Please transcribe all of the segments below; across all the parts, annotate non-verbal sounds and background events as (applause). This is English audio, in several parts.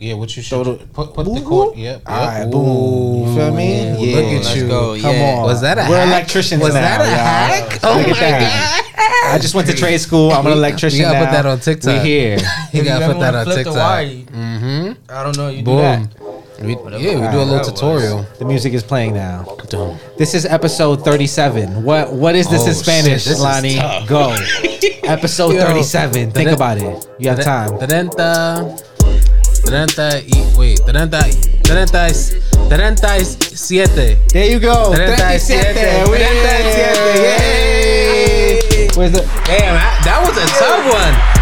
Yeah, what you Throw should the- put, put the Whoop, cord. whoop. Yep. All right, yep. boom. You feel me? Ooh, Yeah. Look at Let's you. go. Come Yeah. on. Was that a We're hack? electricians Was now. that a y'all. hack? Oh Look at my that. I just went to trade school. I'm an (laughs) electrician You gotta now. put that on TikTok. We here. (laughs) You gotta put that on TikTok. wire, Mm-hmm. I don't know. You do Boom. that. We, yeah, we do a little that was. tutorial. The music is playing now. Dum. This is episode 37. What what is this Oh, in shit, Spanish, this is Lani? Go. (laughs) episode Yo. 37. Think about it. You have time. Treinta. Treinta y. Wait. Treinta. Treinta. Treinta y siete. There you go. 37. 37. We- 37. Yay. Damn, I, that was a tough one.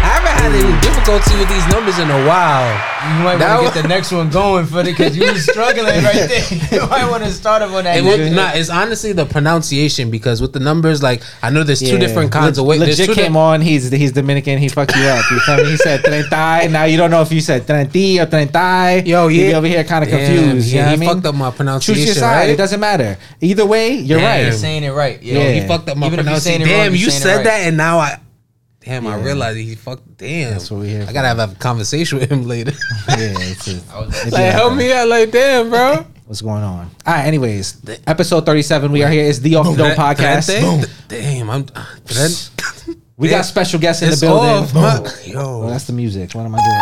I haven't had any difficulty with these numbers in a while. You might want to get the next one going for it because you was struggling right there. (laughs) You might want to start up on that. It was, nah, it's honestly the pronunciation because with the numbers, like I know there's two different kinds Leg- of ways. Legit two came di- on. He's he's Dominican. He fucked you up. You feel me? He said treinta. Now you don't know if you said treinta or treinta. Yo, You yeah. be over here kind of confused. yeah, you know he I mean? fucked up my pronunciation. Choose pronunciation. your side. right? It doesn't matter. Either way, you're Damn. You're right. saying it right. Yo, Yeah. he fucked up my Even saying pronunciation. wrong, Damn, you're you said right. that, and now I. Damn, I realized he fucked. Damn, That's what we here I gotta have a conversation with him later. (laughs) yeah, (laughs) it's a, I was- it do like, help me out. Like, damn, bro. (laughs) What's going on? All right. Anyways, episode 37. We are here. It's the Off the Dome podcast. Trente? Damn, I'm. Uh, Trent- We got special guests in the building. off, my- Oh, Yo, that's the music. What am I doing?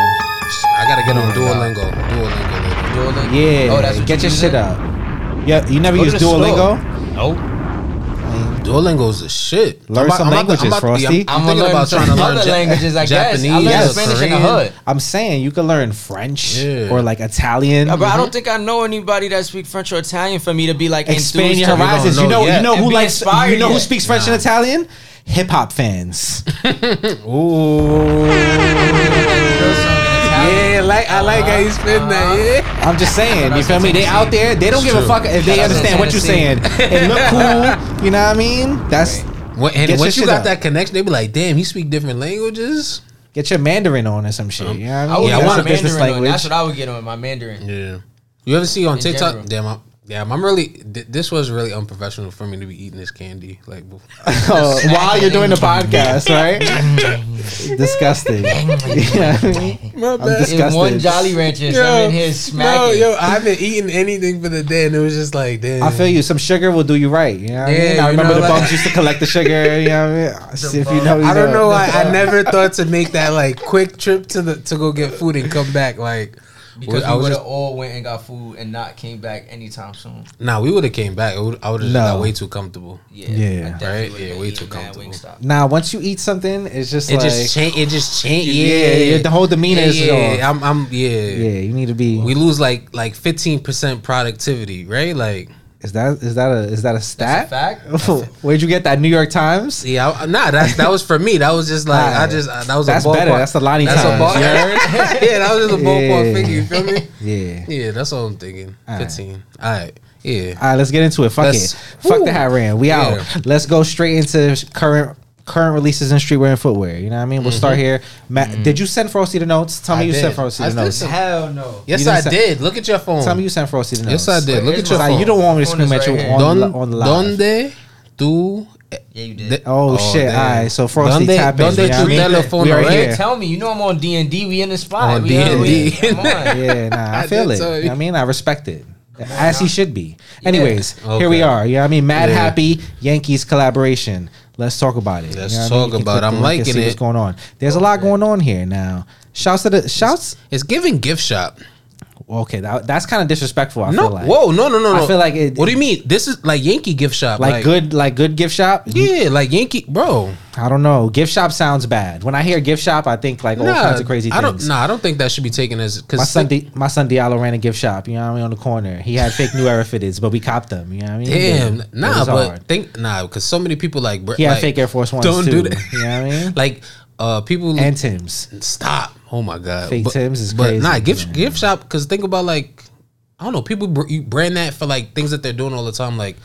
I gotta get oh on Duolingo. Duolingo. later. Duolingo? Yeah, Oh, that's what get you your shit it? up. Yeah, you never Go use the store. Duolingo. Nope. Duolingo's the shit. Learn I'm about- some I'm about- languages, I'm about- Frosty. I'm, I'm I'm thinking about trying to learn other Ja- languages, I guess. I Japanese, learned or Spanish in the hood. I'm saying you could learn French Yeah. or like Italian. Yeah, but I don't think I know anybody that speak French or Italian for me to be like Expand enthused your to- horizons. don't You know know, you know who likes, you know who speaks French and Italian? Hip hop fans. (laughs) Ooh. Like I like how you spin that. Uh-huh. Yeah. I'm just saying, you feel me? They out there, they don't give a fuck if they Shout out to understand what you're saying. (laughs) Tennessee. It look cool, you know what I mean? That's When, and Get once you got up. that connection, they be like, "Damn, he speak different languages." get your Mandarin on or some shit. Um, you know what I I mean? would Yeah, I get want my a business Mandarin on. language. That's what I would get on my Mandarin. Yeah. You ever see on In TikTok? general. Damn, I'm, damn, I'm really. th- This was really unprofessional for me to be eating this candy. Like. (laughs) Oh, while you're doing the podcast, right? (laughs) Disgusting. You know what I mean? my I'm disgusted. In one Jolly Rancher, so I'm in here smacking. no, yo, I haven't eaten anything for the day, and it was just like, damn. I feel you. Some sugar will do you right. You know what I Yeah, mean? I remember know, the like- bums used to collect the sugar. You know what I mean? (laughs) See if you know. I don't know why I bum. never thought to make that like quick trip to the to go get food and come back. Like, Because I we would have all went and got food and not came back anytime soon. nah, we would have came back. I would have just No. got way too comfortable. Yeah, Yeah. Right? Yeah, way too comfortable. Wingstop. Now, once you eat something, it's just It like just changed. It just change. Yeah, Yeah, yeah, the whole demeanor yeah, is yeah. off. I'm, I'm, yeah. yeah, you need to be. We lose like like 15 percent productivity, right? Like, is that is that a is that a stat? fact. (laughs) Where'd you get that? New York Times. yeah, I, nah, that that was for me. That was just like I just uh, that was That's a ballpark. better. That's the Lani That's Times. a ball. (laughs) Yeah, that was just a ballpark (laughs) Yeah. figure. You feel me? Yeah. Yeah, that's all I'm thinking. 15. All right. Yeah. All right, let's get into it. Fuck Let's- it. Fuck the hat ran. We Yeah. out. Let's go straight into current current releases in streetwear and footwear. You know what I mean? We'll start here. Matt, did you send Frosty the notes? Tell me Mm-hmm. I you did. sent Frosty the did notes. send- Hell no. Yes, I say- did. Look at your phone. Tell me you sent Frosty the notes. yes, I did. Look Here's at your phone. Like, you don't want me to Phone scream at you right on, Don, the, on the live. ¿Dónde tú? Yeah, you did. de- Oh, shit! damn. All right, so Frosty ¿Dónde, tap in. ¿Dónde you know tu what I mean? teléfono We are here. Tell me, you know I'm on D and D. We in the spot. On D&D. already- (laughs) Come on. Yeah, nah, I I feel did it. You you. know I mean, I respect it. As he should be. Anyways, Okay. here we are. You know what I mean? Mad Yeah. Happy Yankees collaboration. Let's talk about it. Let's You know what I talk mean? About it. I'm liking see it. What's going on? There's a lot going on here now. Shouts to the shouts. It's giving gift shop. Okay, that, that's kind of disrespectful. I no, feel like. whoa, no, no, no, no. I feel like it- What do you mean? This is like Yankee gift shop. Like, good, like good gift shop. Yeah, like Yankee, bro. I don't know. Gift shop sounds bad. When I hear gift shop, I think like all kinds of crazy I don't. things. Nah, I don't think that should be taken as because My son, Di- my son Diallo ran a gift shop. You know what I mean on the corner. He had fake New Era fitteds, but we copped them. You know what I mean? Damn, Yeah, nah, but hard. think nah, because so many people like he had like, fake Air Force Ones Don't too. do that. You know what I mean? (laughs) like uh people and Timbs. stop. Oh my god, Fake but, Timbs is but crazy, Nah, gift man. gift shop because think about like I don't know people br- you brand that for like things that they're doing all the time like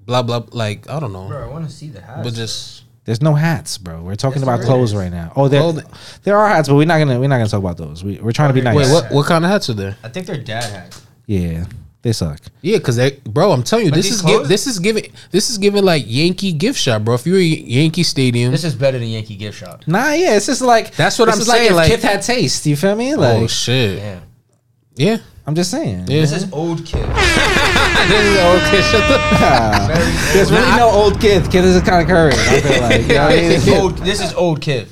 blah blah like I don't know, Bro, I want to see the house. but just There's no hats, bro. We're talking Yes, about clothes is. right now. Oh, there, Clothing. there are hats, but we're not gonna we're not gonna talk about those. We, we're trying to be nice. wait what what kind of hats are there? I think they're dad hats. Yeah, they suck. Yeah, because they, bro, I'm telling you, But this is gi- this is giving this is giving like Yankee gift shop, bro. If you're a Yankee Stadium, This is better than Yankee gift shop. Nah, yeah, it's just like That's what this I'm is like saying, if like- Kith had taste. You feel me? Oh, like oh shit, Damn. Yeah. I'm just saying. Yeah. This is old kid. (laughs) this is okay. Shut the. There's really no old kids. Kid is kind of current. I feel like. You know what I mean? This is old. This is old kid.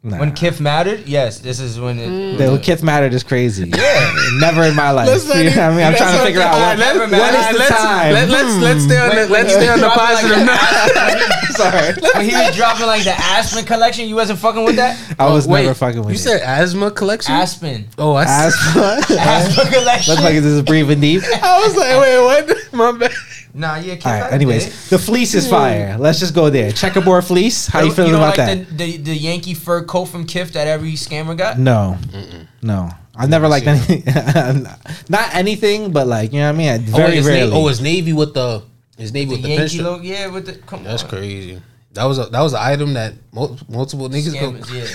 Nah. When Kith mattered, yes, this is when it. The Kith mattered is crazy. Yeah. (laughs) Never in my life. Let's You know what I mean? I'm trying to figure out what, let- Never what is the let's, time. Let, let's hmm. let's stay on the let's when stay on the dropped like positive that- (laughs) note. (laughs) Sorry. when he was dropping like the Aspen collection, you wasn't fucking with that. I was Wait, never fucking with You it. said asthma collection? Aspen. oh, I s- Asthma. Aspen collection. Looks like this is breathing deep. I was like, wait, what? My bad. Nah, yeah. Kith All had right. Anyways, the fleece is fire. Let's just go there. Checkerboard fleece. How you feeling don't about like that? The, the the Yankee fur coat from Kith that every scammer got. No, no. I never liked seen anything. (laughs) Not anything, but like you know what I mean. I- Oh, Very his oh, rarely. navy, oh, his navy with the his navy The with the Yankee pinstripe. logo, yeah, with the come That's on. crazy. That was a that was an item that mul- multiple niggas go. Yeah.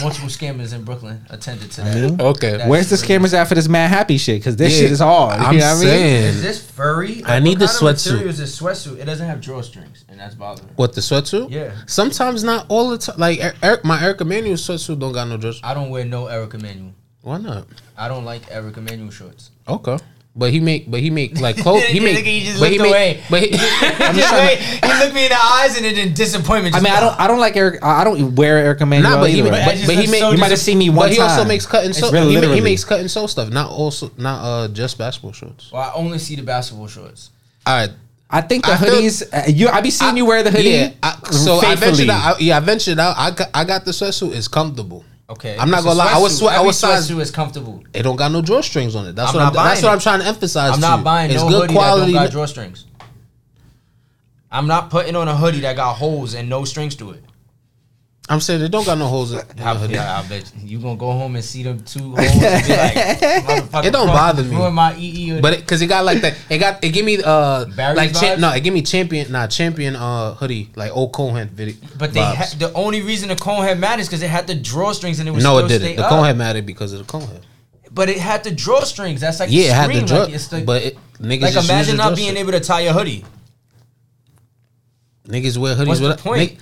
(laughs) Multiple scammers in Brooklyn attended to that. Okay, That- Where's the scammers at for this mad happy shit? Because this Yeah, shit is hard. I'm you know what I mean? saying. Is this furry? I need what the kind of sweatsuit. material Is this sweatsuit? It doesn't have drawstrings, and that's bothering. me. What the sweatsuit? Yeah. Sometimes not all the time. Like Er- Eric, my Eric Emanuel sweatsuit don't got no dress. I don't wear no Eric Emanuel. Why not? I don't like Eric Emanuel shorts. Okay. But he make, but he make like clothes. (laughs) He make, he just but he looked make, away. but he, (laughs) I'm just trying he looked me in the eyes and then in disappointment. I just mean, I don't. I don't like Eric. I don't wear Eric Emanuel. Nah, but he, either. but, but he make. so you might have seen me one But he also makes cut and It's sew. really He, he makes cut and sew stuff. Not also not uh just basketball shorts. Well, I only see the basketball shorts. All right. I think the I feel- hoodies. uh, you, I be seeing you wear the hoodie. Yeah. I, so I ventured out. I, yeah, I ventured out. I got, I got the sweatsuit. It's comfortable. Okay, I'm not gonna lie, I was sweatsuit. swe- I was size- sweatsuit is comfortable. It don't got no drawstrings on it. That's I'm what not I'm, that's buying what. I'm trying to emphasize. I'm to not you. buying It's no good hoodie quality. that don't got drawstrings. I'm not putting on a hoodie that got holes and no strings to it. I'm saying it don't got no holes in in the I, bet you gonna go home and see them two holes and be like, It don't bother me. ruin my EE. But cause it got like that, it got it give me uh Barry's like cha- no, it give me champion nah champion uh hoodie like old Cohen video. But they ha- the only reason the cone head mattered is because it had the drawstrings and it was no, it didn't. The. Cohen mattered because of the Cohen. But it had the drawstrings. That's like Yeah, the it had the draw, like, the, but it, niggas like just imagine not being able to tie your hoodie. Niggas wear hoodies. What's the point? Nick,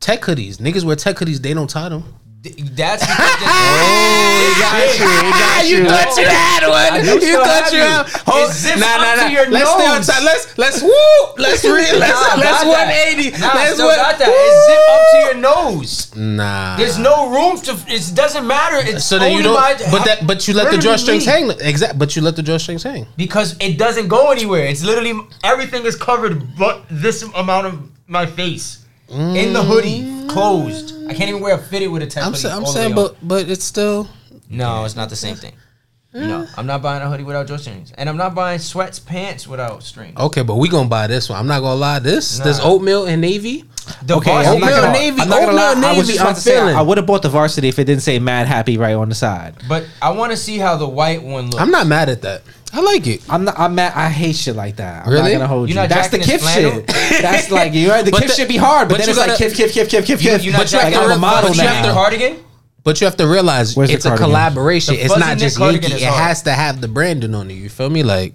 tech hoodies. Niggas wear tech hoodies. They don't tie them. That's because (laughs) oh, got you, he got you. thought you had I one. do You still thought have you you. had. It Hold, zips nah, up nah, to nah. your Let's stay on nose. top. Let's let's woo. Let's re. Let's Nah, let's got one that. eighty. Nah, let's still one- got that. It zip up to your nose. Nah. There's no room to. It doesn't matter. It's So then you only don't. my- But that. But you let the Where do drawstrings we hang. Exact. But you let the drawstrings hang. because it doesn't go anywhere. It's literally everything is covered, but this amount of my face in the hoodie, mm. closed. I can't even wear a fitted with a tech I'm, hoodie. sa- I'm saying, but but it's still. no, it's not the same thing. No, mm. I'm not buying a hoodie without drawstrings, and I'm not buying sweats pants without strings. Okay, but we gonna buy this one. I'm not gonna lie. This this oatmeal and navy. The Okay, varsity I'm not Oatmeal gonna, Navy, I'm not gonna Oatmeal. I was Navy, just about I'm to say feeling. I, would have bought the varsity if it didn't say Mad Happy right on the side. But I want to see how the white one looks. I'm not mad at that. I like it. I'm not. I'm mad. I hate shit like that. I'm Really? not gonna hold You're you. not That's the jacking Kith his flannel? shit. That's like (laughs) you. Right? The But Kith the- should be hard, but, but then you it's like gotta- Kith, Kith, Kith, Kith, Kith, You, Kith. you're not But you have jacking to the re- model but you have now. the cardigan. But you have to realize Where's the it's a cardigan? collaboration. The It's fuzzy not just cardigan Yankee. is It hard. has to have the branding on it. You feel me? Like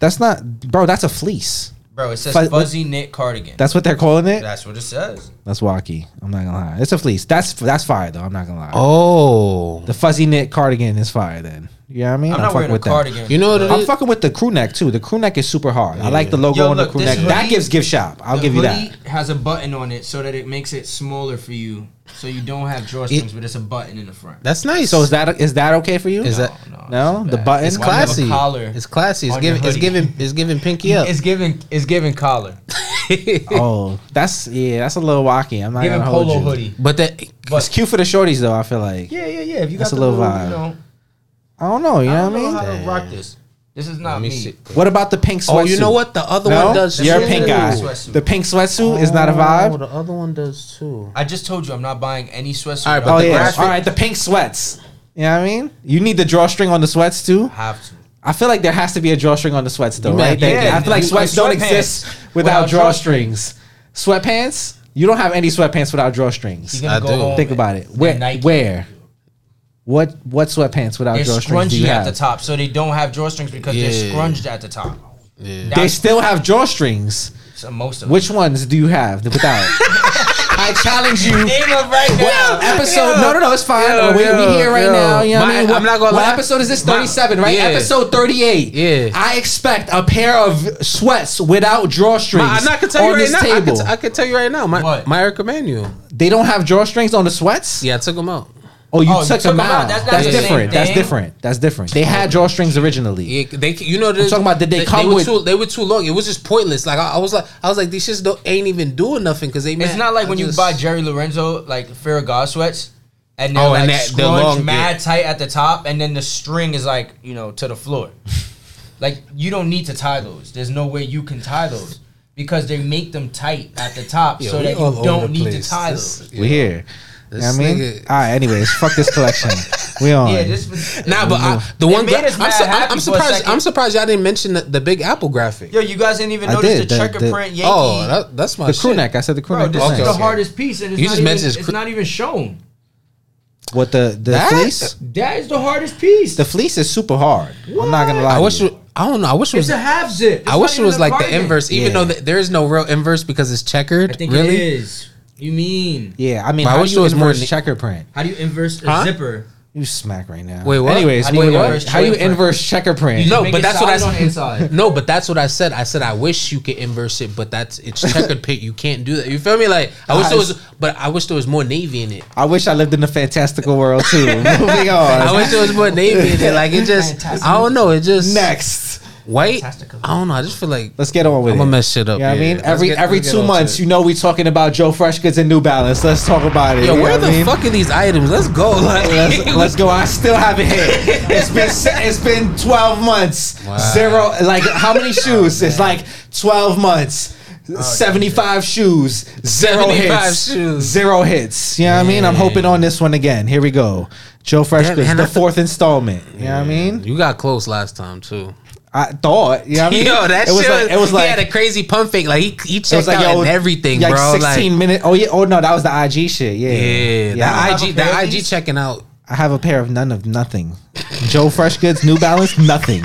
That's not, bro. That's a fleece. Bro, it says Fuzz- fuzzy knit cardigan. That's what they're calling it. That's what it says. That's wacky. I'm not gonna lie. It's a fleece. That's that's fire though. I'm not gonna lie. oh, The fuzzy knit cardigan is fire. Then you know what I mean. I'm not fucking wearing a with that. cardigan. You know what it I'm is? fucking with the crew neck too. The crew neck is super hard. I like the logo Yo, on the look, crew this neck. that hoodie- gives gift shop. I'll The give you hoodie that. has a button on it so that it makes it smaller for you, so you don't have drawstrings, but it's a button in the front. That's nice. So is that is that okay for you? Is that- No, it's the bad. button? it's Why you have a classy? collar It's classy. It's on your giving. It's hoodie? giving. It's giving pinky up. It's giving. It's giving collar. (laughs) oh, that's yeah, that's a little wacky. I'm not Giving gonna hold polo you. hoodie. but that. It's cute for the shorties though. I feel like Yeah, yeah, yeah. If you That's got a the little little, vibe. you know, I don't know. You I know don't what I know mean? how to rock this. This is not Let me me. see. What about the pink sweatsuit? Oh, you know what? The other No, one does. you're a too. pink guy. Sweatsuit. The pink sweatsuit is not a Oh, vibe. the other one does too. I just told you I'm not buying any sweatsuit. All right, but Oh the yeah, graphic- all right. The pink sweats. You know what I mean? You need the drawstring on the sweats too. I have to. I feel like there has to be a drawstring on the sweats though, You right? might- They- yeah, I feel like you- sweats like don't sweatpants exist without, without drawstrings. Sweatpants? You don't have any sweatpants without drawstrings. You're gonna I go do. home Think about it. and Where? Nike. Where? What? What sweatpants without They're drawstrings do scrunchy you at have? the top, so they don't have drawstrings because they're Yeah. scrunched at the top. Yeah. They still have drawstrings. So most of Which ones do you have without? (laughs) I challenge you. Name them right What now. episode? No, no, no. It's fine. Yo, we, yo, we here right yo. now. You know what I My- mean? What, I'm not gonna what lie. episode is this? My- Thirty-seven, right? yeah. Episode thirty-eight. Yeah. I expect a pair of sweats without drawstrings My, I'm not gonna tell you on right this now. I can, t- I can tell you right now. My What? my Eric Emanuel. they don't have drawstrings on the sweats. Yeah, I took him out. Oh, you Oh, took, took them them out. out. That's That's, not the same different. That's thing. different. That's different. They had drawstrings originally. Yeah, they you know I'm talking about did they come were with- too, they were too long. It was just pointless. Like I, I was like I was like these shits don't, ain't even doing nothing because they. It's mad- not like I when you just- buy Jerry Lorenzo like Fear of God sweats, and they're Oh, like and that- they're scrunched long, mad yeah. tight at the top, and then the string is like you know to the floor. (laughs) like you don't need to tie those. There's no way you can tie those because they make them tight at the top Yo, so we that all you over don't the need to place. tie This- those. We here. You know what I mean? nigga- All right. Anyways, fuck this collection. We on. Yeah, this was, Nah, but I, the one made gra- I'm, su- I'm for a surprised. I'm surprised y'all didn't mention the, the big Apple graphic. Yo, you guys didn't even I notice did, the the- checker the- print Yankee. oh, that, that's my the crew shit. neck. I said the crew Bro, neck. this design. is the okay. hardest piece, and it's, You not just even, mentioned it's cr- not even shown. What the the That? fleece? That is the hardest piece. The fleece is super hard. I'm not gonna lie. I wish. you. It, I don't know. I wish it it's was. a half zip. It's I wish it was like the inverse, even Yeah. though th- there is no real inverse because it's checkered. I think really? it is. You mean? Yeah, I mean, But I how wish do you there was more inverse checker print? How do you inverse a Huh? zipper? You smack right now. Wait, what? Anyways, How do you wait, what? inverse How do you checker print? inverse checker print? You No, make but it that's what I solid on the said. inside. (laughs) No, but that's what I said. I said I wish you could inverse it, but that's it's (laughs) checkered pit. You can't do that. You feel me? Like I wish there was, but I wish there was more navy in it. I wish I lived in a fantastical world too. (laughs) Moving on. I wish there was more navy in it. Like it just, I don't know. It just Next, white. Fantastical. I don't know. I just feel like let's get on with it. I'ma it. mess shit up, You know what I mean? Let's Every get- every two months, you know, we talking about Joe Fresh Goods and New Balance. Let's talk about it. yo, you know where the I mean? fuck are these items? Let's go. (laughs) Like, Let's, let's go. I still haven't hit. It's been (laughs) it's been twelve months. Wow. Zero. Like how many (laughs) oh, shoes? it's like twelve months. Oh, Seventy-five shoes. Zero 75 hits. shoes. Zero hits. You know what I mean? I'm hoping on this one again. Here we go. Joe Fresh Goods, the I th- fourth installment. You know what I mean? You got close last time too. I thought. You know what I mean? Yo, that it was shit like it was he had a crazy pump fake. Like he, he checked like out yo, and everything, like bro. Sixteen like, minutes. Oh yeah. Oh no, that was the IG shit. Yeah. yeah, Yeah. IG, the IG checking out. I have a pair of none of nothing. Joe Fresh Goods, New Balance, nothing.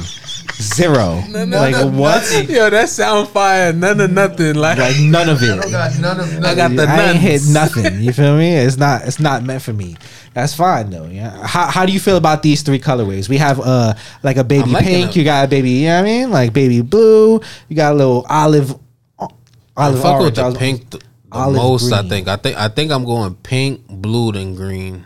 Zero. like what? Yo, that sound fire. None of nothing. Like, Like none of it. got none of I got the I ain't hit nothing. You feel me? It's not. It's not meant for me. That's fine though. Yeah. How, how do you feel about these three colorways? We have uh like a baby pink. it. You got a baby. You know what I mean? Like baby blue. You got a little olive. I fuck with orange. I the was- pink the, the olive most. I think. I think. I think I'm going pink, blue, then green.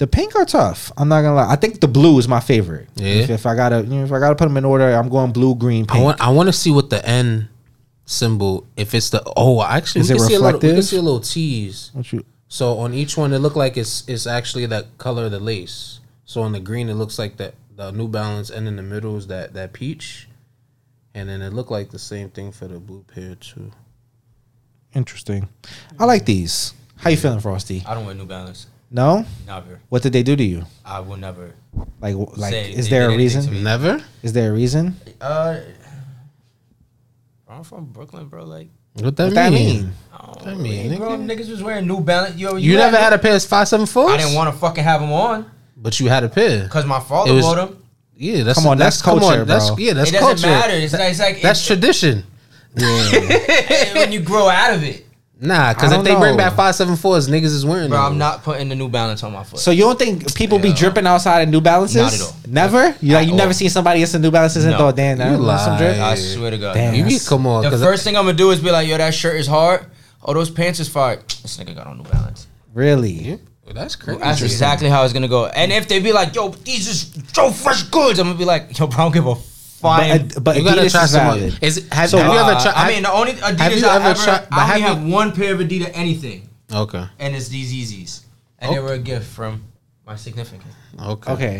The pink are tough. I'm not gonna lie. I think the blue is my favorite. Yeah? If, if I gotta, you know, if I gotta put them in order, I'm going blue, green, pink. I want. I want to see what the N symbol. If it's the oh, actually, Is we it can see a little. We can see a little tease. What you- So on each one, it looked like it's it's actually that color of the lace. So on the green, it looks like that the New Balance, and in the middle is that that peach, and then it looked like the same thing for the blue pair too. Interesting. I like these. How you feeling, Frosty? I don't wear New Balance. No. Never. What did they do to you? I will never. Like, like, Say is there a reason? Never. Is there a reason? Uh, I'm from Brooklyn, bro. Like, What that What that mean? mean? I don't know, mean, bro, nigga. niggas was wearing New Balance. Yo, You, never had a pair of five seven fours. I didn't want to fucking have them on but you had a pair. because my father was- wore them. Yeah, that's Come on, that's culture, That's bro. yeah, that's it doesn't culture. matter. It's, like- it's like That's it's, tradition. (laughs) when you grow out of it, Nah, because if don't they bring back five seven fours, niggas is wearing them. bro. them. I'm not putting the New Balance on my foot. So you don't think people be dripping outside in New Balances? Not at all. Never. You like At you never all. seen somebody get some New Balances and No. thought, damn, that You was some drip. lie. I swear to God. Damn. You be come on. The first thing I'm gonna do is be like, yo, that shirt is hard. Oh, those pants is fire. This nigga got on New Balance. Really? that's crazy. That's exactly how it's gonna go. And if they be like, yo, these is Joe Fresh goods, I'm gonna be like, yo, bro, I don't give a fine. But, but you gotta Adidas try is some. more. Is have, So, have you ever Uh, tried? I mean, the only Adidas have you I ever ever, tried- but I have only you- have one pair of Adidas anything, okay, and it's these Yeezys, and they Oh. were a gift from my significant. okay, Okay.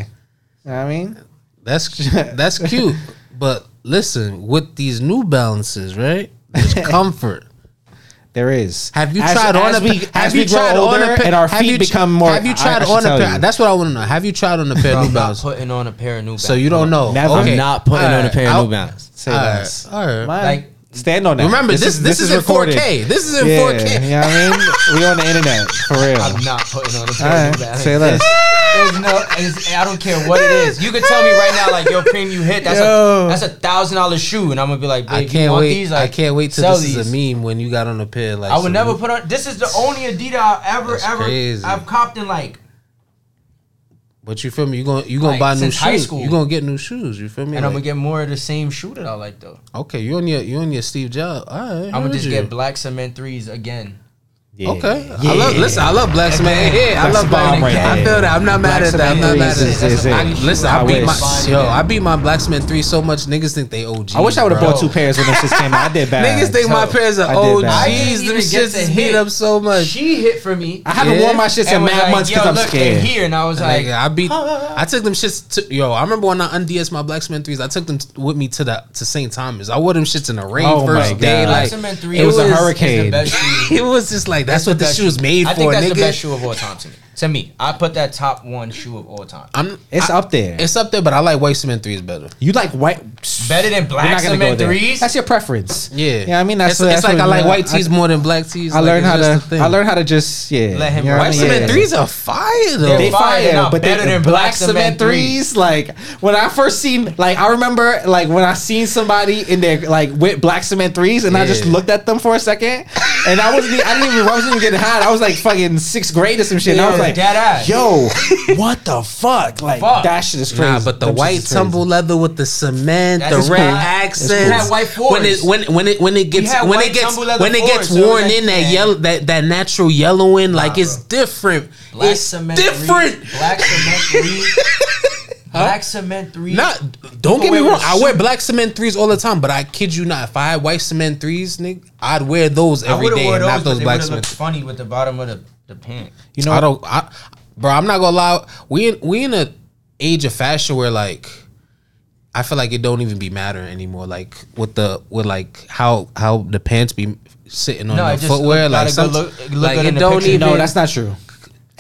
You know I mean? That's that's cute. (laughs) But listen, with these New Balances, right? There's (laughs) comfort. There is. Have you As- tried on a we, pair? Have you tried on a pair? and our have feet you become more? Have you tried I should on a pair? you. That's what I want to know. Have you tried on a pair of New I'm not Balance? putting on a pair of New Balance. So you don't know. Never. I'm not putting All on a pair of I'll- New Balance. Say All less. right. All right. Like Stand on that. Remember, this this, is, in 4K. This is in Yeah, 4K. you know what I mean? We on the internet for real. I'm not putting on a All pair of right, New say less. There's no, it's, I don't care what it is. You can tell me right now, like, yo, cream, you hit. That's Yo. a that's a thousand dollar shoe, and I'm gonna be like, babe, I can't want wait. these? I can't wait till sell this is these. a meme when you got on a pair like. I would some never new- put on. This is the only Adidas I've ever That's ever crazy. I've copped in like But you feel me? You gonna you gonna Like, buy new shoes. school. You gonna get new shoes. You feel me? and I'm gonna get more of the same shoe that I like though. okay, you on your you on your Steve Jobs. All right, I'm gonna just you. get black cement threes again. Yeah. Okay, Yeah. I love. Listen, I love Black Cement. Yeah, I love a Black bomb right I feel that. I'm not mad at that. I'm not mad at threes is- that. is it. I- Listen, I I, beat my yo. I beat my Black Cement three so much. Niggas think they OG. I wish I would have bought two pairs when this just came out. I did bad. Niggas think my pairs are I did bad. I OGs. didn't Them even get shits to is beat hit. up so much. She hit for me. I haven't Yeah. worn my shits in and was mad like, months yo, because I'm look, they're scared. here, and I was like, Nigga, I beat. I took them shits. To, yo, I remember when I unds my Black Cement threes. I took them with me to the to St. Thomas. I wore them shits in the rain Oh first my day. God. Like Cement it was a is- is hurricane. the best (laughs) shoe. it was just like that's, what this best shoe was made I for, think that's nigga. the best shoe of all time to me. To me, I put that top one shoe of all time. I'm. It's I- up there. It's up there, but I like white cement threes better. You like white? Better than We're black not gonna go cement there. threes. That's your preference. Yeah, Yeah, I mean that's it's, that's it's like what- I like white I- tees more than black tees. I Like, learned it's how just to. thing. I learned how to just yeah. Let him you know what I white mean? cement Yeah. threes are fire though. They're They fire, fire, not but better than black black cement cement threes. Like when I first seen, like I remember, like when I seen somebody in their like with black cement threes, and I just Yeah. looked at them for a second, and I wasn't, e- I didn't even, I wasn't even getting hot. I was like fucking sixth grade or some shit. and I was Yeah, like, dead ass. yo, (laughs) what the fuck? Like Fuck. that shit is crazy. Nah, but the Them shits white is crazy. tumble leather with the cement, That's the red cool. accents, We had white when it fours. when when it when it gets had when white it gets tumble leather when it gets fours, so worn that- in that man. yellow that that natural yellowing, like it's different. Black it's cement different. Three, black cement three. (laughs) Black cement three. Not don't get me away with wrong. a I wear suit. black cement threes all the time, but I kid you not. If I had white cement threes, nigga, I'd wear those I every would have day, wore and those, not but those they black would have cement. funny with the bottom of the, the pant. You know, I don't, I, bro. I'm not gonna lie. We in, we in a age of fashion where like, I feel like it don't even be matter anymore. Like with the with like how how the pants be sitting on No, the it just footwear. look- Like, gotta some, look- look like it don't picture. even. No, that's not true.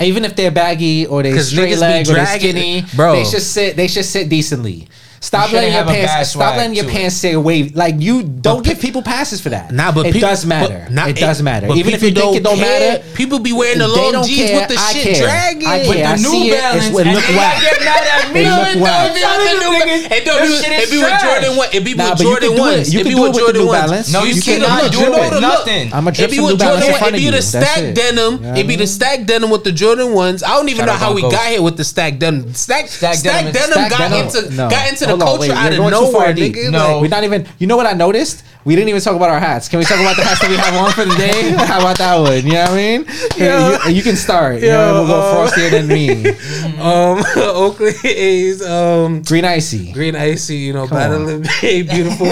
Even if they're baggy or they 'Cause straight leg or they dragging skinny. Bro. they should sit. They should sit decently. Stop You letting your shouldn't a bad pants. Stop letting your pants stay away. Like you don't give people passes for that. Nah, but it peop- does matter. but not- it does matter. but Even if you people think it don't care. matter, people be wearing the long jeans care. with the I shit care. dragging. I With the New see it. Balance, It's, it and look whack. y'all get mad at me. It look it whack. don't be on the New Balance. It don't be, be with. Jordan one. It be with Jordan ones. You It be with it Jordan ones. Balance. No, you You can cannot do it it. nothing. I'm a drip It some New Balance Jordan in one. front It of be you. the it. denim. It be the stack denim with the Jordan ones. I don't even know how we got here with the stack denim. Stack Stacked stacked denim is- denim got into got into the culture wait, out of going too far nowhere, nigga. No. Like, We're not even. You know what I noticed? We didn't even talk about our hats. Can we talk about the hats that we have on for the day? (laughs) How about that one? You know what I mean? Yo. You, you can start. you know, we'll go uh, frostier than me. (laughs) um, (laughs) Oakland A's, um, Green icy. Green Icy, you know, Come battling a beautiful.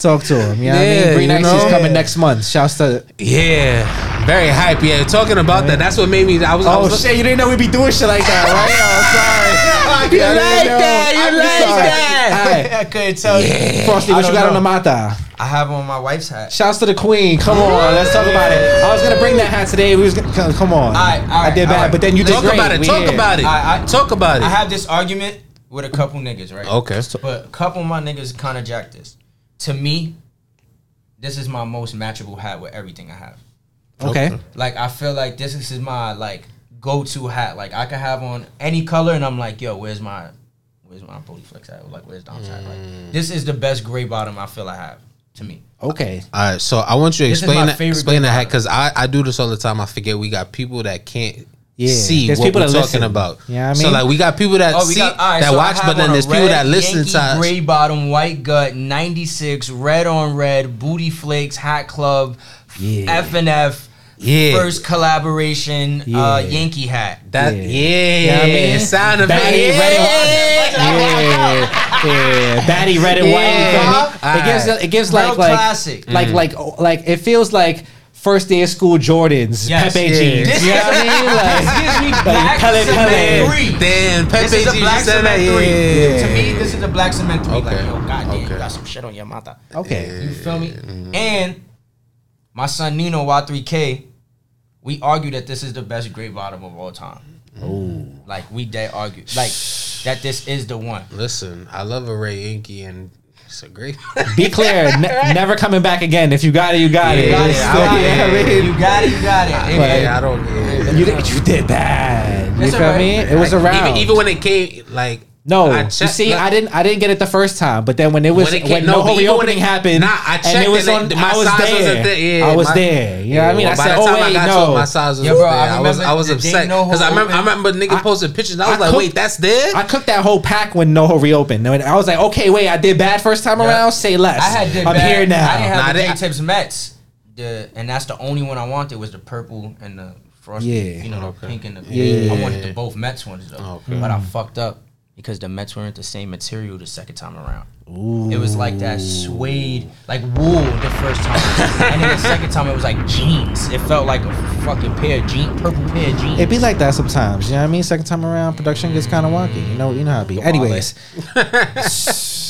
Talk to him. You know what I Yeah, mean? Green you know? is coming next month. Shouts to. Yeah, very hype. Yeah, talking about that. That's what made me. I was. I Oh was shit! You didn't know we'd be doing shit like that, right? Oh, (laughs) sorry. You like that, you I'm like sorry. (laughs) that. I couldn't tell you. Frosty, what you got on the mata? I have on my wife's hat. Shouts to the queen. Come on, let's talk about it. I was gonna bring that hat today. We was gonna, come- on. Alright, alright, I did bad, alright. but then you did Talk great. about it. We Talk here. about it. I- I- talk about it. I have this argument with a couple niggas, right? okay. But a couple of my niggas kind of jacked this. To me, this is my most matchable hat with everything I have. Okay. Like I feel like this is my like go-to hat. Like I can have on any color, and I'm like, yo, where's my, where's my booty flex at? Like where's Dom's hat? Mm. Like this is the best gray bottom I feel I have. To me, Okay. All right, so I want you to This explain that. Explain good that hat because I, I do this all the time. I forget we got people that can't Yeah, see there's what people we're that talking listen. about. You know what I So mean? like we got people that Oh, see got all right, that so watch, but then on a there's people that listen Yankee to us. gray bottom, white gut, ninety six, red on red, booty flakes, hat club, Yeah. F and F. Yeah. First collaboration, Yeah. uh, Yankee hat. That Yeah. yeah, You know what I mean? it sound Batty, effect. red, Yeah. Yeah, yeah. Batty red and white. You feel me? Yeah. It gives it gives Real like like classic. like like like it feels like first day of school Jordans, Yes. Pepe Yeah. jeans. This you know what I mean? (laughs) Like, This gives me black Pele, cement Pele. three. Damn, Pepe This is a G black just said that. cement three. Yeah. To me, this is a black cement three. Like, yo, goddamn, you got some shit on your mata. okay. You feel me? Mm-hmm. And my son Nino Y3K, we argue that this is the best gray bottom of all time. Ooh. Like we dead argue, like that this is the one. Listen, I love a Ray Inky and It's a great. (laughs) Be clear, ne- never coming back again. If you got it, you got it. Yeah, it, It's you still- got it. yeah, I mean, You got it, you got it. Hey, But- yeah, I don't. Yeah. you, did, you did bad. You feel alright. me? It was Like, around. Even, even when it came, like no, I you see, like, I didn't, I didn't get it the first time, but then when it was When when, it came- no, no, but reopening it- happened, Nah, I and checked it was and on, it- my I was size there. wasn't there. Yeah, I was my- there. You know what I mean? I by said, the oh time I wait, got to it, my size was Yo, bro, there. I I was, I was upset because I remember, I remember nigga I- posted pictures. And I I was like, cooked- wait, that's there. I cooked that whole pack when NoHo reopened. And I was like, okay, wait, I did bad first time Yeah. around. Say less. I had did I'm bad. here now. I didn't have Nah, the they- Tips Mets. The and that's the only one I wanted was the purple and the frosty. Yeah. You know, the pink and the Yeah. I wanted the both Mets ones though. But I fucked up because the Mets weren't the same material the second time around. Ooh. It was like that suede, like wool the first time, and then the second time it was like jeans. It felt like a fucking pair of jeans, purple pair of jeans. It be like that sometimes. You know what I mean? Second time around, production gets kind of wonky. You know, you know how it be. Anyways, (laughs)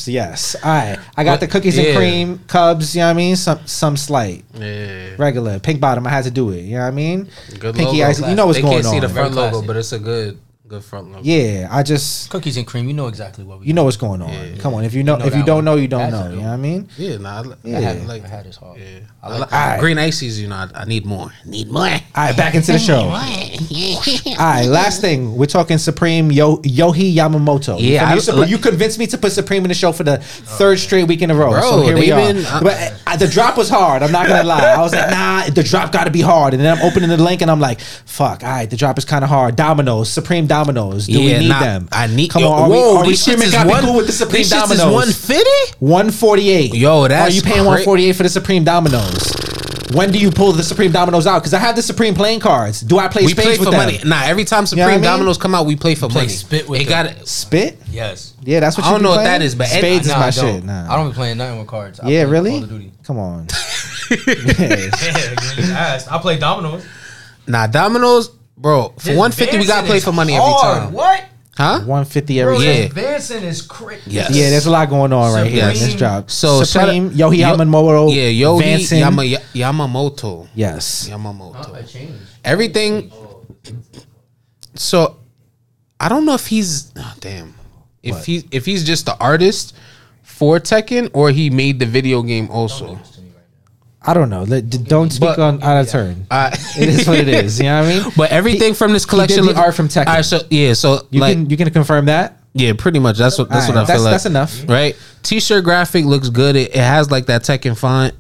yes. All right. I got But- the cookies and cream Cubs. You know what I mean? Some some slight, Yeah. regular pink bottom. I had to do it. You know what I mean? Good Pinky logo. ice. You know what's they going can't see the front logo, but it's a good, good front logo. Yeah. I just Cookies and cream. You know exactly what we. you know what's going on. Yeah. Come on. If you know, You know if you don't one. know, you don't That's know. You know what I mean? Yeah, nah, I, Yeah. I I had, had, like, I had his heart. yeah. I I like- like Alright. green ices. You know, I, I need more. Need more. All right, back into the (laughs) show. All right, last thing we're talking Supreme Yo, Yohji Yamamoto. You Yeah, feel me? I- You supp- you convinced me to put Supreme in the show for the third straight week in a row. Bro, so here we they are. been- uh, but uh, the drop was hard. I'm not gonna lie. I was like, (laughs) nah, the drop got to be hard. And then I'm opening the link and I'm like, fuck. All right, the drop is kind of hard. Dominoes, Supreme Dominoes. Do we need nah, them? I need. Come yo, on, are whoa, we, are we these shits screaming? Got one. cool with the Supreme these shits Dominoes. is one fifty. 148. Yo, Are you paying 148 for the Supreme Dominoes? When do you pull the Supreme Dominoes out? Because I have the Supreme playing cards. Do I play We spades play with for them? money. Nah, every time know Supreme what I mean? Dominoes come out, we play for Play money. spit with it got it. Spit? Yes. Yeah, that's what I you don't be know what that is, but spades Nah, is my I shit. Nah. I don't be playing nothing with cards. I yeah, really? Call of Duty. Come on. (laughs) (laughs) Yeah, asked. I play dominoes. Nah, Dominoes, bro. For one fifty, we gotta play for money every hard. time. What? Huh? 150 Bro, every Yeah. year. this Vincent is crazy. Yes. Yeah, there's a lot going on right here in this Supreme. drop. So Supreme, shout out- Yohji Yo- Yamamoto, Yeah, Yohji Vanson. Yama, Ya- Yamamoto. yes. Yamamoto. I. Everything. So, I don't know if he's. Oh, damn. If What? he if he's just the artist for Tekken or he made the video game also. I don't know. Don't speak But- on out of turn. Uh, (laughs) It is what it is. You know what I mean? But everything from this collection, look- art from Tekken. Right, so yeah, so You like can you can confirm that. yeah, pretty much. That's what that's All what right, I feel like. that's enough. right? T-shirt graphic looks good. It, it has like that Tekken font.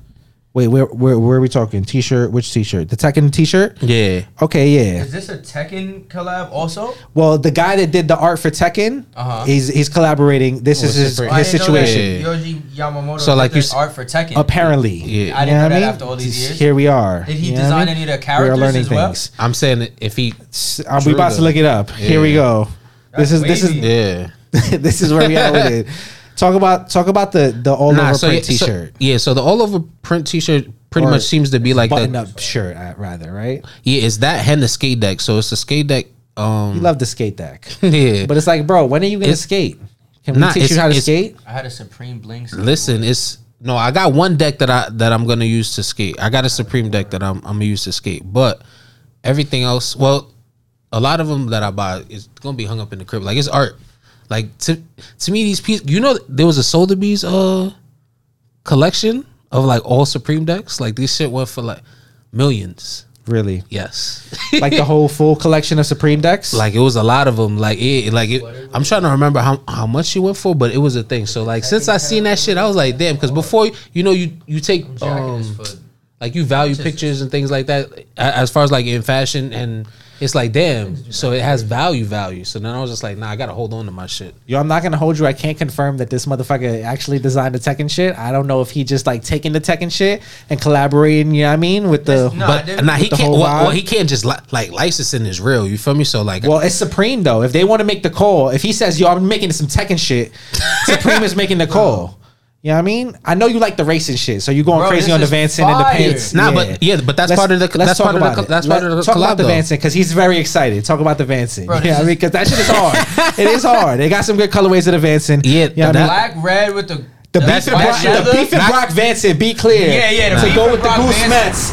Wait, where where where are we talking? T-shirt? Which T-shirt? The Tekken T-shirt? Yeah, Okay, yeah. Is this a Tekken collab also? Well, the guy that did the art for Tekken, Uh-huh. he's he's collaborating. This Oh, is his, his I didn't know that situation. Yohji Yamamoto. So, like did you this s- art for Tekken. Apparently, Yeah. I didn't know know what that mean? after all these years. Here we are. Did he You know design I mean? any of the We are characters learning as well? things. I'm saying that if he, we True about to look it up. Here we Yeah. go. This is That's this is yeah, (laughs) this is where we at with it. (laughs) Talk about talk about the the all over so, print yeah, T-shirt, yeah, so the all over print T-shirt pretty Or much seems to be like button the up shirt, uh, rather right? yeah, it's that and the skate deck. So it's the skate deck. Um, You love the skate deck, (laughs) yeah, but it's like, bro, when are you gonna It's- skate? Can we Nah, teach you how to skate? I had a Supreme Bling. Listen, it's no. I got one deck that I that I'm gonna use to skate. I got a Supreme deck that I'm I'm gonna use to skate. But everything else, well, a lot of them that I buy is gonna be hung up in the crib. Like it's art. Like to to me, these pieces. You know, there was a Sotheby's uh collection of like all Supreme decks. Like this shit went for like millions. Really, Yes. (laughs) like the whole full collection of Supreme decks. like it was a lot of them. Like it, like it, I'm trying to remember how how much she went for, but it was a thing. So like since I seen that shit, I was like, damn. Because before you know you you take um, like you value pictures and things like that as far as like in fashion and it's like damn. So it has value value. So then I was just like, nah, I gotta hold on to my shit. Yo, I'm not gonna hold you. I can't confirm that this motherfucker actually designed the Tekken shit. I don't know if he just like taking the Tekken shit and collaborating. You know what I mean? With the No, I But didn't- nah, he with the can't. whole Well, vibe. well, he can't just li- like licensing is real. You feel me? So like, well, it's Supreme though. If they want to make the call, if he says, "Yo, I'm making some Tekken shit," (laughs) Supreme is making the call. You know what I mean? I know you like the racing shit, so you going Bro, crazy on the is Vanson and the fire. pants. Nah, but- yeah, but that's Let's- part of the- let's that's talk part of the about co- it. that's Let- part of the talk collab, about the though. Vanson because he's very excited. Talk about the Vanson. Bro, yeah, this I mean, because that shit is hard. it is hard. They got some good colorways of the Vanson. Yeah, you know what I mean? Black red with the The the beef and white Brock, the leather. beef and Brock Vanson, be clear. Yeah, yeah, To beef go and with the Goose Vanson. Mets.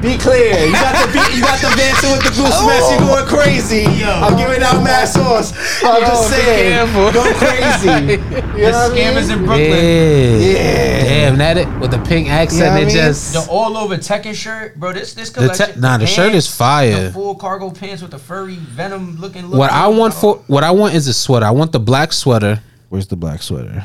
Be clear. You got the beat, you got the Vanson with the goose oh. mess. You going crazy. Yo. I'm giving out mad sauce. I'm just saying. careful. Go crazy. (laughs) You The know what I scammers mean? in Brooklyn. Yeah. Yeah. Damn, that it with the pink accent. Yeah, I it mean, just The all over Tekken shirt, bro. This this The te- collection. nah, the shirt is fire. The full cargo pants with the furry venom looking. look. what I want for what I want is a sweater. I want the black sweater. Where's the black sweater?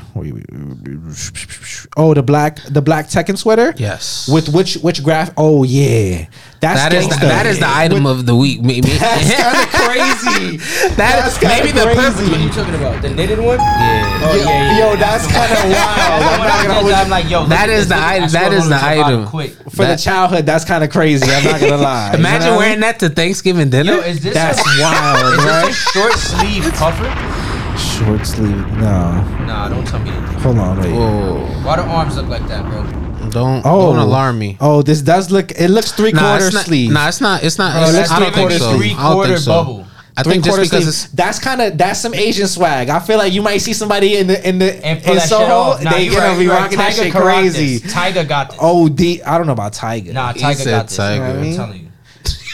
Oh, the black, the black Tekken sweater. Yes. With which which graph? Oh yeah, that's that is the, that is the item of the week. Maybe That's kind of (laughs) crazy. That That's is kinda maybe the crazy. perfect. What are you talking about? The knitted one? Yeah. Oh, yo, yeah, yeah, yo, that's kind of (laughs) wild. I'm not gonna hold you- I'm like, yo, look That at is this, the item- I that scrolled is on the to item. Quick. For That- the childhood, that's kind of crazy. I'm not gonna lie. You Imagine know what I wearing mean? that to Thanksgiving dinner. Yo, is this That's a, wild, Is right? this a short sleeve puffer? Short sleeve. No, Nah, don't tell me that. hold on, wait. Whoa! Why the arms look like that, bro? Don't Oh, don't alarm me. Oh, this does look. It looks three quarter it's not, sleeve. Nah, it's not. It's not. Bro, it's, let's I don't three think quarter so. Three I quarter think so. bubble. I Three think just quarter because sleeve. it's That's kind of that's some Asian swag. I feel like you might see somebody in the in the And in Soho. Nah, they gonna right, be you right. rocking that shit crazy. this. Tiger got this. Oh, D. I don't know about Tiger. Nah, He Tiger said got this. Tiger. I mean? I'm telling you.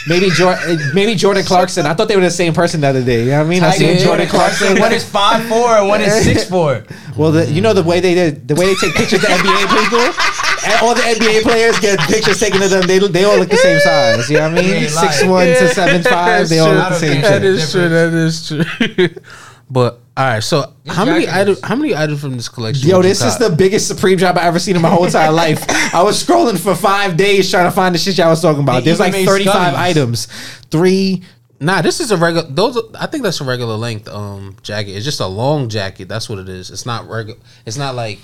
Maybe Jordan. Uh, maybe Jordan Clarkson. I thought they were the same person the other day. You know what I mean? I seen Jordan Clarkson. One is five four and one is six (laughs) four. Well, the, you know the way they did, the way they take pictures of NBA people, (laughs) and all the NBA players get pictures taken of them. They they all look the same size. You know what I mean? Six one to seven five. They all look the same that true. That is true. (laughs) but all right, so This how many items? How many items from this collection? Yo, this is the biggest Supreme drop I ever seen in my whole entire life. (laughs) I was scrolling for five days trying to find the shit y'all was talking about. They There's like 35 items. Three. Nah, this is a regular. Those, are- I think that's a regular length um jacket. It's just a long jacket. That's what it is. It's not regular. It's not like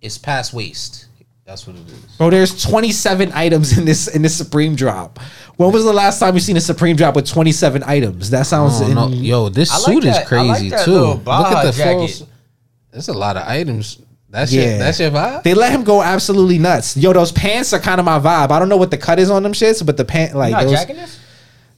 it's past waist. That's what it is. Bro, there's 27 items in this in this Supreme drop. When was the last time you seen a Supreme drop with 27 items? That sounds Oh, in, no. Yo, this I like suit that- is I like crazy that too. little Look Baja at the full. jacket. There's a lot of items. That's Yeah. your that's your vibe. They let him go absolutely nuts. Yo, those pants are kind of my vibe. I don't know what the cut is on them shits, but the pant like You not those. jacking this?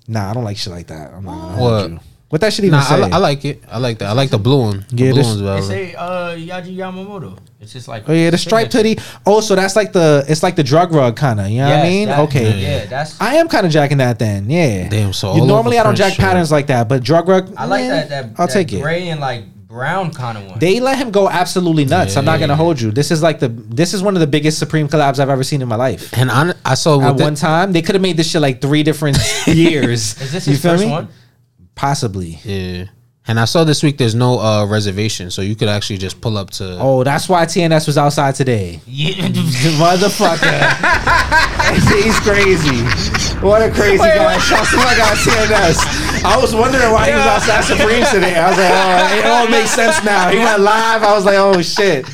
Nah, I don't like shit like that. I'm not gonna What? hold you. What that should even Nah, I, say? li- I like it. I like that. I like the blue one. The Yeah, blue this- one's They valid. say uh, Yaji Yamamoto. It's just like oh yeah, the striped hoodie. Oh, so that's like the it's like the drug rug kind of. You know what I mean? that- okay. Yeah, that's. I am kind of jacking that then. Yeah. Damn, so You- normally I don't jack shirt. patterns like that, but drug rug. I like eh, that. That I'll that take it. Gray and like brown kind of one. They let him go absolutely nuts. I'm not gonna hold you. This is like the this is one of the biggest Supreme collabs I've ever seen in my life. And I, I saw At with the, one time, they could have made this shit like three different (laughs) years. Is this You his feel first me? one? Possibly. yeah. And I saw this week there's no uh, reservation, so you could actually just pull up to. Oh, that's why TNS was outside today. Yeah. (laughs) Motherfucker. (laughs) He's crazy. What a crazy guy. Shout to my guy TNS. I was wondering why he was outside Supreme today. I was like, oh, it all makes sense now. He went live. I was like, oh shit.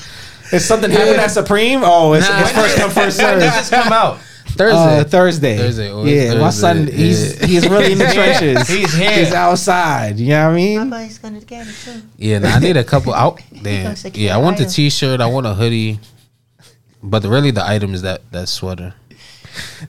If something happened at Supreme, oh, it's, Nah. it's first come, first (laughs) When serve. this come out? Uh, Thursday. Thursday. Thursday, always Yeah, my Thursday, son, he's yeah. he's really in the (laughs) trenches. He's here. He's outside. You know what I mean? Boy's gonna get it too. yeah, nah, I need a couple out. (laughs) Damn. Yeah, I want the t-shirt. I want a hoodie. But really, the item is that that sweater.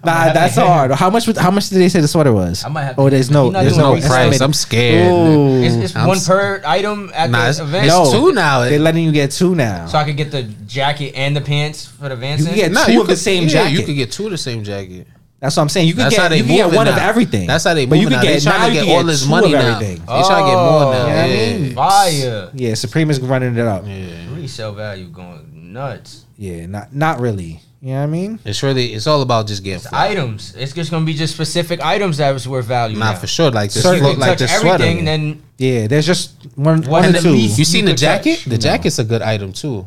Nah, that's to- hard. How much? would- How much did they say the sweater was? I might have Oh, there's no. There's no no price. estimated- I'm scared. Ooh. It's, it's I'm one s- per item at Nah, the it's- event. it's No. two now. They're letting you get two now. So I could get the jacket and the pants for the Vans. You can get Nah, two you of the same yeah, jacket. You could get two of the same jacket. That's what I'm saying. You could That's get you can get moving one of everything. That's how they But you moving could now. They get trying now to you get can all this money of now. everything. They trying to get more oh, now. You know I Yeah. mean? Fire. Yeah, Supreme is running it up. Yeah. Resale value going nuts. Yeah, not not really. You know what I mean? It's really it's all about just getting It's items. It's just gonna be just specific items that was worth value. Not now. for sure. Like this, If you look can like touch this everything, sweater. then Yeah, there's just one One one and or two. you seen the jacket? touch. The jacket's a good item too.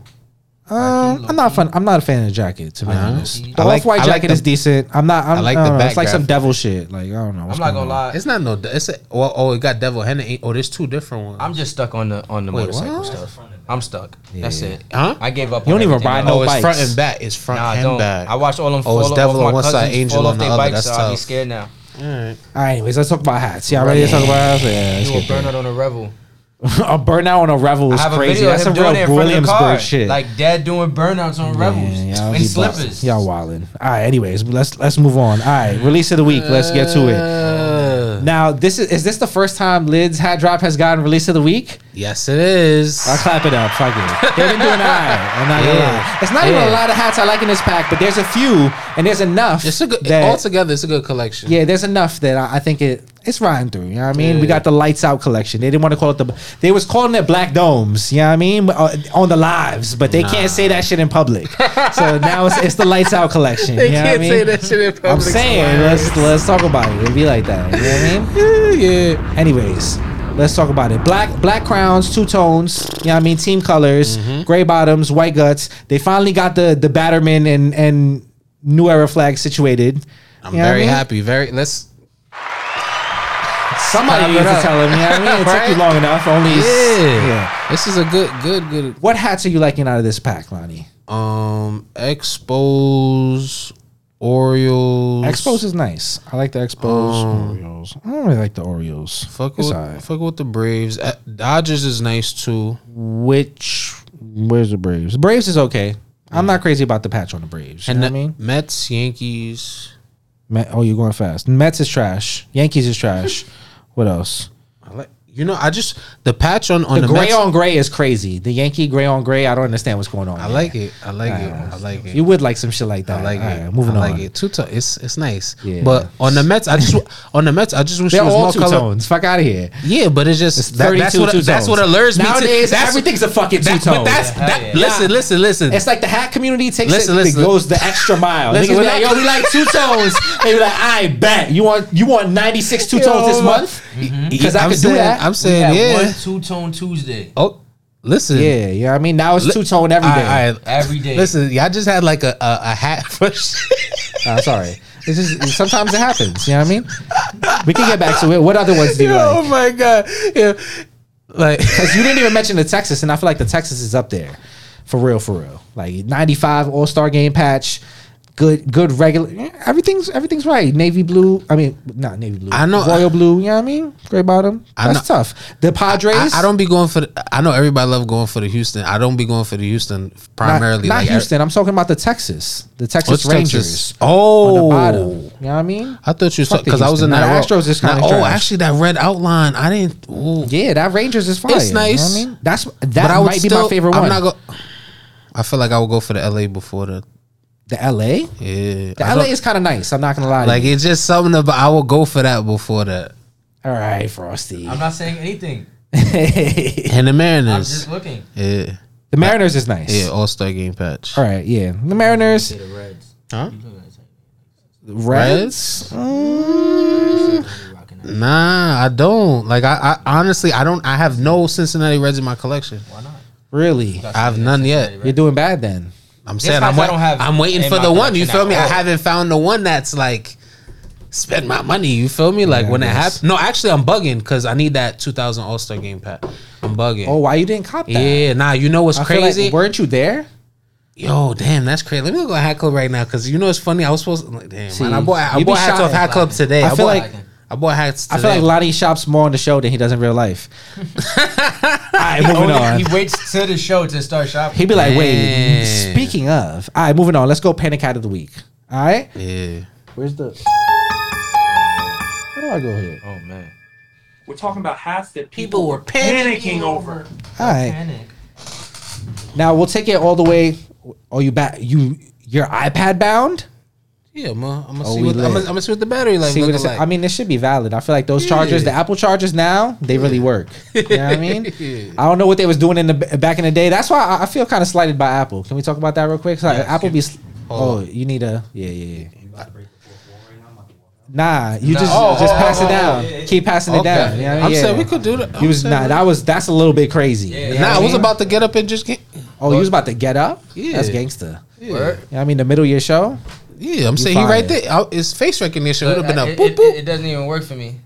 Um, I'm not fun. I'm not a fan of the jacket to be Uh-huh. honest. The I like- off-white I like jacket the- is decent. I'm not. I'm, I like I the don't know, back It's like some devil shit. Like I don't know. I'm not going gonna on. lie. It's not no. It's a, well, oh, it got Devil Henry. Oh, there's two different ones. I'm just stuck on the on the Wait, motorcycle what? stuff. I'm stuck. That's it. Huh? I gave up. You on don't even ride else. no oh, it's front and back. It's front Nah, I and don't. back. I watched all them. Oh, it's fall devil off on my one side, cousins angel fall on off the their other. bikes, That's so I'll be scared now. All right, Alright, anyways, let's talk about hats. Y'all ready to talk about hats? Yeah, let's You will burn out on a revel. (laughs) a burnout on a revel is crazy. That's some real doing it in front of the Williamsburg shit. like dad doing burnouts on rebels Yeah, y'all in slippers. Y'all wildin'. All right. Anyways, let's let's move on. All right. Release of the week. Let's get to it. Now, this is is this the first time Lids hat drop has gotten release of the week? Yes, it is. I'll clap it up. Fuck it. (laughs) They've been doing all right. I'm not gonna lie. It's not even a lot of hats I like in this pack, but there's a few, and there's enough. It's a good that, altogether. It's a good collection. Yeah, there's enough that I, I think it it's riding through. You know what I mean? We got the lights out collection. They didn't want to call it the. They was calling it black domes. You know what I mean? Uh, on the lives, but they can't say that shit in public. so now it's, it's the lights out collection. (laughs) They you know can't what I say that shit in public. I'm saying let's let's talk about it. It'd be like that. You know what I mean? yeah. Anyways, let's talk about it. Black black crowns, two tones. You know what I mean? Team colors, Mm-hmm. gray bottoms, white guts. They finally got the the Batterman and and New Era flag situated. I'm You know what I very mean? happy. Very. Let's. Somebody Clap needs to tell him. You know what I mean? It (laughs) took you long enough. Only Yeah. yeah. This is a good, good, good. What hats are you liking out of this pack, Lani? Um, expos, Orioles. Expos is nice. I like the Expos. Orioles. I don't really like the Orioles. Fuck It's with, alright. fuck with the Braves. Uh, Dodgers is nice too. Which where's the Braves? The Braves is okay. I'm not crazy about the patch on the Braves. You And know the what I mean? Mets, Yankees. Met, oh, you're going fast. Mets is trash. Yankees is trash. (laughs) what else? I like. You know, I just the patch on on The, the, gray Mets. on gray is crazy. The Yankee gray on gray. I don't understand what's going on. I like it. I like it. I like it. You would like some shit like that. I like it. right, moving I on. like it. Two tone. It's it's nice. Yeah. But on the Mets, I just (laughs) on the Mets, I just wish They're it was all more two color. tones. Fuck out of here. Yeah, but it's just that, 32 that's what two that's what allures me. Nowadays, to, that's, everything's a fucking that, two But tone. that's Yeah, that, yeah. listen, listen, listen. It's like the hat community takes Listen, it, listen. it goes the extra mile. Listen, Niggas be like, yo, we like two tones. They be like, I bet you want you want ninety six two tones this month mm-hmm. because I could do that. I'm saying, had yeah. one two tone Tuesday Oh, listen. yeah, you know what I mean. Now it's two tone every day. All right, every day. Listen, y'all just had like a a, a hat (laughs) for. Uh, sorry. It's just sometimes it happens. You know what I mean? We can get back to it. What other ones do you (laughs) oh like? my god! Yeah, like Because you didn't even mention the (laughs) Texas, and I feel like the Texas is up there, for real, for real. Like ninety five All Star Game patch, good, good regular. Everything's everything's right. Navy blue. I mean, not navy blue. I know- royal blue. You know what I mean? Gray bottom. I That's tough. The Padres. I, I don't be going for. The, I know everybody love going for the Houston. I don't be going for the Houston primarily. not like, Houston. I'm talking about the Texas. The Texas Rangers. Texas? Oh, bottom. You know what I mean? I thought you because I was in that ro- Astros is kinda Oh, trash. actually, that red outline. I didn't. Ooh. Yeah, that Rangers is fire. It's You know what nice. I mean? That's that I would might be my favorite I'm one. not go. I feel like I would go for the LA before the. The LA. Yeah, The I LA don't- is kind of nice. I'm not gonna lie. like to you. it's just something about. I will go for that before that. all right, Frosty. I'm not saying anything. the (laughs) And the Mariners. I'm Mariners. just looking. Yeah, The Mariners is nice. yeah, All Star Game patch. All right, yeah. The Mariners, the Reds. Huh? Reds. Mm. Nah, I don't. Like I, I honestly, I don't. I have no Cincinnati Reds in my collection. Why not? Really? I have none yet. You're doing bad then. I'm saying I'm, I wait, don't have I'm waiting for the one. You feel me? at I haven't found the one that's like spend my money. You feel me? Like Yeah, when it happens. No, actually, I'm bugging because I need that 2000 All Star Game pack. I'm bugging. Oh, why you didn't cop that? yeah, nah. You know what's I feel like- crazy? weren't you there? Yo, damn, that's crazy. Let me go to Hat Club right now because you know it's funny. I was supposed to like, damn. See, man, I bought I bought hats off Hat Club today. I I, feel bought, like- I bought hats. I Today. feel like Lani shops more on the show than he does in real life. (laughs) All right, He, moving on. he waits to the show to start shopping. He'd be like, wait, Damn. speaking of. All right, moving on. Let's go Panic Hat of the Week. All right? yeah. Where's the. How do I go here? oh man. We're talking about hats that People people, were were panicking over. All right. Panic. Now we'll take it all the way. Are you back? You your iPad bound? Yeah, I'm gonna, I'm gonna Oh, see what I'm gonna, I'm see what the battery life See what it's, like. I mean, this should be valid. I feel like those chargers, the Apple chargers now, they really work. You know what I mean? (laughs) Yeah. I don't know what they was doing in the back in the day. That's why I, I feel kind of slighted by Apple. Can we talk about that real quick? So Apple be. Oh, Hold you need a yeah yeah yeah. Nah, you Nah. just Oh, just oh, pass oh, it down. yeah, yeah. Keep passing it down. You know I mean? I'm Yeah. saying we could do that. You was nah, that was that's a little bit crazy. Yeah, You know Nah, what I was about to get up and just get. Oh, you was about to get up? Yeah. That's gangster. Yeah, Word. You know what I mean, the middle of your show. Yeah I'm saying he right there. I- His face recognition would have been But, up. uh, it, boop, it- boop. it doesn't even work for me.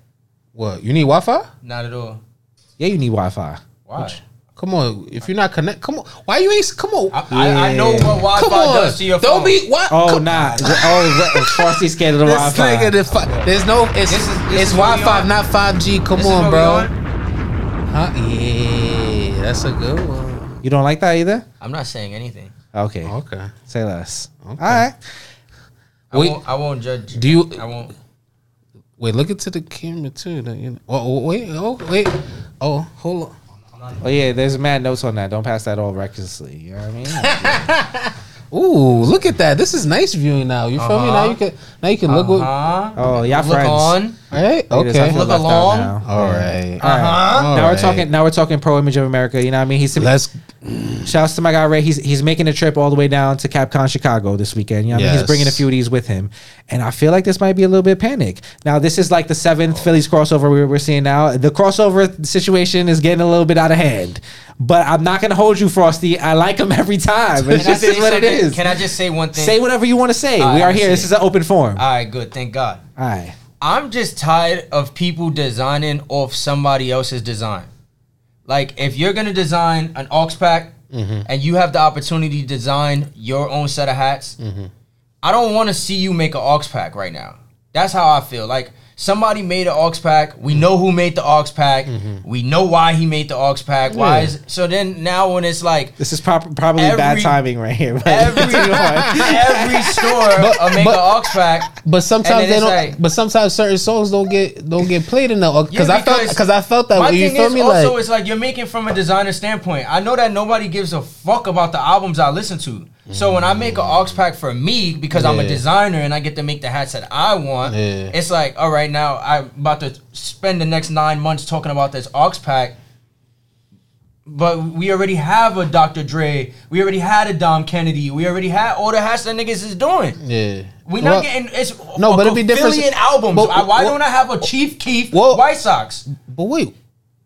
what? You need Wi-Fi? Not at all. Yeah, you need Wi-Fi. Why? Come on. If you're not connect, come on. Why you ain't? Come on. I, I, I know what Wi-Fi come on. does to your phone. Don't phone. be what? Oh come- nah. Oh, Re- (laughs) Frosty scared of the This Wi-Fi. nigga, the fi- there's no. It's This is- this it's is what we Wi-Fi, on. not 5G. Come This on, bro. on? Huh? Yeah, that's a good one. You don't like that either? I'm not saying anything. Okay, Okay. say less. Okay. All right. I Wait. won't. I won't judge. Do you- I won't. Wait, look into the camera too. that you- Oh, oh, wait. Oh, wait. Oh, hold on. Oh yeah, there's mad notes on that. Don't pass that all recklessly. You know what I mean? (laughs) Ooh, look at that. This is nice viewing now. You feel me? Now Uh-huh. you can now you can look what Uh-huh. Oh, y'all Look friends. on. Right? Look at this, I Okay. Look along. now. All right. All right. Uh-huh. Now All we're right. talking. Now we're talking pro image of America. You know what I mean? He's Let's Shouts to my guy Ray. He's he's making a trip all the way down to Capcom Chicago this weekend. You know what I mean? He's bringing a few of these with him, and I feel like this might be a little bit panic. Now this is like the seventh Phillies crossover we're, we're seeing now. The crossover situation is getting a little bit out of hand, but I'm not gonna hold you, Frosty. I like him every time. It Can I just is what it something? is. Can I just say one thing? say whatever you want to say. All we right, are here. This say is an open forum. All right, good. Thank God. All right. I'm just tired of people designing off somebody else's design. Like if you're gonna design an aux pack mm-hmm. and you have the opportunity to design your own set of hats, mm-hmm. I don't want to see you make an aux pack right now. That's how I feel. Like somebody made an aux pack. We know who made the aux pack. We know why he made the aux pack. Why is so then now when it's like This is prob- probably bad timing right here. but- every (laughs) every store uh, make but- an aux pack. But sometimes they don't. like- but sometimes certain songs don't get don't get played enough. Because Yeah, I felt because because I felt that My way. You thing feel is me? also Like it's like you're making from a designer standpoint. I know that nobody gives a fuck about the albums I listen to. So when I make an aux pack for me because I'm a Yeah. designer and I get to make the hats that I want, Yeah. it's like all right now I'm about to spend the next nine months talking about this aux pack. But we already have a Dr. Dre. We already had a Dom Kennedy. We already had all the hats that niggas is doing. yeah. We Well, not getting it's no, a but it'd be different- albums. But- Why- Why well- don't I have a Chief Keef Well- White Sox? But wait,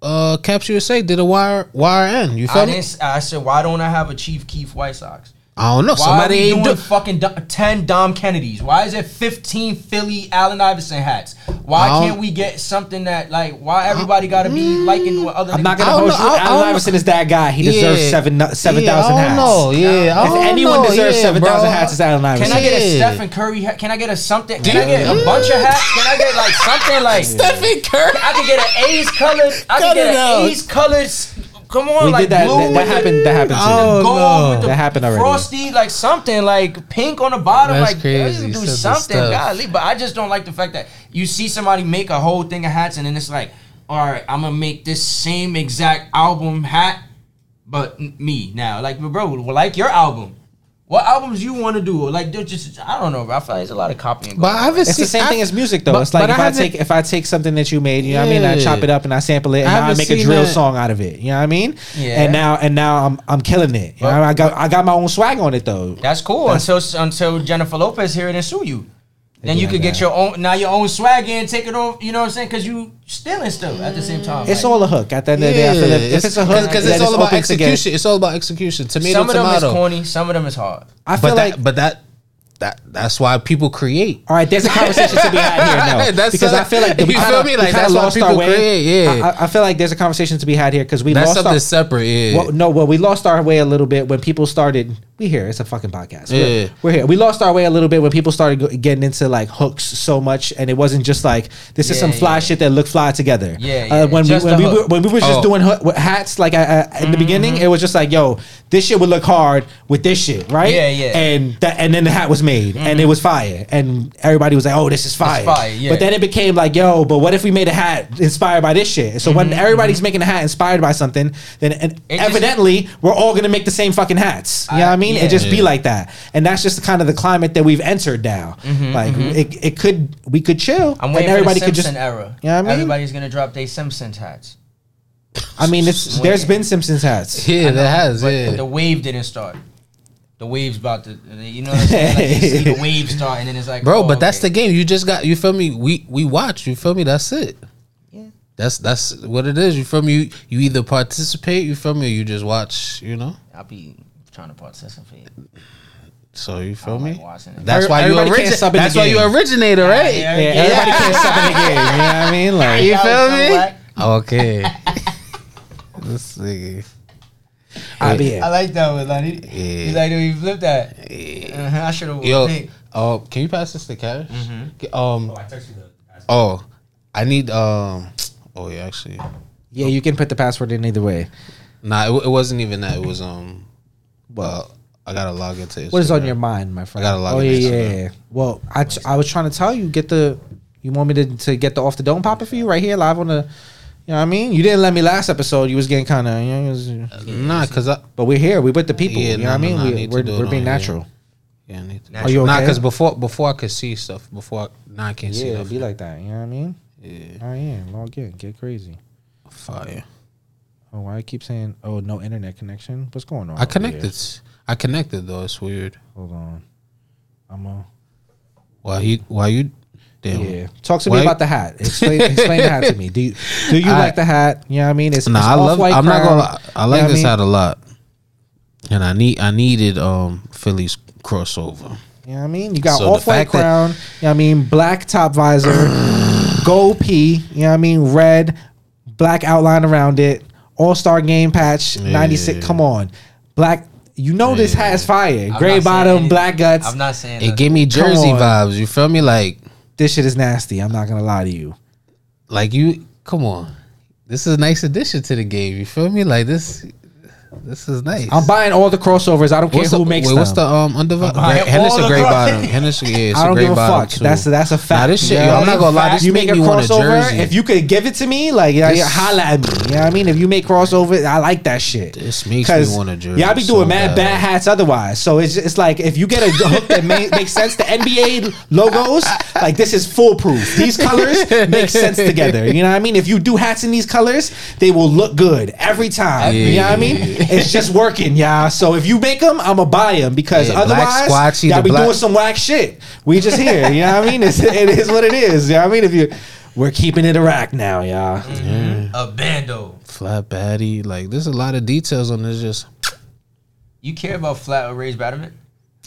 uh, Caps USA did a wire wire end. You feel I me? didn't. s- I said, why don't I have a Chief Keef White Sox? Oh, I don't know. Why Somebody are we ain't doing do. fucking do- ten Dom Kennedys? Why is it fifteen Philly Allen Iverson hats? Why I can't we get something that like? Why everybody got to be liking what other? I'm not gonna I don't hold you. I- I Allen don't Iverson is that guy. He deserves Yeah. seven seven Yeah, thousand I hats. don't know. Yeah, I If don't anyone know. deserves Yeah, seven thousand bro. hats, it's Allen Iverson. Can I get a Yeah. Stephen Curry? hat? Can I get a something? Can I get a bunch of hats? Can I get like something like? (laughs) Stephen Curry. I could get an A's colored. I Cut could get it out. an A's colored. s- Come on, we like did that. blue That, that with the- happened. That happened too. Oh, gold no. with the That happened already. Frosty, like something like pink on the bottom, That's like crazy. do Said something, stuff. golly. But I just don't like the fact that you see somebody make a whole thing of hats and then it's like, all right, I'm gonna make this same exact album hat, but me now. Like, bro, like your album. What albums you want to do? Like, they're just I don't know, bro. I feel like there's a lot of copying. But I on. haven't It's the same I- thing as music, though. but- it's like if I I, take if I take something that you made, you know what I mean, I chop it up and I sample it, and I now I make a drill that. song out of it. You know what I mean? Yeah. And now and now I'm I'm killing it. You know, I got I got my own swag on it though. That's cool until until Jennifer Lopez here and sue you. Then you have could get your own now your own swag in, take it off. You know what I'm saying? Because you stealing stuff at the same time. It's Like, all a hook. At the end of the day, I feel if, if it's a hook, because it's all about open to get- execution. It's all about execution. Tomato, some of them tomato. is corny, some of them is hard. I feel but like that, but that, that, that's why people create. All right, there's a conversation to be had here. (laughs) No, That's because so- I feel like the, (laughs) you feel kinda, me? Like, kinda that's why lost our people way. create, yeah. I, I- I feel like there's a conversation to be had here because we That's lost something our. separate. Yeah. Well, no, well, we lost our way a little bit when people started. We here. It's a fucking podcast. We're, Yeah. we're here. We lost our way a little bit when people started getting into like hooks so much, and it wasn't just like this is Yeah, some fly yeah. shit that look fly together. Yeah, Uh, when we when we were, when we were just Oh. doing with hats like uh, in the beginning, it was just like yo, this shit would look hard with this shit, right? Yeah, yeah. And that and then the hat was made, and it was fire, and everybody was like, oh, this is fire. fire, yeah. But then it became like, yo, but what if we made a hat inspired by this shit? So when everybody's making a hat inspired by something, then and Mm-hmm, just- evidently we're all gonna make the same fucking hats. You know what I mean? Yeah. It just be like that, and that's just kind of the climate that we've entered now. like it, it could we could chill, Mm-hmm, I'm and waiting everybody for the could Simpson just. era. You know what I mean? Everybody's gonna drop their Simpsons hats. I mean, it's I'm there's been Simpsons hats. yeah, that has. But Yeah. the wave didn't start. The wave's about to, you know what I'm saying? Like you see the wave start, and then it's like, bro. oh, but that's the game. You just got. You feel me? We we watch. You feel me? That's it. Yeah. That's that's what it is. You feel me? You, you either participate. You feel me? Or you just watch. You know. I'll be trying to participate. So you feel me? like. That's why you Everybody can't origin- sub in the That's why you game. originator, right? Yeah, Yeah, everybody can't step in the game. You know what I mean? (laughs) Like, You feel me? whack. Okay. (laughs) this nigga. I be I like that one. Like, he, Yeah. he like the way you flipped that. Uh-huh, I should have. Yo, Pink. oh, can you pass this to Cash? Mm-hmm. Get- Um, I texted you the oh, I need um. Oh yeah, actually, yeah, you can put the password in either way. nah, it, it wasn't even that. It was um. Well, I gotta log into. It. What is on your mind, my friend? I gotta log oh yeah, yeah, Instagram. yeah. Well, I, t- I was trying to tell you get the. You want me to, to get the off the dome popper for you right here live on the You know what I mean? You didn't let me last episode. You was getting kind of, you know, was- uh, Nah, cause I but we're here. We with the people. Yeah, you know no, what I mean? no, I we, to we're we're being on here. natural. yeah, I need to. Natural. you Nah, okay? cause before before I could see stuff, before I, now I can't see Yeah, be like that. You know what I mean? Yeah, Oh yeah, log in, get crazy. fire. Oh, why I keep saying, oh, no internet connection? What's going on? I connected. I connected though. It's weird. Hold on. I'm a Why he? Why you? Damn. yeah. Talk to Why- me about the hat. Explain explain the hat to me. Do you do you (laughs) I- like the hat? You know what I mean? It's, Nah, it's I love. I'm not gonna. lie. I You know like this mean? hat a lot, and I need. I needed um Phillies crossover. You know what I mean? You got So off white that- crown. you know what I mean? Black top visor, (clears throat) gold P. You know what I mean? Red, black outline around it. All star game patch. Ninety six. Yeah. Come on, black. You know this hat is fire. I'm Gray not saying bottom, anything. black guts. I'm not saying It that. gave me Come Jersey on. vibes. You feel me? Like, this shit is nasty. I'm not gonna lie to you. like you. Come on. This is a nice addition to the game. You feel me? Like this. This is nice. I'm buying all the crossovers. I don't care What's who makes wait, them. what's the um undervi- buying gray, Henderson all the gray cross- bottom? Henderson, yeah, it's I a don't gray give a bottom fuck. too. That's that's a fact. Nah, this shit. You yo, I'm not gonna lie. This you make make a me a crossover. If you could give it to me, like yeah, This- yeah, holla at me. You know what I mean? If you make crossover, I like that shit. This makes me 'Cause, want a jersey Yeah, I be so doing mad bad. bad hats otherwise. So it's it's like if you get a hook that ma- (laughs) makes sense, the NBA logos, like this is foolproof. These colors make sense together. You know what I mean? If you do hats in these colors, they will look good every time. You know what I mean? (laughs) It's just working, y'all. So if you make them, I'ma buy them because Yeah, black otherwise, squatchy, y'all be black- doing some whack shit. We just here. You know what I mean? (laughs) It's, it is what it is. You know what I mean? If you, we're keeping it a rack now, y'all. a bando. flat baddie. Like there's a lot of details on this. Just You care about flat or raised batterman?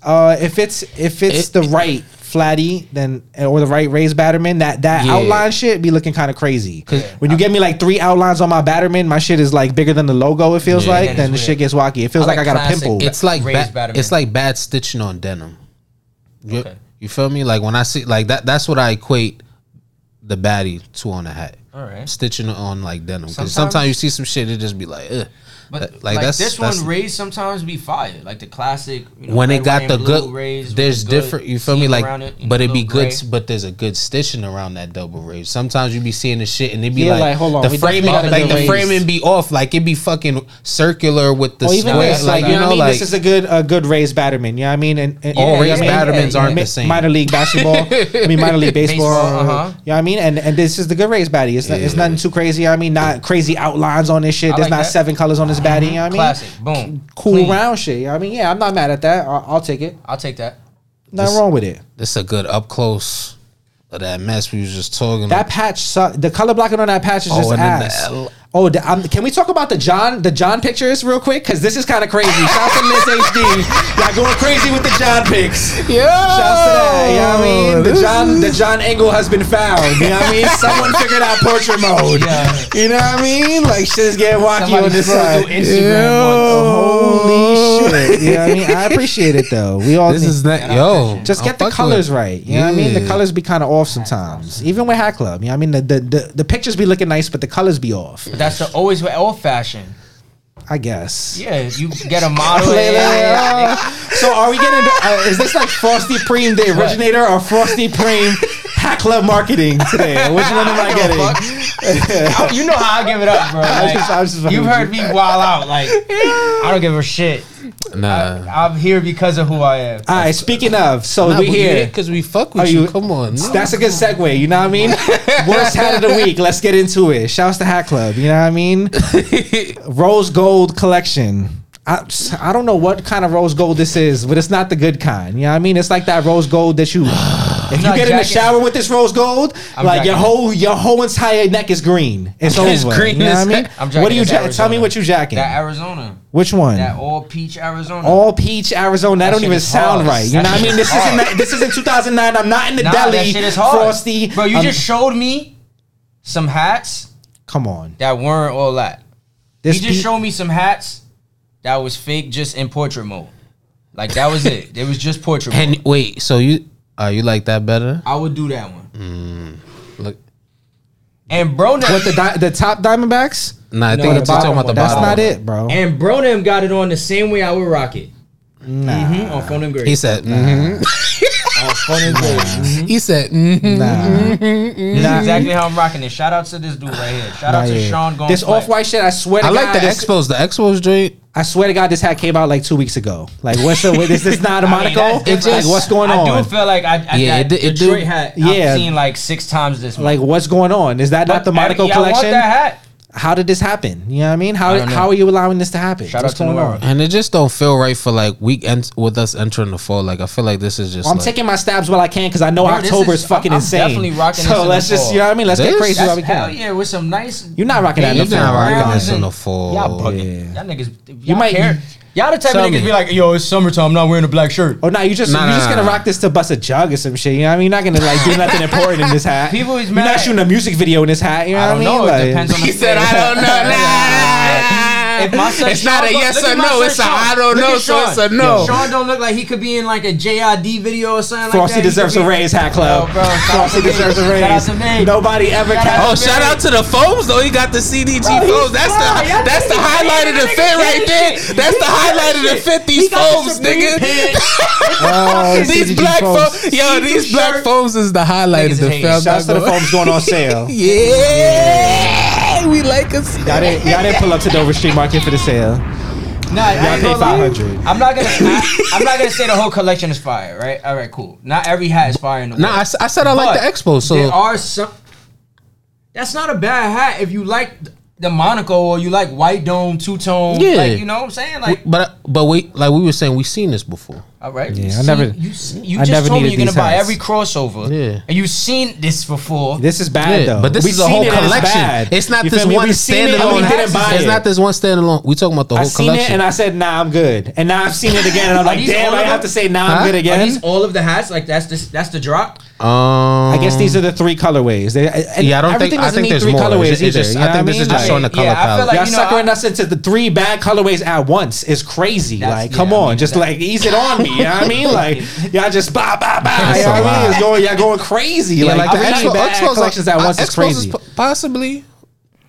Uh, if it's if it's It- the right flatty, then or the right raised batterman, that that Yeah. outline shit be looking kind of crazy. 'Cause- when you get me like three outlines on my batterman, my shit is like bigger than the logo. It feels Yeah. like then the is shit gets wacky. It feels I like, like I got a pimple. it's like Raised ba- Batterman. it's like bad stitching on denim. You, Okay. you feel me? Like when I see like that, that's what I equate the baddie to on a hat. All right. Stitching on like denim. Because Sometimes- sometimes, you see some shit, it just be like, Ugh. But That- like, that's- this that's- one, raised sometimes be fire. Like the classic. You know, when it got the good, raised with there's good different. You feel me? Like, around it, but a it be little good. But there's a good stitching around that double raise. Sometimes you be seeing the shit and it be Yeah, like, like, hold on, the framing, got like good the raise. framing be off. Like it be fucking circular with the Or square. this, like, you know, what I mean, this is a good a good raised batterman. You know what I mean? And, and All you know raised what I mean? battermans aren't the same. Minor league basketball. I mean, minor league (laughs) baseball. Baseball, uh, uh-huh. You know what I mean? And and this is the good raised baddie. It's, not, it's nothing too crazy. I mean, not crazy outlines on this shit. There's not. Seven colors on this Mm-hmm. baddie. You know what I mean? Classic. Boom. Cool Clean. round shit. You know what I mean? Yeah, I'm not mad at that. I'll, I'll take it. I'll take that. Nothing This- wrong with it. This is a good up close of that mess we was just talking. That patch, su- the color blocking on that patch is Oh, just the ass. L- Oh, the, um, can we talk about the John the John pictures real quick? Because this is kind of crazy. Shouts to Miss HD. Y'all going crazy with the John pics. yeah, Shouts to that. You know what I mean? The John the John angle has been found. You know what I mean? (laughs) Someone figured out portrait mode. Yeah. You know what I mean? Like shit is getting wacky Somebody on this side. Instagram Holy shit. You know what I mean? I (laughs) appreciate it though. We all This need- is not yo. appreciate just I'm get the colors with right. You know what I mean? The colors be kind of off sometimes. Even with Hat Club. You know what I mean? The, the the the pictures be looking nice, but the colors be off. But that's the always with old fashion. I guess. Yeah, you get a model. Lay- lay- lay- yeah, uh, so are we getting? Uh, is this like Frosty Preme, the originator, or Frosty Preme Hat Club marketing today? Which one am I I getting? don't give a fuck. you know how I give it up, bro. (laughs) Like, just- just you've heard me wild out. Like I don't give a shit. Nah. I'm here because of who I am. All right. Speaking of, so Nah, we but here. because we fuck with you. you- Come on. That's a good segue. You know what I mean? (laughs) Worst hat of the week. Let's get into it. Shouts to Hat Club. You know what I mean? (laughs) Rose Gold collection. I, I don't know what kind of rose gold this is, but it's not the good kind. You know what I mean? It's like that rose gold that you, (sighs) (sighs) if you not get in the jacking- shower with this rose gold, I'm like your jacking whole your whole entire neck is green. It's (laughs) It's over. green you know what I as mean? heck. I'm what do jacking you this jack? Tell me Arizona. what you jacking. That Arizona, Which one? that all peach Arizona. All peach Arizona. That, That don't shit even is sound hard. right. You That know what I shit mean? is This isn't this is in 2009. I'm not in the Nah, deli. that shit is hard. Frosty, bro. You I'm- just showed me some hats come on. that weren't all that. This you just pe- showed me some hats that was fake, just in portrait mode. Like that was it. It was just portrait mode. And wait, so you are you like that better? I would do that one. Look, And bro, them, What the di- the top Diamondbacks? nah, I No, think the you're talking bottom about the one. That's bottom. not it, bro. and bro, them got it on the same way I would rock it. Nah. Mhm, on phone and grade. He said, (laughs) He said, mm-hmm, nah. Mm-hmm, mm-hmm. Exactly how I'm rocking it. Shout out to this dude right here. Shout out to. Sean Gomez. This off white shit, I swear to I God. I like the Expos. The Expos joint. I swear to God, this hat came out like two weeks ago. Like, what's the, is this not a Monaco? I just, like, what's going on? I do feel like I, I yeah, it, it Detroit do, hat. Yeah. I've seen like six times this. Month. Like, what's going on? Is that but not the Monaco collection? I want that hat how did this happen? You know what I mean? How I how are you allowing this to happen? Shout What's going on? And it just don't feel right for like week end with us entering the fall. Like I feel like this is just. Well, I'm like, taking my stabs while I can because I know bro, October is, is fucking I'm insane. Definitely rocking. So let's just fall. you know what I mean. Let's this? get crazy while we can. Hell yeah, with some nice. You're not rocking that. You're not rocking this in the fall. Yeah, bugging. Yeah. Y'all niggas. you you might. Care. Y'all the type of niggas be like, yo, it's summertime. I'm not wearing a black shirt. Oh no, you just Nah, you nah, just nah, gonna rock this to bust a jug or some shit. You know what I mean? You're not gonna like do (laughs) nothing important in this hat. People is You're mad. not shooting a music video in this hat. You know I don't what I mean? know. It depends on the (laughs) He said, I don't know. (laughs) Nah, nah. If my son it's Sean not a yes or no. It's a I Sean. Don't know. So it's a no. Sean don't look like he could be in like a JID video or something. Frosty like deserves a raise, Hat Club. Oh, bro, Frosty deserves a raise. Nobody ever. Oh, shout out to the foams though. He got the CDG foams. That's the that's the highlight of the fit right there. That's the highlight of the fifties foams, nigga. (laughs) These black foams, yo, these black foams is the highlight of the film. out to the foams going on (laughs) sale. yeah. Why we like us? Y'all didn't, y'all didn't pull up to Dover Street Market for the sale. Nah, y'all paid five hundred. I'm not gonna. I, I'm not gonna say the whole collection is fire, right? All right, cool. Not every hat is fire in the world. Nah, said I like the expo, so there are some. That's not a bad hat if you like the Monaco or you like white dome, two tone. Yeah, like, you know what I'm saying. Like, but but we like we were saying we've seen this before. All right. Yeah, you I never. You, you I just never told me you're gonna hats. buy every crossover. Yeah, and you've seen this before. This is bad yeah, though. But this we've is a whole it collection. It's, not you this one standalone. It, it's not this one standalone. We talking about the I whole collection. and I said, nah, I'm good. And now I've seen it again, and I'm like, damn, I have to say, nah, I'm good again. all of the hats? Like that's this? That's the drop. Um, I guess these um, are the three colorways. They, yeah, I don't think I think there's three more. Colorways either, just, I think this is just showing the color yeah, palette. Like, Y'all you suckering I, us into the three bad colorways at once is crazy. Like, yeah, come I mean, on, just like ease it on me. You know what I mean? (laughs) Like, y'all just ba ba ba. I mean, it's going y'all going crazy. Yeah, like, like the Expo, bad collections at uh, once is crazy. possibly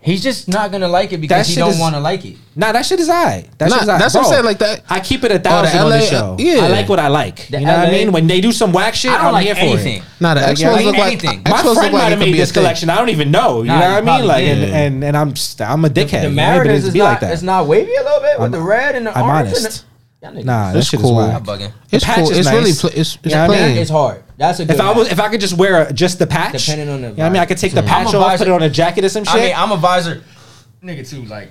He's just not gonna like it because he don't want to like it. Nah, that shit is I. That nah. That's Bro, what I'm saying. Like that. I keep it a oh, thousand oh, LA, on the show. Uh, yeah. I like what I like. The you know LA, what I mean? When they do some whack shit, I'm like here anything. for it. Nah, the like, like, anything. like My X-Files friend might have made this collection. I don't even know. You nah, know what I mean? Like, and, and, and I'm I'm a dickhead. The, the is not, like. It's not wavy a little bit with the red and the orange. I'm honest. Nah, that shit cool. is wild. bugging. It's cool. It's nice. really pl- it's, it's Yeah, I mean. It's hard. That's a good. If I was, if I could just wear a, just the patch, Depending on the you know I mean, I could take the patch I'm off, put it on a jacket or some shit. I mean, I'm a visor nigga too. Like,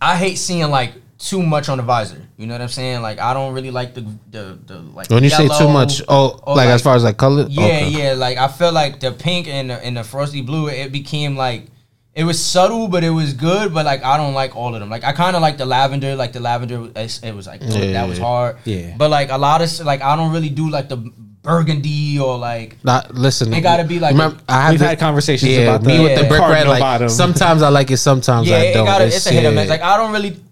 I hate seeing like too much on the visor. You know what I'm saying? Like, I don't really like the the, the like. When you say too much, oh, like, as far as like color, Yeah, Okay. yeah. Like I feel like the pink and the, and the frosty blue, it became like it was subtle, but it was good. But like, I don't like all of them. Like, I kind of like the lavender. Like the lavender, it, was like yeah, that was hard. Yeah. But like a lot of like, I don't really do like the burgundy or like. Not listen. It gotta be like. Remember, have we've had conversations yeah, about me the, with the brick red. Like bottom. sometimes I like it, sometimes I don't. It gotta, it's, it's a hit or miss. Like I don't really,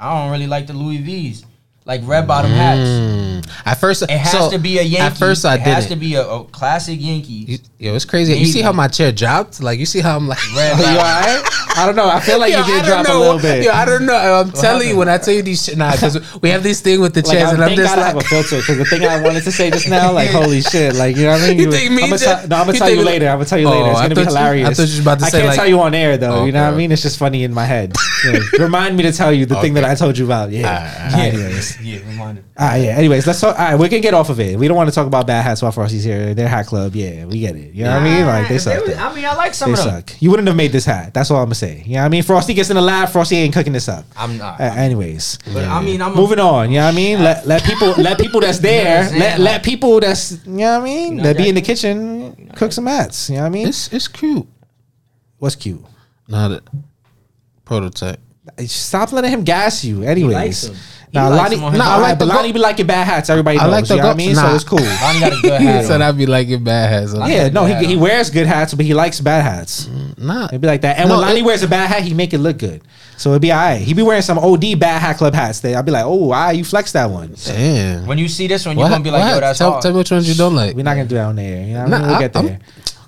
I don't really like the Louis V's like red bottom hats. Mm. At first, it has so, to be a Yankee. At first, I it didn't. Has to be a, a classic Yankee. You, yo, it's crazy. You see how my chair dropped? Like you see how I'm like, (laughs) red, like, you all right? I don't know. I feel like yo, you did drop know. a little bit. Yo, I don't know. I'm what telling happened? you when I tell you these shit. Nah, because we have this thing with the like, chairs, and I'm just God like, I have a filter because the thing I wanted to say just now, (laughs) like, holy shit, like, you know what I mean? You, you think me? I'm gonna, t- no, I'm gonna tell you later. I'm gonna tell you later. It's gonna be hilarious. I thought you was about to say. I can't tell you on air though. Oh, you know what I mean? It's just funny in my head. (laughs) Remind me to tell you the thing that I told you about. Yeah. Anyways, yeah. Ah, yeah. Anyways, let's talk. All right, we can get off of it. We don't want to talk about bad hats while Frosty's here. They're hat club. Yeah, we get it. You know what I mean? Like they suck. I mean, I like some they. Suck. You wouldn't have made this hat. That's all I'm gonna say say. You know what I mean? Frosty gets in the lab. Frosty ain't cooking this up. I'm not. Uh, anyways, but I mean, I'm moving a, on. You know what I mean? Let, let people let people that's there. You know let let people that's you know what I mean. You know, that be in the kitchen you know, cook some mats. You know what I mean? It's it's cute. What's cute? Not a prototype. Stop letting him gas you. Anyways. Nah, Lani, nah, I like but Lani be liking bad hats. Everybody I knows. like the you know go- what I mean? Nah. So it's cool. Lani got a good (laughs) hat. so I'd be liking bad hats. I yeah, like no, he, he wears good hats, but he likes bad hats. Mm, nah, it'd be like that. And no, when Lonnie it, wears a bad hat, he make it look good. So it'd be alright. He'd be wearing some OD bad hat club hats. There, I'd be like, oh, ah, you flex that one. Damn. When you see this one, you're gonna be like, what? yo, that's tell, hard. tell me which ones you don't like. We're not gonna do that on there. You know what I mean? We'll get there.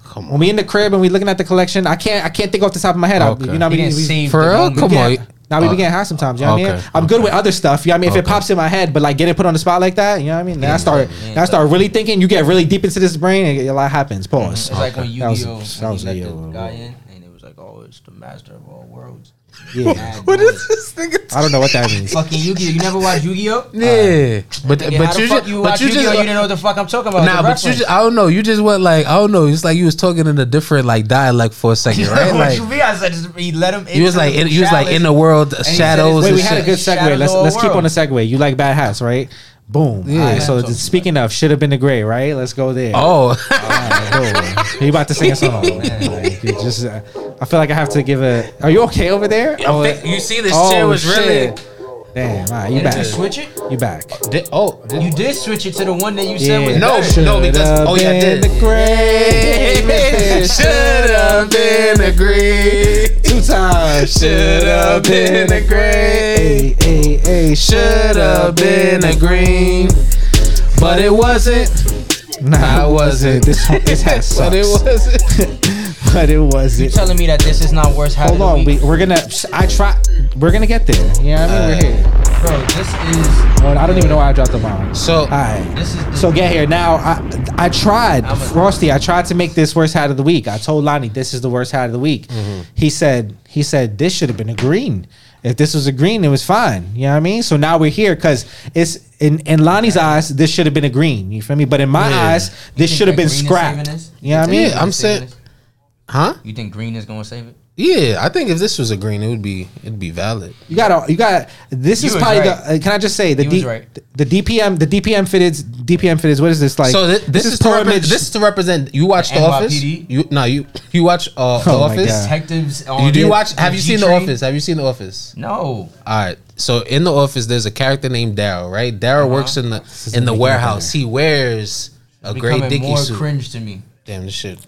Come on. When we in the crib and we looking at the collection, I can't I can't think off the top of my head. Okay. I, you know what I mean? We, for real? Come on. Now we Oh. be getting high sometimes. You know what I mean? I'm good with other stuff. You know what I mean? If it pops in my head, but like getting put on the spot like that, you know what I mean? Then I start, yeah, then I start really thinking. You get really deep into this brain, and a lot happens. Pause. It's like when That was- Yu-Gi-Oh! that when was he let a, the uh, guy in, and it was like, oh, it's the master of all worlds. Yeah. Mad What noise. is this thing? I don't know what that means. Fucking Yu-Gi-Oh! You never watched Yu-Gi-Oh? Yeah, but Nigga, but you just you but watch you Yu-Gi-Oh! just you didn't know what the fuck I'm talking about. Nah, but you just, I don't know. You just went like I don't know. It's like you was talking in a different like dialect for a second, (laughs) right? what Like you mean? I said just, he let him. you was like in, you was like in the world shadows. Wait, we had a good Shadow segue. Let's let's keep on the segue. You like bad hats, right? Boom. Yeah. Right, so speaking of, should have been the gray, right? Let's go there. Oh, Alright, cool. You about to sing a song? (laughs) Like, just, uh, I feel like I have to give a. Are you okay over there? Oh, you see this oh, chair was really. Damn, oh, all right, oh, you Did you back? switch it? You back? Did, oh, did, You did switch it to the one that you said was No, better. no, because- oh, yeah, I did. The gray. (laughs) should have been a green. Two times. Should have been a gray. Hey, hey, hey. Should have been a green, but it wasn't. Nah, it wasn't. This this hat sucks. (laughs) But it wasn't. (laughs) (laughs) but it wasn't. telling me that this is not worst hat Hold of the on, week. we, we're gonna. I try. We're gonna get there. Yeah, know what I mean? we're here. Bro, this is Oh, I don't even know why I dropped the bomb. So All right. this is the, So get here now. I I tried a- Frosty. I tried to make this worst hat of the week. I told Lani this is the worst hat of the week. Mm-hmm. He said he said this should have been a green. If this was a green, it was fine. You know what I mean? So now we're here because it's in in Lani's eyes. This should have been a green. You feel me? But in my Yeah. eyes, this should have been green scrapped. You know what I mean? Yeah, I'm saying- this? Huh? You think green is gonna save it? Yeah, I think if this was a green, it would be it'd be valid. You got to you got this You is was probably right. the uh, can I just say the You was D, right. the DPM the DPM fitted DPM fitted what is this like so th- this, is, to Pro represent, this is to represent. You watch The The Office? NYPD? You no, you you watch uh, (laughs) The Oh my Office? God. Detectives on You do you watch? Have you seen The G-Train? Office? Have you seen The Office? No. All right. So in The Office, there's a character named Darryl. Right? Darryl Uh-huh. works in the in the making it warehouse. He wears a gray Becoming Dickie more suit. cringe to me. Damn, this shit.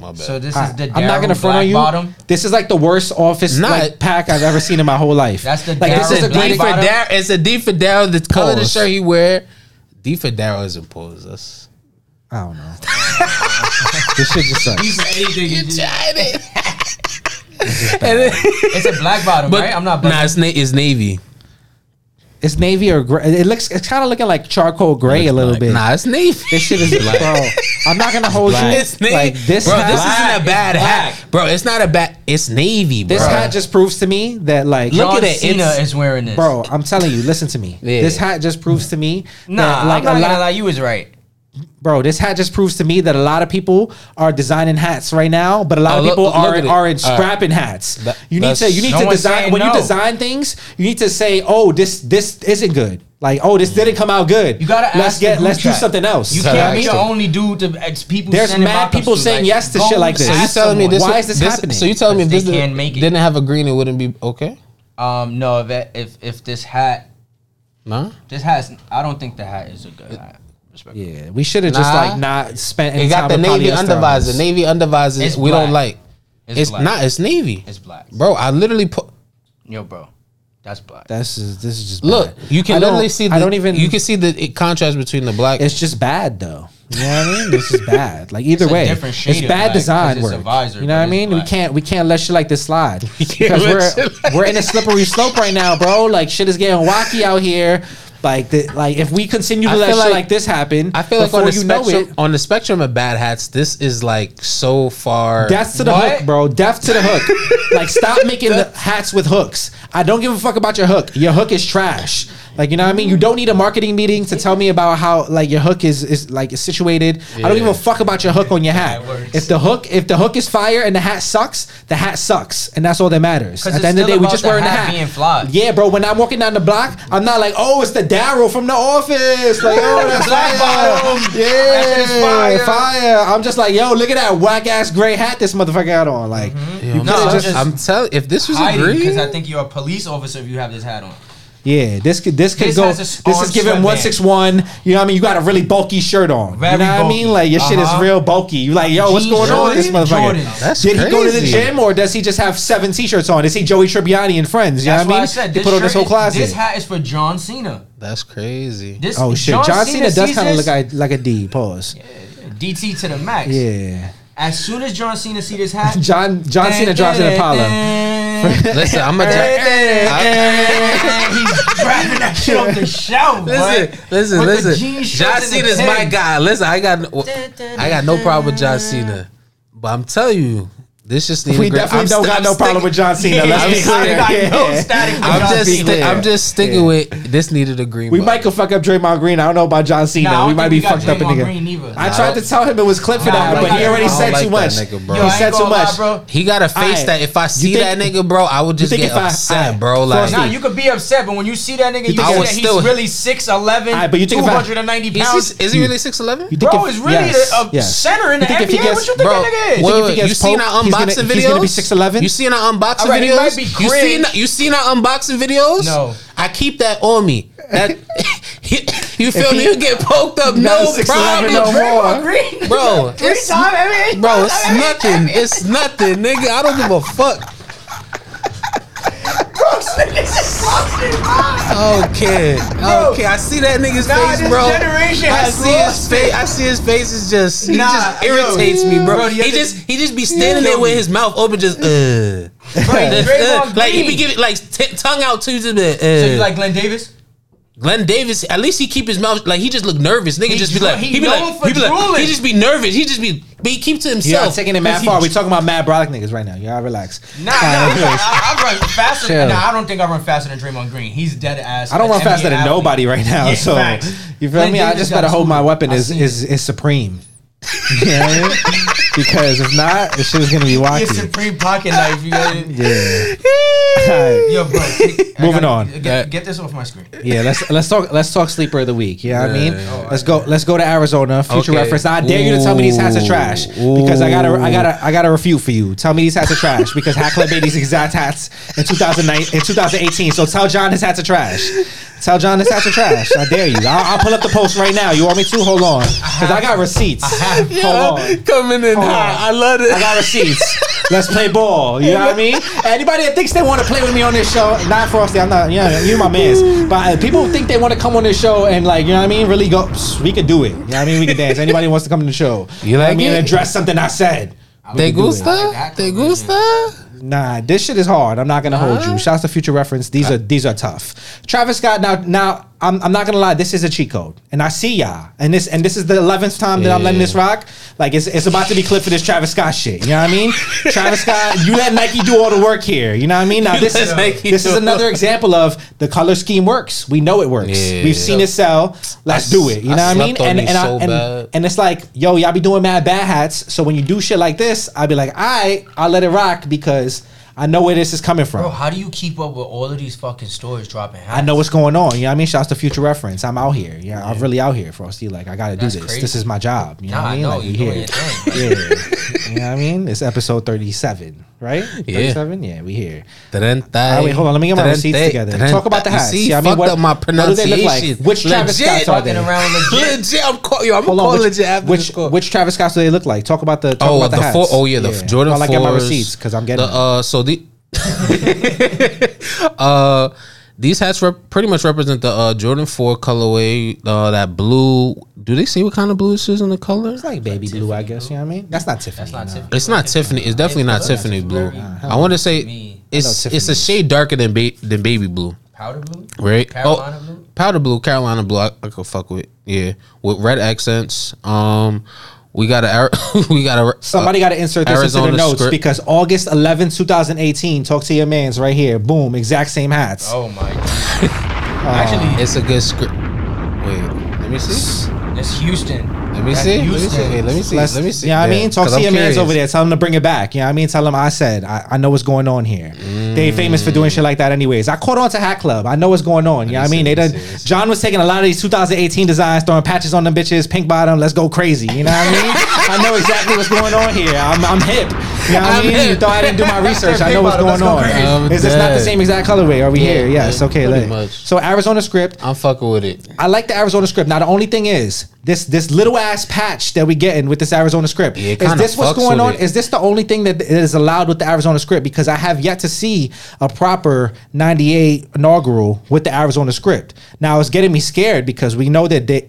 My bad. So this I, is the I'm not gonna front on you. Bottom. This is like the worst office Nah, like, pack I've ever seen in my whole life. That's the like this Darryl is a it's a Black D great. for Bottom? Darryl. It's a D for Darryl. The color of the Pause. shirt he wear. D for Darryl is impose us. I don't know. (laughs) this shit just sucks. He's anything. you just- And then- It's a black bottom, but right? I'm not. Nah, bugging. it's, na- it's navy. It's navy or gray. It looks. It's kind of looking like charcoal gray a little Like, bit. Nah, it's navy. This shit is black. bro. I'm not gonna hold you. It's navy. Like this bro, hat. this Black. isn't a bad It's hat, black. bro. It's not a bad. It's navy, bro. this hat just proves to me that like Look John at it, Cena is wearing this, Bro, I'm telling you, listen to me. Yeah. This hat just proves to me Nah, that like I'm not a gonna lot, lie. You was right. Bro. This hat just proves to me that a lot of people are designing hats right now, but a lot Oh, of people look are at are in All right. scrapping hats. That- you need to you need No to design saying when you design things. You need to say, oh, this this isn't good. Like, oh, this didn't come out good. You gotta let's ask get let's group do something else. You So can't be the only dude to ex people. There's mad people saying like, yes to shit like this. So you ask telling me this? Why is this happening? So you telling me if this they can't make it. didn't have a green, it wouldn't be okay? Um, no, if if if this hat, No. this hat, I don't think the hat is a good hat. Respectfully. Yeah, we should have just Nah. like not spent any It got time the with navy polyester on undervisor. Navy undervisor. It's we don't black. like. It's, It's black. not. It's navy, It's black. bro. I literally put. Yo, bro, that's black. That's just, this is just Look, bad. you can I don't- literally see. The, I don't even. You can see the it contrast between the black. It's just bad though. You know what I mean? This is bad. Like either It's a way, different shade it's of bad black, design 'cause it's a work. visor, you know what I it's mean? We black. can't we can't let shit like this slide (laughs) because let we're shit like we're in a slippery slope right now, bro. Like shit is getting wacky out here. Like the, like if we continue to I let shit like- like, this happen, I feel like on the spectrum, it, on the spectrum of bad hats, this is like so far. Death to the What? hook, bro. Death to the hook. (laughs) like, stop making the hats with hooks. I don't give a fuck about your hook. Your hook is trash. Like, you know what I mean? You don't need a marketing meeting to tell me about how like your hook is is like is situated. I don't give a fuck about your hook on your hat. If the hook if the hook is fire and the hat sucks, the hat sucks, and that's all that matters. At the end of the day, we just wearing the hat being fly. Yeah, bro. When I'm walking down the block, I'm not like, oh, it's the Darryl from the office. Like, oh, (laughs) that's fire. bottom. Yeah, That shit is fire. fire. I'm just like, yo, look at that whack ass gray hat this motherfucker got on. Like, Yo, you I'm, No, I'm just, just, just- I'm telling. If this was a Hiding green, because I think you're a police officer if you have this hat on. yeah, this could this could This go. a This is giving one six one. You know what I mean? You got a really bulky shirt on. Very you know what I mean? Like your shit is Uh-huh. real bulky. You like, yo, what's Jeans, going on with this motherfucker? Jordans. That's Did he go to the gym or does he just have seven t-shirts on? Is he Joey Tribbiani and friends? You That's know what why I I mean? said He put on this shirt whole is- classic. This hat is for John Cena. That's crazy. This Oh shit, John, Cena, does kind of look like, like a D. Pause. DT to the max. Yeah. As soon as John Cena see this hat, (laughs) John John Cena drops an Impala. (laughs) Listen, I'm a. He's grabbing that shit off the (laughs) shelf. Listen, boy. listen, With listen. John and the Cena's my guy. Listen, I got, I got no problem with John Cena, but I'm telling you, this just needs. We definitely I'm don't sti- got I'm no problem with John Cena. Let's be yeah, clear. I got no Yeah. static with I'm just, Cena. sti- I'm just sticking Yeah. with this. Needed a green. We button. might could fuck up Draymond Green. I don't know about John Cena. Nah, we might be we got fucked up in Draymond the Green either. I tried to tell him it was clip for Nah, that, but he already said don't too like much. nigga, bro. Yo, He said too gonna lie, much. bro. He got a face Alright. that if I see think- that nigga, bro, I would just get if I- upset, bro. Like, Frosty. Nah, you could be upset, but when you see that nigga, you, think see that he's still- really 6'11", but you think 290 pounds. is he really six eleven? Bro if- is really yes, a, a yes. center in the You think if he NBA. gets- what you think Bro, that nigga is? wait, if he wait, gets you seen our poked, he's gonna- unboxing he's gonna be 6'11"? You seen our unboxing Alright, it videos? might be you cringe. seen you seen our unboxing videos? No. I keep that on me. That (laughs) you feel If me? You get poked up, no problem, no more. Green. bro. Three It's, time NBA. bro, it's nothing. It's nothing, nigga. I don't give a fuck. Okay, okay. I see that nigga's Nah, face, bro. generation I see his face. I see his face is just. He Nah, just yo. irritates me, bro. Bro, he just he just be standing there with his mouth open, just uh. Right, Draymond like he be giving like t- tongue out too, just be, uh. So you like Glen Davis? Glen Davis, at least he keep his mouth like he just look nervous. Nigga He just be dro- like he he be like he be like he just be nervous. He just be but he keeps to You're himself. not taking it mad Cause far. We talking about mad brolic niggas right now. Y'all relax. Nah, nah, I, I run faster. Chill. Nah, I don't think I run faster than Draymond Green. He's dead ass. I don't an run faster NBA than athlete. nobody right now. Yeah, so facts. you feel Glenn me? I just gotta hold my weapon is is is supreme. (laughs) You know what I mean? Because if not, the shit is gonna be Your wacky. supreme pocket knife. You got it. (laughs) Yeah. Alright. Yo, bro. take- Moving gotta- on. Get, get this off my screen. Yeah, let's let's talk let's talk sleeper of the week. You know what I mean? Yeah. let's go let's go to Arizona. Future Okay. reference. Now, I dare you to tell me these hats are trash because I gotta I gotta I gotta refute for you. Tell me these hats are trash because Hat Club made these exact hats in 2009 in 2018. So tell John his hats are trash. Tell John his hats are trash. I dare you. I'll, I'll pull up the post right now. You want me to? Hold on, because I got receipts. Hold on. coming in Hold hot. I love it. I got receipts. Let's play ball. You know what I mean? Anybody that thinks they want to play with me on this show, not Frosty. I'm not. Yeah, you're my man's. But uh, people think they want to come on this show and like, you know what I mean? Really go. We could do it. You know what I mean? We could dance. Anybody wants to come to the show? You know what I like mean? it? Address something I said. Te do it. gusta? Te gusta? Nah, this shit is hard. I'm not gonna hold you. Shouts to Future Reference. These are these are tough. Travis Scott. Now now I'm, I'm not gonna lie. This is a cheat code, and I see y'all. And this and this is the eleventh time that I'm letting this rock. Like it's it's about to be clip for this Travis Scott shit. You know what I mean? (laughs) Travis Scott. You let Nike do all the work here. You know what I mean? Now this is Nike this do is all another the- example of the color scheme works. We know it works. Yeah. We've seen it sell. Let's I do it. You know what I mean? slept on And these and, I, so and bad. and it's like, yo, y'all be doing mad bad hats. So when you do shit like this, I'll be like, all right, I'll let it rock because I know where this is coming from. Bro, how do you keep up with all of these fucking stores dropping hats? I know what's going on. You know what I mean? Shouts to future reference. I'm out here. Yeah, I'm really out here, Frosty. Like I gotta That's do this. crazy. This is my job. You know Nah, what I mean? know like you here. thing. (laughs) yeah. you know what I mean? It's episode 37, right? (laughs) Yeah. 37? Yeah, we here. Trenta. All right, wait, hold on. Let me get my receipts together. Talk about the You hats. See, Yeah, I mean, fucked what- up my what do they look pronunciation. like? Which Travis Legit. Scotts are they? Around legit. (laughs) Legit. I'm call, yo, I'm Hold on, which, legit after which, this call. which Travis Scotts do they look like? Talk about the talk oh, about the, the hats. four, oh yeah, the Jordan While I get my 4s, receipts because I'm getting the, them. uh so the (laughs) uh these hats rep- pretty much represent the uh Jordan 4 colorway, uh that blue. Do they say what kind of blue this is in the color? It's like baby blue, I guess. You know what I mean? That's not Tiffany. That's not no. Tiffany. It's not Tiffany. It's definitely not Tiffany very- blue. very- I want to say it's it's a shade darker than ba- than baby blue, Powder blue? right? Carolina oh, blue? powder blue, Carolina blue. I, I could fuck with yeah, with red accents. Um, we got a (laughs) we got a uh, Somebody got to insert this into the notes script. because August 11, 2018, talk to your mans right here. Boom, exact same hats. Oh my god. (laughs) Uh, Actually, It's a good script. Wait, let me see. it's Houston. Let me see. Let me see. Wait, let me see. Let's, let me see. You know what I mean? Talk to your mans over there. Tell them to bring it back. You know what I mean? Tell them I said. I, I know what's going on here. Mm. They famous for doing shit like that anyways. I caught on to Hat Club. I know what's going on. You know what I mean? They done, see, let me see. John was taking a lot of these 2018 designs, throwing patches on them bitches, pink bottom, let's go crazy. You know what I mean? I know exactly what's going on here. I'm, I'm hip. You know what I mean? You hip. thought I didn't do my (laughs) research. I know what's going on. go. I'm Is this not the same exact colorway? Are we Yeah, here? Yes. yeah, Okay. pretty So Arizona script. I'm fucking with it. I like the Arizona script. Now the only thing is this this little ass patch that we getting with this Arizona script. Yeah, it is this what's going on? it. Is this the only thing that is allowed with the Arizona script? Because I have yet to see a proper '98 inaugural with the Arizona script. Now it's getting me scared because we know that they.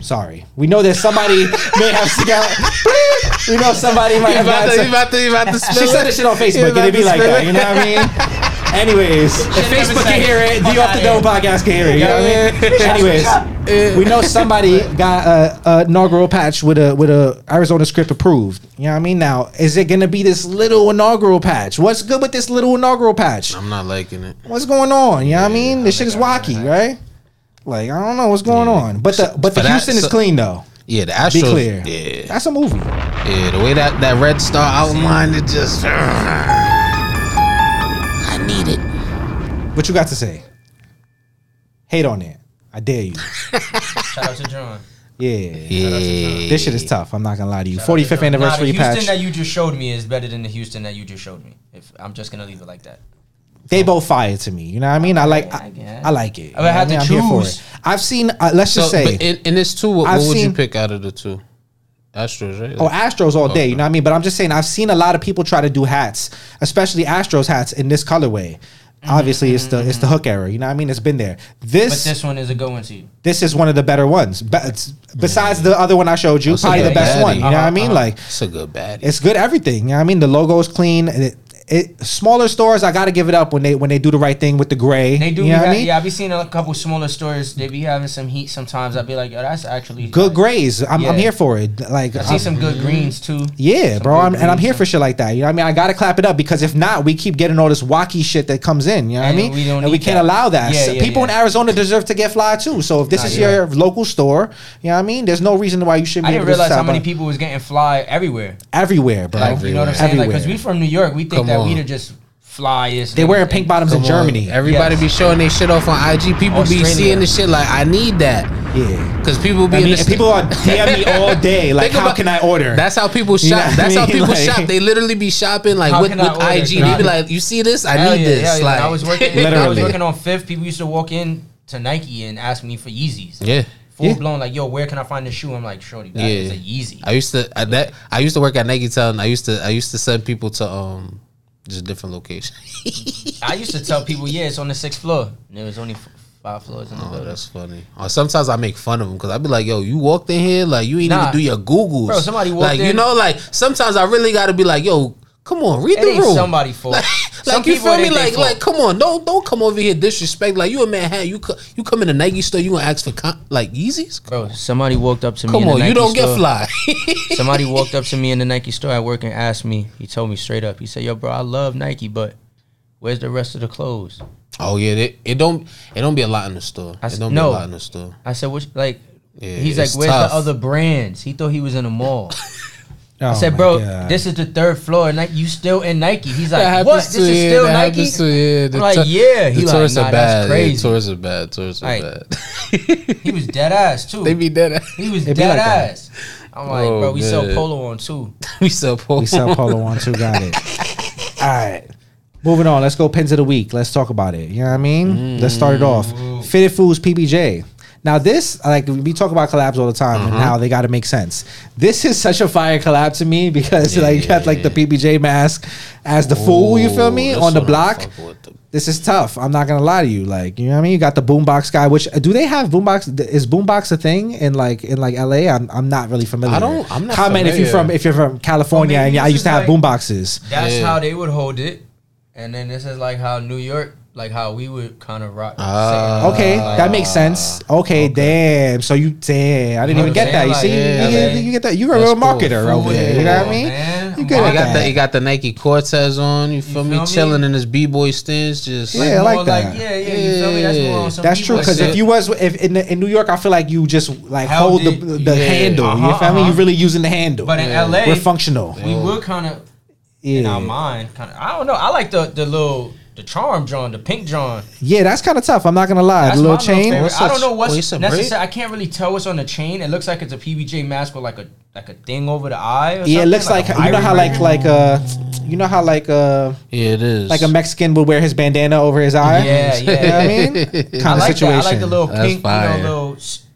Sorry, we know that somebody (laughs) may have got. (laughs) we know somebody might have about to, some- about to, about to (laughs) She said it. this shit on Facebook, and it'd be like that. it. You know what I mean? Anyways, if Facebook can hear it, it. the Fuck Off the outta Dome podcast can hear it. You know what I mean? Anyways, we know somebody got a, a inaugural patch with a with a Arizona script approved. You know what I mean? Now, is it gonna be this little inaugural patch? What's good with this little inaugural patch? I'm not liking it. What's going on? You know what I mean? This shit is wacky, right? Like I don't know what's going Yeah. on, but the but the For that, Houston is clean though. Yeah, the Be Astros. clear. Yeah, That's a movie. yeah. The way that that red star outlined it, just. I need it. What you got to say? Hate on it. I dare you. (laughs) Shout out to John. Yeah. Yeah. This shit is tough. I'm not gonna lie to you. Shout out to 45th anniversary nah, the Houston patch. that you just showed me is better than the Houston that you just showed me. If I'm just gonna leave it like that. They both fire to me. You know what I mean? I like. I I. I like it. I had You know to what I mean? I'm here for choose- it. I've seen. Uh, let's So, just say. but in, in this two, what, what would you pick out of the two? Astros, right? Oh, Astros all day. You know what I mean? But I'm just saying, I've seen a lot of people try to do hats, especially Astros hats in this colorway. Obviously, it's the it's the hook era. You know what I mean? It's been there. But This this one is a good one to you. this is one of the better ones. Be- it's- besides the other one I showed you, That's a probably the good best baddie. one. You know what I Uh-huh, mean? uh-huh. Like it's a good baddie. it's good everything. You know what I mean? The logo is clean. It, it, smaller stores, I got to give it up when they when they do the right thing with the gray. They do. You be know what I mean? Yeah, I be seeing a couple smaller stores. They be having some heat sometimes. I'd be like, oh, that's actually Good like, grays. I'm, I'm here for it. Like I see some good greens too. Yeah, Some bro. I'm, and I'm here some- for shit like that. You know what I mean? I gotta clap it up because if not, we keep getting all this wacky shit that comes in. You know what I mean? we don't and we can't that. allow that. Yeah, So yeah, people in. Arizona deserve to get fly too. So if this Nah, is yeah. your local store, you know what I mean? There's no reason why you shouldn't I didn't able to realize how many people was getting fly everywhere. everywhere, bro. Like you know what I'm saying? Because we from New York, we think Come that on. we the just flyest. They wearing pink bottoms in Come on. Germany. Everybody Yes. be showing their shit off on IG. People be seeing the shit like, I need that. yeah. Because people be I in mean, the and people are (laughs) DM me all day. Like, Think how can I order? That's how people You know shop. what I That's how people Like- shop. They literally be shopping like with, with I order? IG. They be like, "You see this? I need yeah, this." yeah. Like, I was working. I was Literally. working on Fifth. People used to walk in to Nike and ask me for Yeezys. yeah. Full Yeah. blown, like, yo, where can I find this shoe? I'm like, shorty, that Yeah. is a Yeezy. I used to I, that I used to work at Nike Town. I used to I used to send people to um just a different location. (laughs) I used to tell people, yeah, it's on the sixth floor. And there was only f- five floors in the Oh, building. that's funny. Or sometimes I make fun of them because I'd be like, "Yo, you walked in here like you ain't Nah. even do your Googles." Bro, somebody walked like you in- know, like sometimes I really got to be like, "Yo, come on, read (laughs) It the room." somebody's fault. Like, Some like you feel me? Like, like, come on, don't don't come over here disrespect. Like you a Manhattan, you co- you come in a Nike store, you gonna ask for con- like Yeezys? Bro, somebody walked up to me. Come in the on, you don't get fly. (laughs) Somebody walked up to me in the Nike store at work and asked me. He told me straight up. He said, "Yo, bro, I love Nike, but where's the rest of the clothes?" oh yeah, it, it don't it don't be a lot in the store. I It don't no. be a lot in the store. I said, "Which like?" Yeah, He's like, "Where's tough. the other brands?" He thought he was in a mall. (laughs) Oh I said, "Bro, God. this is the third floor, and like you still in Nike." He's like, That "What? This to- is yeah, still Nike?" happens to- yeah, the I'm like, "Yeah." He the like, "Nah, are that's bad. Yeah, crazy." tourists are bad. Tourists are Like, bad. He was dead ass too. they be dead. Ass. He was (laughs) dead like that. ass. I'm like, Oh, bro, we sell oh, polo on too. (laughs) we sell polo. We sell polo on too. Got it. (laughs) All right. Moving on. Let's go pins of the week. Let's talk about it. You know what I mean? Let's start it off. Fitted Foos PBJ. Now this, like we talk about collabs all the time, and uh-huh. how they got to make sense. This is such a fire collab to me because like you got like the PBJ mask as the fool. You feel me on the block? the- This is tough. I'm not gonna lie to you. Like you know what I mean. You got the boombox guy. Which do they have boombox? Is boombox a thing in like in like LA? I'm I'm not really familiar. I don't- I'm not Comment if you're from if you're from California Well, maybe and I used to is have like- boomboxes. That's Yeah. how they would hold it, and then this is like how New York, like how we would kind of rock. Ah. Okay, that makes sense. Okay, damn. So you damn, I didn't You even know what get that. I'm You saying? see, Like, you, yeah, get, you get that. You're a That's real cool. marketer over Fool, there. You know what I mean? man. You good at got the you got the Nike Cortez on. You feel me? feel me? Chilling in his b boy stance. Just Yeah, I like more that. yeah, yeah, you feel me? That's more on some That's true because if you was if in the, in New York, I feel like you just like Held hold the it, the yeah. handle. you Uh-huh, feel me? uh-huh. You really using the handle. but in LA, We're functional. we would kind of in our mind, kind of. I don't know. I like the the little the charm John, the pink John. Yeah, that's kind of tough. I'm not gonna lie. That's the little chain. favorite. What's I don't know what's what's necessary. I can't really tell what's on the chain. It looks like it's a PBJ mask with like a like a thing over the eye. Or Yeah, it looks like, a you know how iron like like ring. uh you know how like uh yeah, it is. like a Mexican would wear his bandana over his eye. Yeah, You know what yeah. (laughs) I mean? Kind I of like that. situation. I like the little That's pink, you know, little s-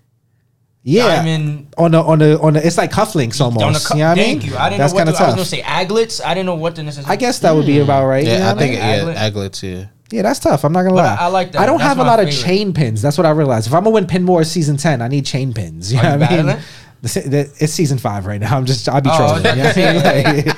yeah. diamond. On the on the on the it's like cufflinks almost. on the cu- you know what I mean? thank you. I didn't That's know what kind of to, I was gonna say aglets. I didn't know what the necessary. I guess that would be mm. about right. you know yeah, I what think mean? yeah, Aglet? aglets. Yeah. Yeah, that's tough. I'm not gonna But lie. I- I like that. I don't That's have a my lot of chain pins. That's what I realized. If I'm gonna win pin more season ten, I need chain pins. You Are know you what I mean? It's season five right now. I'm just I'll be Oh, trolling. okay. You know what I mean? (laughs)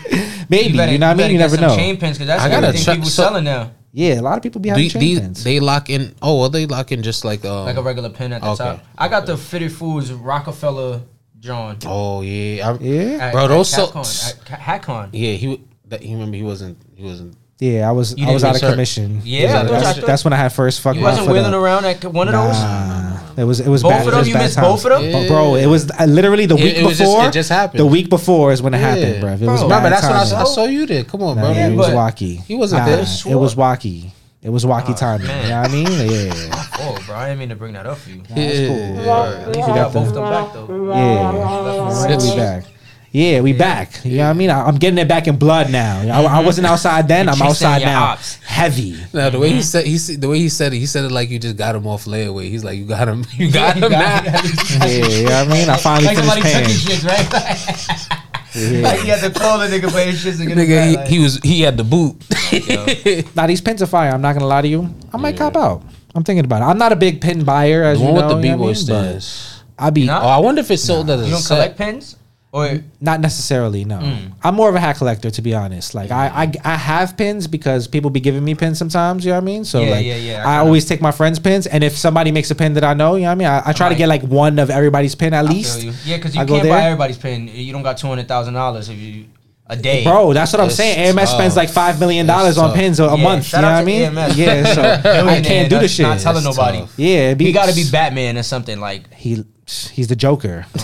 Like, maybe you, better- know what I mean. better You get never some know. Chain pins because that's I gotta everything check- people so- selling now. Yeah, a lot of people be Do, having you- chain do pins. they lock in? Oh, well, they lock in just like um, Like a regular pin at the Okay. top. I got the Fitted Foos Rockefeller John. Oh yeah, I, yeah, At, Bro, at those so- Capcom, at Ca- Hackon. yeah. He w- that he remember he wasn't he wasn't. Yeah. I was You I was didn't out of research- commission. Yeah, I thought- that's, thought- that's when I had first fucked You my wasn't foot wheeling up. around at one of those? Nah, it was it was Both bad. of it them? was You bad missed times. both of them? Yeah. Bro, it was uh, literally the It- week it was just- before. it just happened. The week before is when it happened, bro. It Bro, was Remember bad that's when I, timing. saw- I saw you there. Come on, Nah, bro. it was but wacky. he wasn't Nah, there. It was wacky. It was wacky timing. man. You know what I mean? (laughs) Yeah. Oh, bro, I didn't mean to bring that up for you. That's cool. At least you got both of them back, though. Yeah. we back. Yeah, we back. You know what I mean? I, I'm getting it back in blood now. I, I mm-hmm. wasn't outside then. I'm outside now. ops. Heavy. No, the way he mm-hmm. said he said- the way he said it, he said it like you just got him off layaway. He's like, you got him, (laughs) you got him now. Yeah, you know what I mean? I (laughs) finally Like somebody finished took his shit, right? Like he had to call the nigga for his shit to get Nigga, it he, back. he was he had the boot. (laughs) Now these pins are fire. I'm not gonna lie to you. I might cop out. I'm thinking about it. I'm not a big pin buyer, as the you know. with the b know what I mean? Stands. I be Not- Oh, I wonder if it's sold as a You don't set. collect pins? Or Not necessarily, no. Mm. I'm more of a hat collector, to be honest. Like I, I, I have pins because people be giving me pins sometimes. You know what I mean? So Yeah, like, yeah, yeah, I I, kinda- always take my friends' pins, and if somebody makes a pin that I know, you know what I mean, I, I try to get like one of everybody's pin at I least. you. Yeah, because you I go can't there. buy everybody's pin. You don't got two hundred thousand dollars if you a day. Bro, that's what I'm It's saying. AMS spends like five million dollars on tough. pins a, a Yeah, month. You shout know out what I to mean? AMS. Yeah, so (laughs) I Billionaire can't do the that's shit. Not telling It's nobody. tough. Yeah, be, He got to be Batman or something like. He, he's the Joker. (laughs)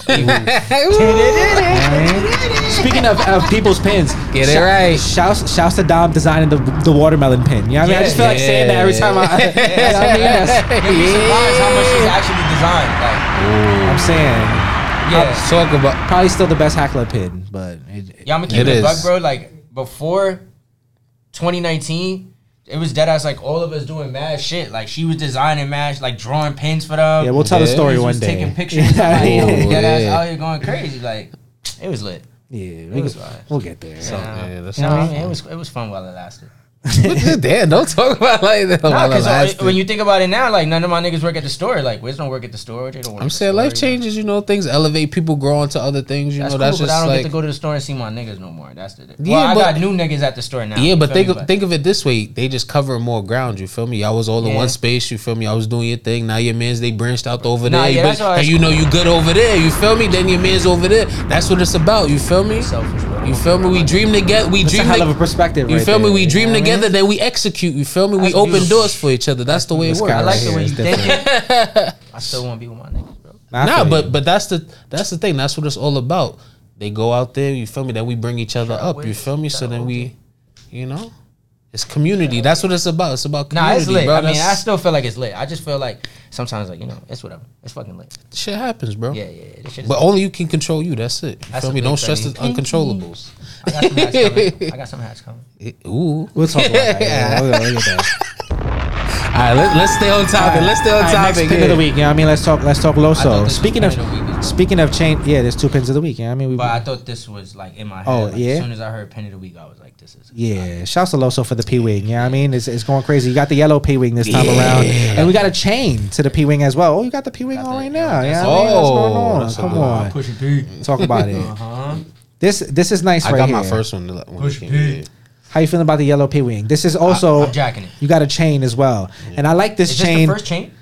Speaking of, of people's pins, Get it shou- right. Shouts, shouts to Dom designing the the watermelon pin. You know what I mean? I just feel like saying that every yeah. time I. (laughs) you know I mean? That's- (laughs) You'd be surprised how much he's actually designed. Like, I'm saying yeah, Talk about probably still the best hackler pin, but it, yeah. I'm gonna keep It it, a is. buck, bro. Like before 2019. It was dead ass like all of us doing mad shit. Like she was designing mad, like drawing pins for them. yeah, we'll tell the Yeah. story Niggas one was day. taking (laughs) pictures. Yeah, like, Oh, dead ass out here going crazy. Like it was lit. yeah, we was can- fine. we'll get there. So, yeah, that's you know what I mean? It was it was fun while it lasted. Damn, don't talk about like that. Nah, because when you think about it now, like none of my niggas work at the store. Like Wiz don't work at the store. They don't work. I'm saying store, life you know. changes, you know, things elevate, people grow into other things, you That's know, cool, that's but just I don't like get to go to the store and see my niggas no more. That's the. Yeah, well, I but- got new niggas at the store now. Yeah, but think me? of, think of it this way: they just cover more ground. You feel me? I was all in Yeah. one space. You feel me? I was doing your thing. Now your man's they branched out over Nah, there. yeah, but- and right. you know you good over there. You feel me? Then your man's over there. That's what it's about. You feel me? Selfish. You feel me? We dream together. We That's a dream. hell to- of a perspective. you feel me? We you dream know what I mean? Together, then we execute. You feel me? We open beautiful. doors for each other. That's the way it works. I like right the way here you is (laughs) thinking. I still want to be with my niggas, bro. I Nah, but you. but that's the that's the thing. That's what it's all about. They go out there. You feel me? Then we bring each other Shout out up. You Wiz. feel me? So then we, you know, it's community. That's what it's about. It's about community. Nah, it's lit. bro. I mean, I still feel like it's lit. I just feel like sometimes, like you know, it's whatever. It's fucking lit. shit happens, bro. Yeah, yeah. yeah. This shit But only you can control you. That's it. You That's feel me? Don't stress the thing. uncontrollables. I got some hats coming. (laughs) I got some hats coming. Ooh. We'll talk about that. Yeah, we'll, we'll get that. (laughs) All right, let, let's stay on topic. Let's stay on All right, topic. next pin yeah. of the week. You know what I mean? Let's talk. Let's talk Loso. Speaking of of week. speaking of chain, yeah, there's two pins of the week. You know what I mean? We, But I thought this was like in my head. Oh, like, yeah? As soon as I heard pin of the Week, I was like, this is. Yeah, shouts to Loso for the P wing. You know what I mean? It's, it's going crazy. You got the yellow P wing this time Yeah. around, and we got a chain to the P wing as well. Oh, you got the P wing on right now. Yeah, that's- you know what I mean? What's going Oh, on? Come on, Pushing P. talk about it. (laughs) Uh huh. This this is nice I right got here. my first one. When Push it came P. in. How you feeling about the yellow P wing? This is also I'm jacking it. you got a chain as well, and I like this Is this chain. the first chain?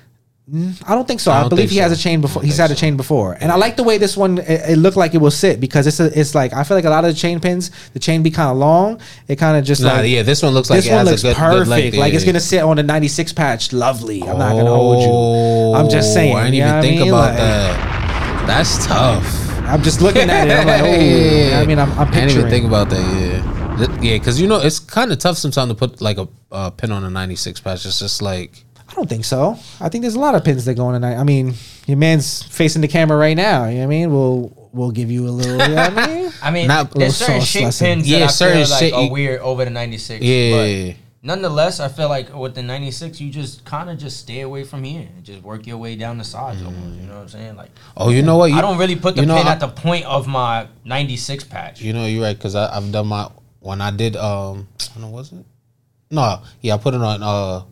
Mm, I don't think so. I I, don't believe think he has a so. chain I before. don't He's think had a so. chain before, and I like the way this one. It, it looked like it will sit because it's a, it's like I feel like a lot of the chain pins, the chain be kind of long. It kind of just Nah, like yeah, this one looks like this it one has looks a good, perfect. Good length, like it's yeah. gonna sit on the ninety six patch. Lovely. I'm not gonna hold you. I'm just oh, saying. Oh, I didn't you know even what think mean? about Like, that. That's tough. I'm just looking at it. I'm like, oh. you know what I mean, I'm, I'm I didn't even think about that. Yeah, Th- yeah, because you know it's kind of tough sometimes to put like a uh, pin on a '96 patch. It's just like I don't think so. I think there's a lot of pins that go on tonight. I mean, your man's facing the camera right now. You know what I mean? We'll we'll give you a little. You know what I (laughs) mean? I mean, Not- there's certain sauce shape lesson. pins Yeah, that I certain feel like shape- are weird over the 96. Yeah. But nonetheless, I feel like with the 96, you just kind of just stay away from here and just work your way down the sides. almost, you know what I'm saying? Like, oh, you know what? You, I don't really put the you know, pin I- at the point of my 96 patch. You know, you're right because I've done my when I did um, I know was it? No, yeah, I put it on uh,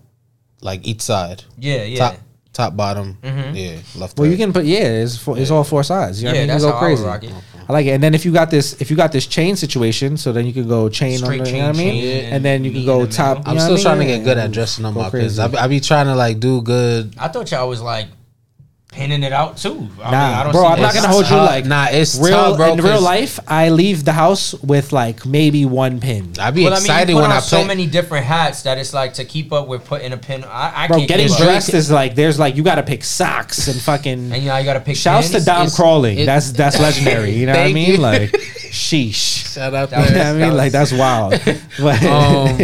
like each side. yeah, yeah. Top top bottom. Mm-hmm. Yeah, left. Well, you can put yeah, it's four, it's all four sides. You know Yeah, I mean? that's you go how I would crazy. rock it. I like it. And then if you got this, if you got this chain situation, so then you can go chain Straight on the, you know what I mean? chain, And then you can go top. I'm still trying to get good at dressing them go up because. I, be- I be trying to like do good. I thought y'all was like pinning it out too. I Nah, mean, I don't bro, see I'm not gonna hold you like Nah, it's real tough, bro, in real life. I leave the house with like maybe one pin. I'd be Well, I mean, you put when on I so many different hats that it's like to keep up with putting a pin. I, I Bro, can't getting keep up. dressed is like there's like you got to pick socks and fucking. and you know you gotta pick. Shouts to pins. Dom it's- crawling. it- that's that's (laughs) legendary. You know what I mean? you. Like, (laughs) sheesh. Shout out That You know what I mean? Like that's wild. (laughs) But Um,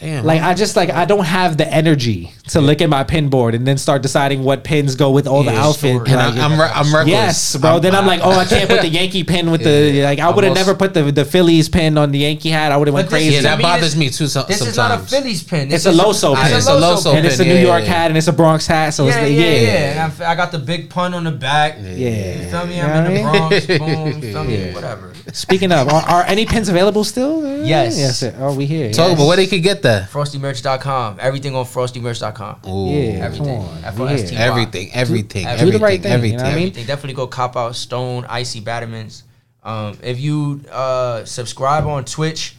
Damn. like I just like I don't have the energy to look at my pin board and then start deciding what pins go with all the Yeah, outfit. story. and like- I, I'm re- I'm reckless. Yes, bro. then I'm (laughs) like, oh, I can't put the Yankee pin with the like. I would have never put the the Phillies pin on the Yankee hat. I would have went crazy. Yeah, To that me, bothers me too. Some, This sometimes is not a Phillies pin. This It's a is Loso pin. It's a Loso and it's a New yeah, York yeah. hat and it's a Bronx hat. So Yeah, it's yeah, the, yeah. yeah. And I f- I, got the big pun on the back. Yeah. You feel me? I'm in the know what Bronx. Boom. (laughs) Feel me? Yeah. Whatever. Speaking of, are, are any pins available still? Yes. Yes. sir. Oh, we here. Talk about where they could get that. FrostyMerch.com. Everything on FrostyMerch.com. Ooh. Yeah, Everything. come on. F-O-S-T-Y. Yeah. Everything, everything, Do everything, the right thing, you know what I mean? Everything. Definitely go cop out Stone Icy Battermans. Um, if you uh, subscribe on Twitch,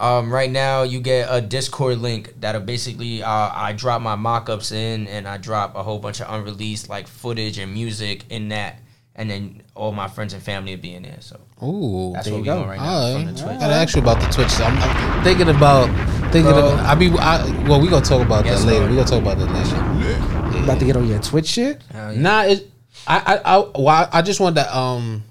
um, right now you get a Discord link that'll basically uh, I drop my mock-ups in and I drop a whole bunch of unreleased like footage and music in that, and then all my friends and family will be in there. So Ooh, that's There what you we go. doing right now from right. the I Twitch. gotta ask you about the Twitch. I'm, I'm thinking about thinking. Bro. About, I be. I, well, we gonna talk about Yes, that later. Lord. We gonna talk about that later. You about to get on your Twitch shit? Hell yeah. Nah, it, I, I, I, well, I- I just wanted to um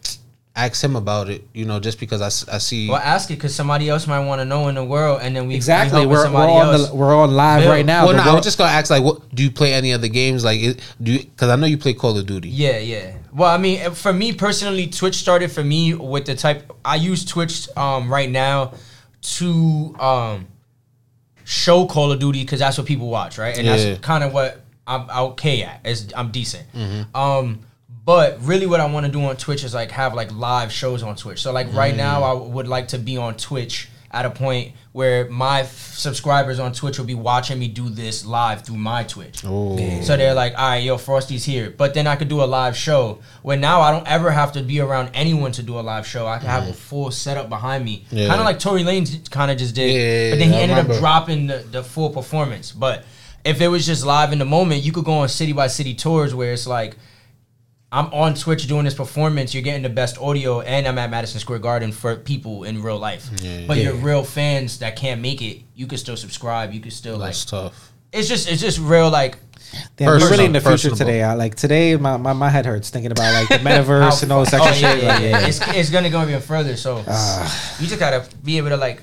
ask him about it. You know, just because I, I see. Well, ask it because somebody else might want to know in the world, and then we Exactly. We We're, we're somebody on else. the we're on live Bill. right now. well, The no, I world- was just gonna ask like, what do you play any other games? Like, it, do you? Because I know you play Call of Duty. Yeah, yeah. Well, I mean, uh, for me personally, Twitch started for me with the type. I use Twitch um, right now to um, show Call of Duty because that's what people watch, right? And Yeah. that's kind of what I'm okay at. Is I'm decent. Um, but really, what I want to do on Twitch is like have like live shows on Twitch. So like right now, I would like to be on Twitch at a point where my f- subscribers on Twitch will be watching me do this live through my Twitch. Oh, So they're like, all right, yo, Frosty's here. But then I could do a live show where now I don't ever have to be around anyone to do a live show. I can have a full setup behind me. Yeah. Kind of like Tory Lanez kind of just did. Yeah, but then he I ended remember. up dropping the, the full performance. But if it was just live in the moment, you could go on city by city tours where it's like, I'm on Twitch doing this performance. You're getting the best audio, and I'm at Madison Square Garden for people in real life. Yeah. but your real fans that can't make it, you can still subscribe. You can still like. that's tough. It's just it's just real like Damn, we're really in the future today. I, like today, my, my, my head hurts thinking about like the (laughs) metaverse and all this oh, yeah, shit. yeah, like, yeah. It's, it's gonna go even further. So you just gotta be able to like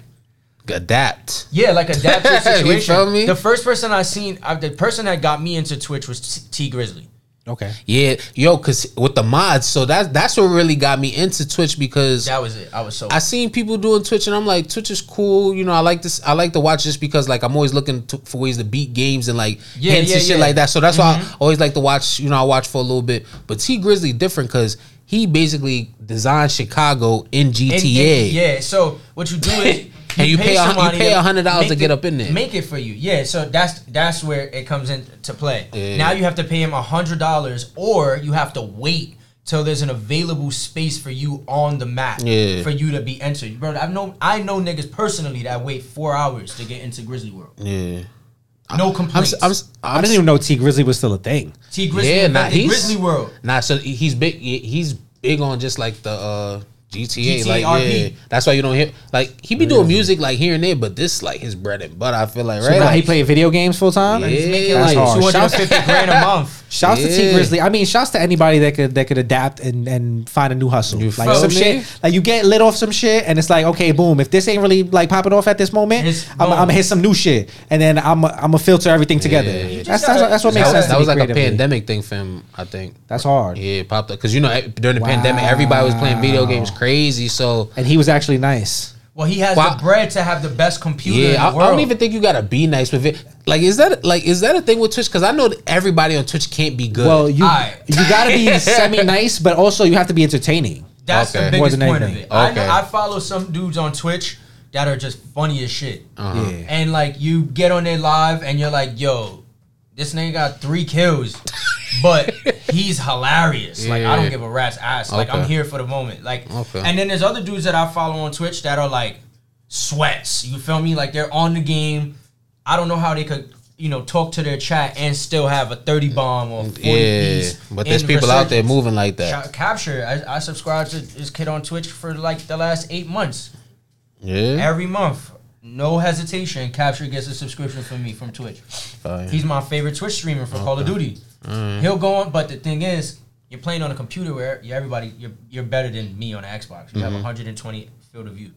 Adapt. yeah, like adapt to the (laughs) You situation. feel me? The first person I seen, uh, the person that got me into Twitch was T, T Grizzly. Okay. Yeah, yo, cause with the mods, so that's that's what really got me into Twitch because That was it. I was so I seen people doing Twitch and I'm like, Twitch is cool. You know, I like this. I like to watch just because like I'm always looking to, for ways to beat games and like Yeah, hints yeah, and shit yeah. Mm-hmm. like that. So that's why I always like to watch. You know, I watch for a little bit. But T Grizzly different because he basically designed Chicago in GTA. And- and- yeah. So what you do is. (laughs) And you pay a you somebody pay $100 to get it- up in there. Make it for you, yeah. So that's that's where it comes into play. Yeah. Now you have to pay him a hundred dollars, or you have to wait till there's an available space for you on the map Yeah. for you to be entered. Bro, I know I know niggas personally that wait four hours to get into Grizzly World. Yeah. No I'm, complaints. s- I'm, s- I I'm didn't even know T Grizzly was still a thing. T Grizzly Yeah, nah, invented he's- Grizzly World. Nah, so he's big. He's big on just like the uh, GTA, GTA like RP. yeah. That's why you don't hear like he be oh, doing music like here and there, but this like his bread and butter. I feel like So right. now Like, he played video games full time. Yeah. He's making That's like hard. two hundred and fifty grand a (laughs) month. Shouts to T Yeah. Grizzly. I mean, shouts to anybody that could that could adapt and, and find a new hustle. You like feel some me? shit. Like you get lit off some shit, and it's like, okay, boom. If this ain't really like popping off at this moment, It's I'm, gonna hit some new shit, and then I'm I'm gonna filter everything together. Yeah. That's, gotta- that's that's what you makes that was, sense. that was me like a pandemic thing for him. I think. That's hard. Yeah, it popped up because you know eh, during the pandemic everybody was playing video games crazy. So And he was actually nice. Well, he has Wow. the bread to have the best computer in yeah, the I, I don't even think you gotta be nice with it. Like, is that like is that a thing with Twitch? Because I know that everybody on Twitch can't be good. Well, you Alright. you gotta be (laughs) semi nice, but also you have to be entertaining. That's Okay. the More biggest than point of anything. it. I, know, Okay. I follow some dudes on Twitch that are just funny as shit. Uh-huh. Yeah. And like you get on there live and you're like, yo, this nigga got three kills, but (laughs) he's hilarious. Like I don't give a rat's ass. Like I'm here for the moment. Like, Okay. and then there's other dudes that I follow on Twitch that are like sweats. You feel me? Like they're on the game. I don't know how they could. You know, talk to their chat and still have a 30 bomb or 40 Yeah, but there's people out there moving like that. Capture. I, I subscribed to this kid on Twitch for like the last eight months. Yeah, Every month, no hesitation. Capture gets a subscription from me from Twitch. He's my favorite Twitch streamer for Call of Duty. Mm. He'll go on, but the thing is, you're playing on a computer where everybody you're you're better than me on Xbox. You have mm-hmm. 120 field of view,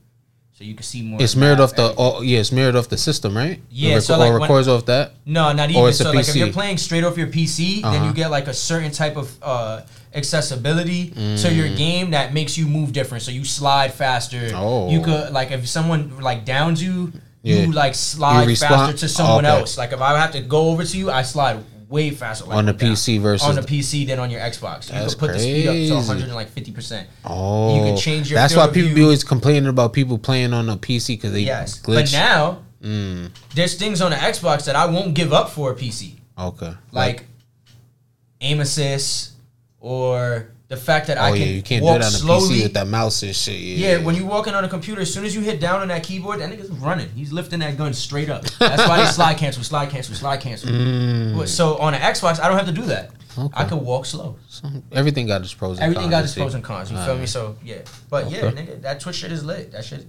so you can see more. It's of mirrored off the. Oh, yeah, it's mirrored off the system, right? Yeah, rec- so, like, or when- records off that. No, not even. So like if you're playing straight off your PC, then Uh-huh. you get like a certain type of uh, accessibility to your game that makes you move different. So you slide faster. Oh. You could like if someone like downs you, Yeah. you like slide faster to someone Okay. else. Like if I have to go over to you, I slide way faster. Like On the down. PC versus on the PC than on your Xbox. You That's could put the speed up to crazy. 150 percent. Oh, You can change your That's why people be view. always complaining about people playing on a PC because they Yes, glitch. but now Mm, there's things on the Xbox that I won't give up for a PC. okay, like aim assist or the fact that oh I yeah, can you can't do walk it on slowly. PC with that mouse and shit. Yeah, yeah, when you walking on a computer, as soon as you hit down on that keyboard, that nigga's running. He's lifting that gun straight up. That's why they (laughs) slide cancel, slide cancel, slide cancel. Mm. So on an Xbox, I don't have to do that. Okay. I can walk slow. So, everything got its pros. and Everything cons, got its pros and cons. You feel Alright. me? So yeah, but yeah, nigga, that Twitch shit is lit. That shit.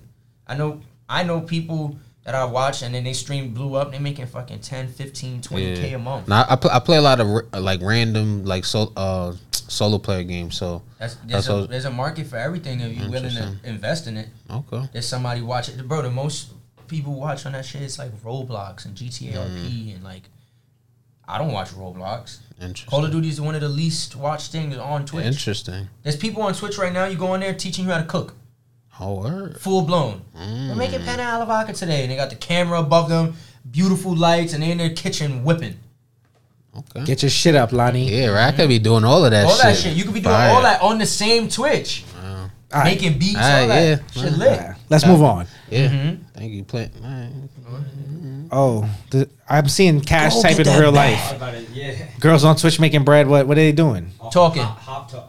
I know. I know people that I watch and then they stream blew up. They making fucking 10, 15, 20 k Yeah. a month. Now I, pl- I play a lot of r- like random like so, uh, solo player games. So That's, there's, That's a, there's a market for everything if you're willing to invest in it. okay, There's somebody watching. Bro, the most people watch on that shit is like Roblox and GTA Mm. RP and like. I don't watch Roblox. interesting. Call of Duty is one of the least watched things on Twitch. Interesting. There's people on Twitch right now. You go on there teaching you how to cook, Oh word. full blown. Mm. We're making penne alla vodka today, and they got the camera above them, beautiful lights, and they're in their kitchen whipping Okay. Get your shit up, Lani. yeah, right. I could be doing all of that. all shit. that shit. You could be doing Fire. all that on the same Twitch, All right. making beats, Alright, all that yeah. shit lit. All right, Let's move on. Yeah. Mhm. Thank you. Play. alright. Oh, the, I'm seeing Cash Go type in real bag. life. About it, yeah. Girls on Twitch making bread. What what are they doing? Talking. Hop, hop to, like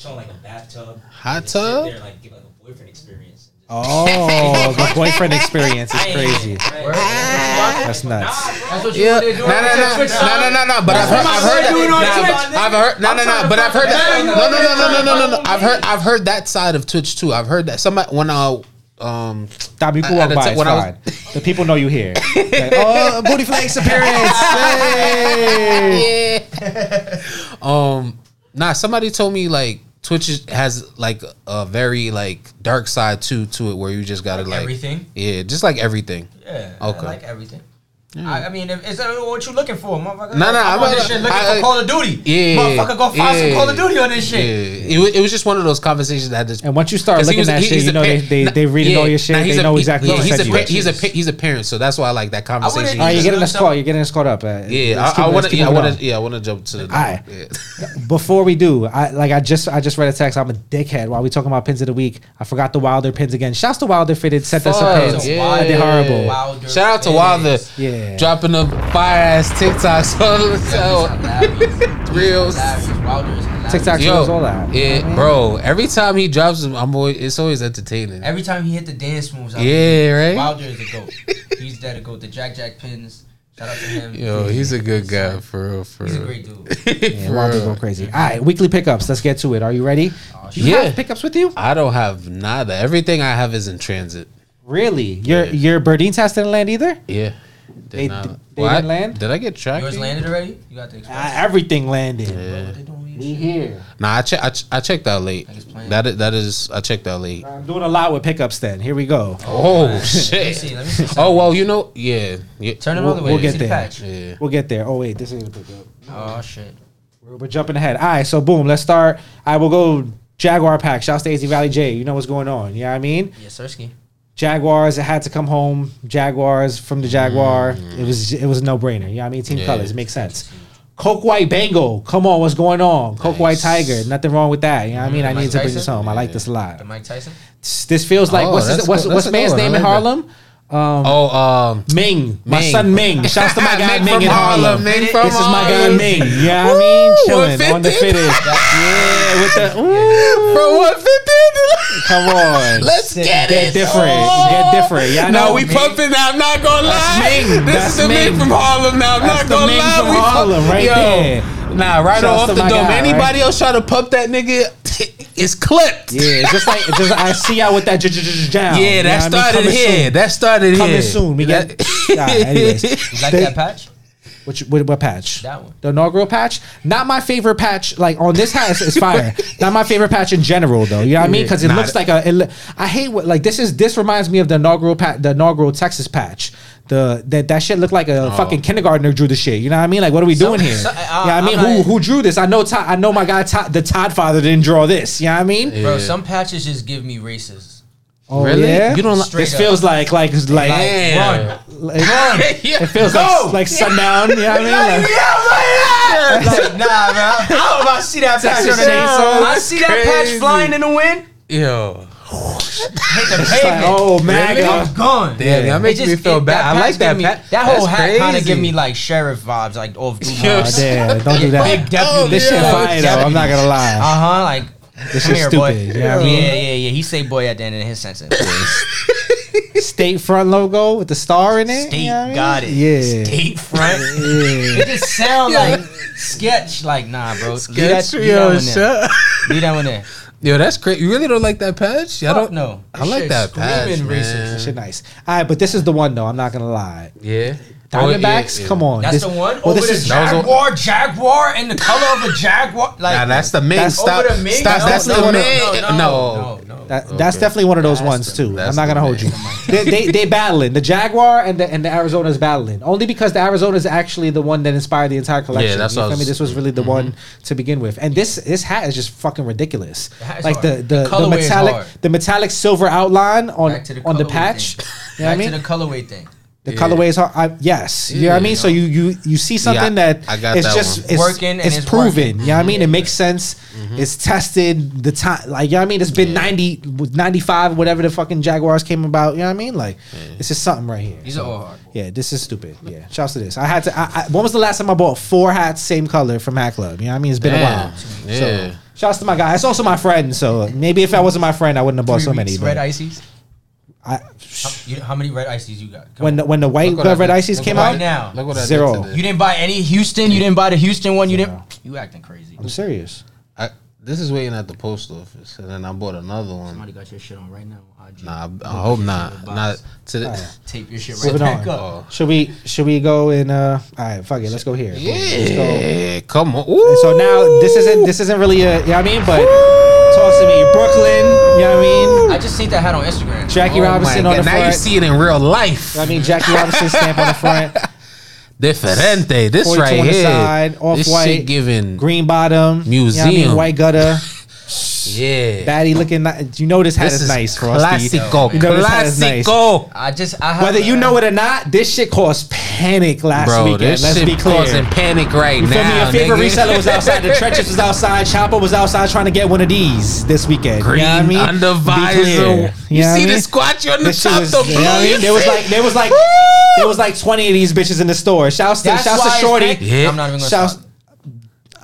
showing like a bathtub. Hot and just sit tub? There, like give like a boyfriend experience. Oh, the (laughs) boyfriend experience is crazy. That's nuts. That's what you Yeah. yeah. No, they're doing no, no, no, no, no, no. But I've heard, I've heard that. Nah, I've heard. No, no, no. But I've heard that. No, no, no, no, no, no, no, no. I've heard. I've heard that side of Twitch too. I've heard that. Somebody when I um. Stop, you can I- walk I- by. It's when I was- The people know you here. Like, (laughs) oh, booty flex appearance. (laughs) Hey. Yeah. um. Nah. Somebody told me like Twitch has like a very like dark side too to it where you just gotta Like like. everything? Yeah, just like everything. Yeah, Okay. I like everything. I, I mean, if, is that what you looking for, motherfucker? No, no, I'm I'm on this shit looking I- for Call of Duty. Yeah, motherfucker, go find some Call of Duty on this shit. Yeah, it, wa- it was just one of those conversations that had this. And once you start looking was- at he- shit, you know pa- they they nah, they reading all your shit. nah, They a- know exactly yeah, what to he's a you. he's a he's a parent, so that's why I like that conversation. wouldn't- All right, you're getting us Some- caught. You're getting us caught up. Uh, Yeah, I, keep- I let's want to. Yeah, I want to. Yeah, I want to jump to the. Before we do, I like I just I just read a text. I'm a dickhead. While we talking about pins of the week, I forgot the Wilder pins again. Shouts to Wilder fitted sent us some Fuck, pins. yeah. They're horrible. Wilder Shout out to. Wilder, Yeah. Dropping the fire ass TikToks (laughs) all the time. Reels. Wilder. TikTok Yo, shows all that. yeah, bro. Every time he drops them, I'm always. It's always entertaining. Every time he hit the dance moves, I Yeah, right? Wilder is a goat. He's that a goat. The Jack Jack pins. Shout out to him. Yo, he's a good guy for real. For He's a real. great dude. (laughs) Yeah, For Wilder real. go crazy. All right, weekly pickups. Let's get to it. Are you ready? Oh, You Yeah. have pickups with you? I don't have nada. Everything I have is in transit. Really? Your Yeah. your Burdine test didn't land either? Yeah. Did They- not- they Well, didn't land? Did I get tracked? Yours landed already? You got the Uh, everything landed. Yeah. What they doing with We your here. Nah, I, che- I, ch- I checked out late. Like. That is, that is I checked out late. I'm doing a lot with pickups. Then here we go. Oh Let me shit. see. Let me see. Oh well, you know, yeah, yeah, Turn it We'll- all the way. we'll get see the there. patch. yeah. We'll get there. Oh wait, this ain't a pickup. Oh shit. We're, we're jumping ahead. All right, so boom, let's start. I will go Jaguar pack. Shouts to AZ Valley J. You know what's going on. You know what I mean? Yes, Sirski. Jaguars, it had to come home. Jaguars from the Jaguar. It was it was a no brainer. You know what I mean? Team Yeah. colors, it makes sense. Coke White Bengal. Come on, what's going on? Coke White Tiger. Nothing wrong with that. You know what I mean? I Mike need to bring this home. I like this a lot. The Mike Tyson. This feels like Oh, what's his, that's what's, cool. what's man's good one. Name in like that. Harlem? Um, Oh, um, Ming, my son Ming. Shouts to my (laughs) guy Ming Ming, from in Harlem. Harlem, Ming from this is my guy Harlem. Ming. You know what I mean? Chilling on the fittest. yeah, with the (laughs) ooh, from what fifty? Come on. Let's get Get it. different. Oh. Get different. Yeah, I No, we pumping now. I'm not gonna lie. Ming. This That's is the Ming Ming. from Harlem now. I'm That's not gonna lie. from We pump- Harlem right Yo, there. Nah, right Shouts off the dome. guy, Anybody else try to pump that nigga, (laughs) it's clipped. Yeah, just like just I see y'all with that j- j- j- jam. Yeah, You know that I mean? started here. soon. That started Coming here. soon. We got. Yeah, anyways, (laughs) You like that patch? Which what, what patch? That one. The inaugural patch. Not my favorite patch. Like on this hat, it's, it's fire. Not my favorite patch in general, though. You know what I mean? Because it Nah, looks like a. It, lo- I hate what like this is. This reminds me of the inaugural patch. The inaugural Texas patch. The that that shit looked like a oh. fucking kindergartner drew the shit. You know what I mean? Like what are we doing here? so- uh, yeah, I- I mean, I'm who not- who drew this? I know. Todd, I know my guy. Todd, the Todd father didn't draw this. You know what I mean? Bro, some patches just give me races. Oh Really? yeah. You don't like- This Straight feels like like like. Like, run. like- (laughs) Yeah. It feels like, like sundown. You know what I mean? Like, (laughs) like, nah, bro. I don't know if I see that patch Texas on the Chainsaw. I see that patch flying in the wind. Yo, Hit the like, pavement. oh man, I'm gone. damn, y'all It making me feel it- bad. I like that. me- that whole hat kind of give me like sheriff vibes, like off Duke. Yo, Uh damn, don't do that. Big deputy. This shit fire though. I'm not gonna lie. Uh huh. Like, This come shit's here, boy. stupid. Yeah, Yeah, I mean, yeah, yeah. He say boy at the end of his sentence. (laughs) state front logo with the star in it. State you know what I mean? got it. Yeah. State front. Yeah. It just sound like sketch. Like, nah, bro. Sketch. Leave that, Sketch, leave that yo, one there. shut. Leave that one there. Yo, that's crazy. You really don't like that patch? I don't know. I like that patch, Screaming racist. man. Shit nice. All right, but this is the one though. I'm not gonna lie. Yeah. Diamondbacks, Oh, yeah, yeah. come on. That's This- the one oh, Well, over this the is That was Jaguar, Jaguar, and the color of a Jaguar. Like Nah, that's the Ming. Stop. over the Ming. Stop. No, that's no, the no, Ming. No, no, No. no, no. That's definitely one of those That's ones the- too. I'm not gonna hold man. you. they, they they battling the Jaguar and the and the Arizona's battling only because the Arizona is actually the one that inspired the entire collection. Yeah, that's you what I mean. This was really the mm-hmm. one to begin with. And this this hat is just fucking ridiculous. Like the the, The the, colorway is metallic the metallic silver outline on the on the patch. thing. You know what I Back mean? to the colorway thing. The colorway is hard. I, yes, you know what I Yeah. mean. So you you you see something Yeah, that I got it's that just one. it's, Working and it's, it's proven. working. You know what I mean? It makes sense. Mm-hmm. It's tested. The time, like you know what I mean. It's been 90, 95, whatever the fucking Jaguars came about. You know what I mean? Like this is something right here. These are all hard. Yeah, this is stupid. Yeah, shouts to this. I had to. I, I, when was the last time I bought four hats, same color from Hat Club? You know what I mean? It's been a while. Yeah. So, shouts to my guy. It's also my friend. So maybe if I wasn't my friend, I wouldn't have bought Three so many. but red ices. I, How, you, how many red ices you got? Come when the, when the white Look red did. ices Look came out, right now. Look what I Zero. did. You didn't buy any Houston. You didn't buy the Houston one. You Zero. didn't. You acting crazy. I'm serious. I, this is waiting at the post office, and then I bought another one. Somebody got your shit on right now. IG. Nah, I, I hope not. Not to the, Tape your shit right Moving back on. up. Oh. Should we should we go in uh all right, fuck it, let's go here. Let's go. Yeah, come on. And so now this isn't this isn't really a you know I mean, but talk to me. Brooklyn, you know what I mean? I just seen that hat on Instagram. Jackie Oh my Robinson on God, the Now you see it in real life. I mean Jackie Robinson stamp on the front, (laughs) Diferente. This 42 right on the here. side, this off-white, shit giving. green bottom, You know what I mean? Museum. White gutter, (laughs) Yeah. baddie looking. ni- You know this hat this is, is nice for us. Classico. You know this hat is nice. I just I have Whether you know it or not, this shit caused panic last Bro, weekend. this Let's shit be clear. causing panic right You feel me? now. Your favorite nigga. reseller was outside. The (laughs) trenches was outside. Chopper was outside trying to get one of these this weekend. Green you know what I mean? under Be visor. clear. You, know what I see the mean? squat you on the This shit top, was, the you know what I mean? There was like there was like there was like twenty of these bitches in the store. Shouts to That's shouts to Shorty. Yeah. I'm not even gonna Shouts. stop.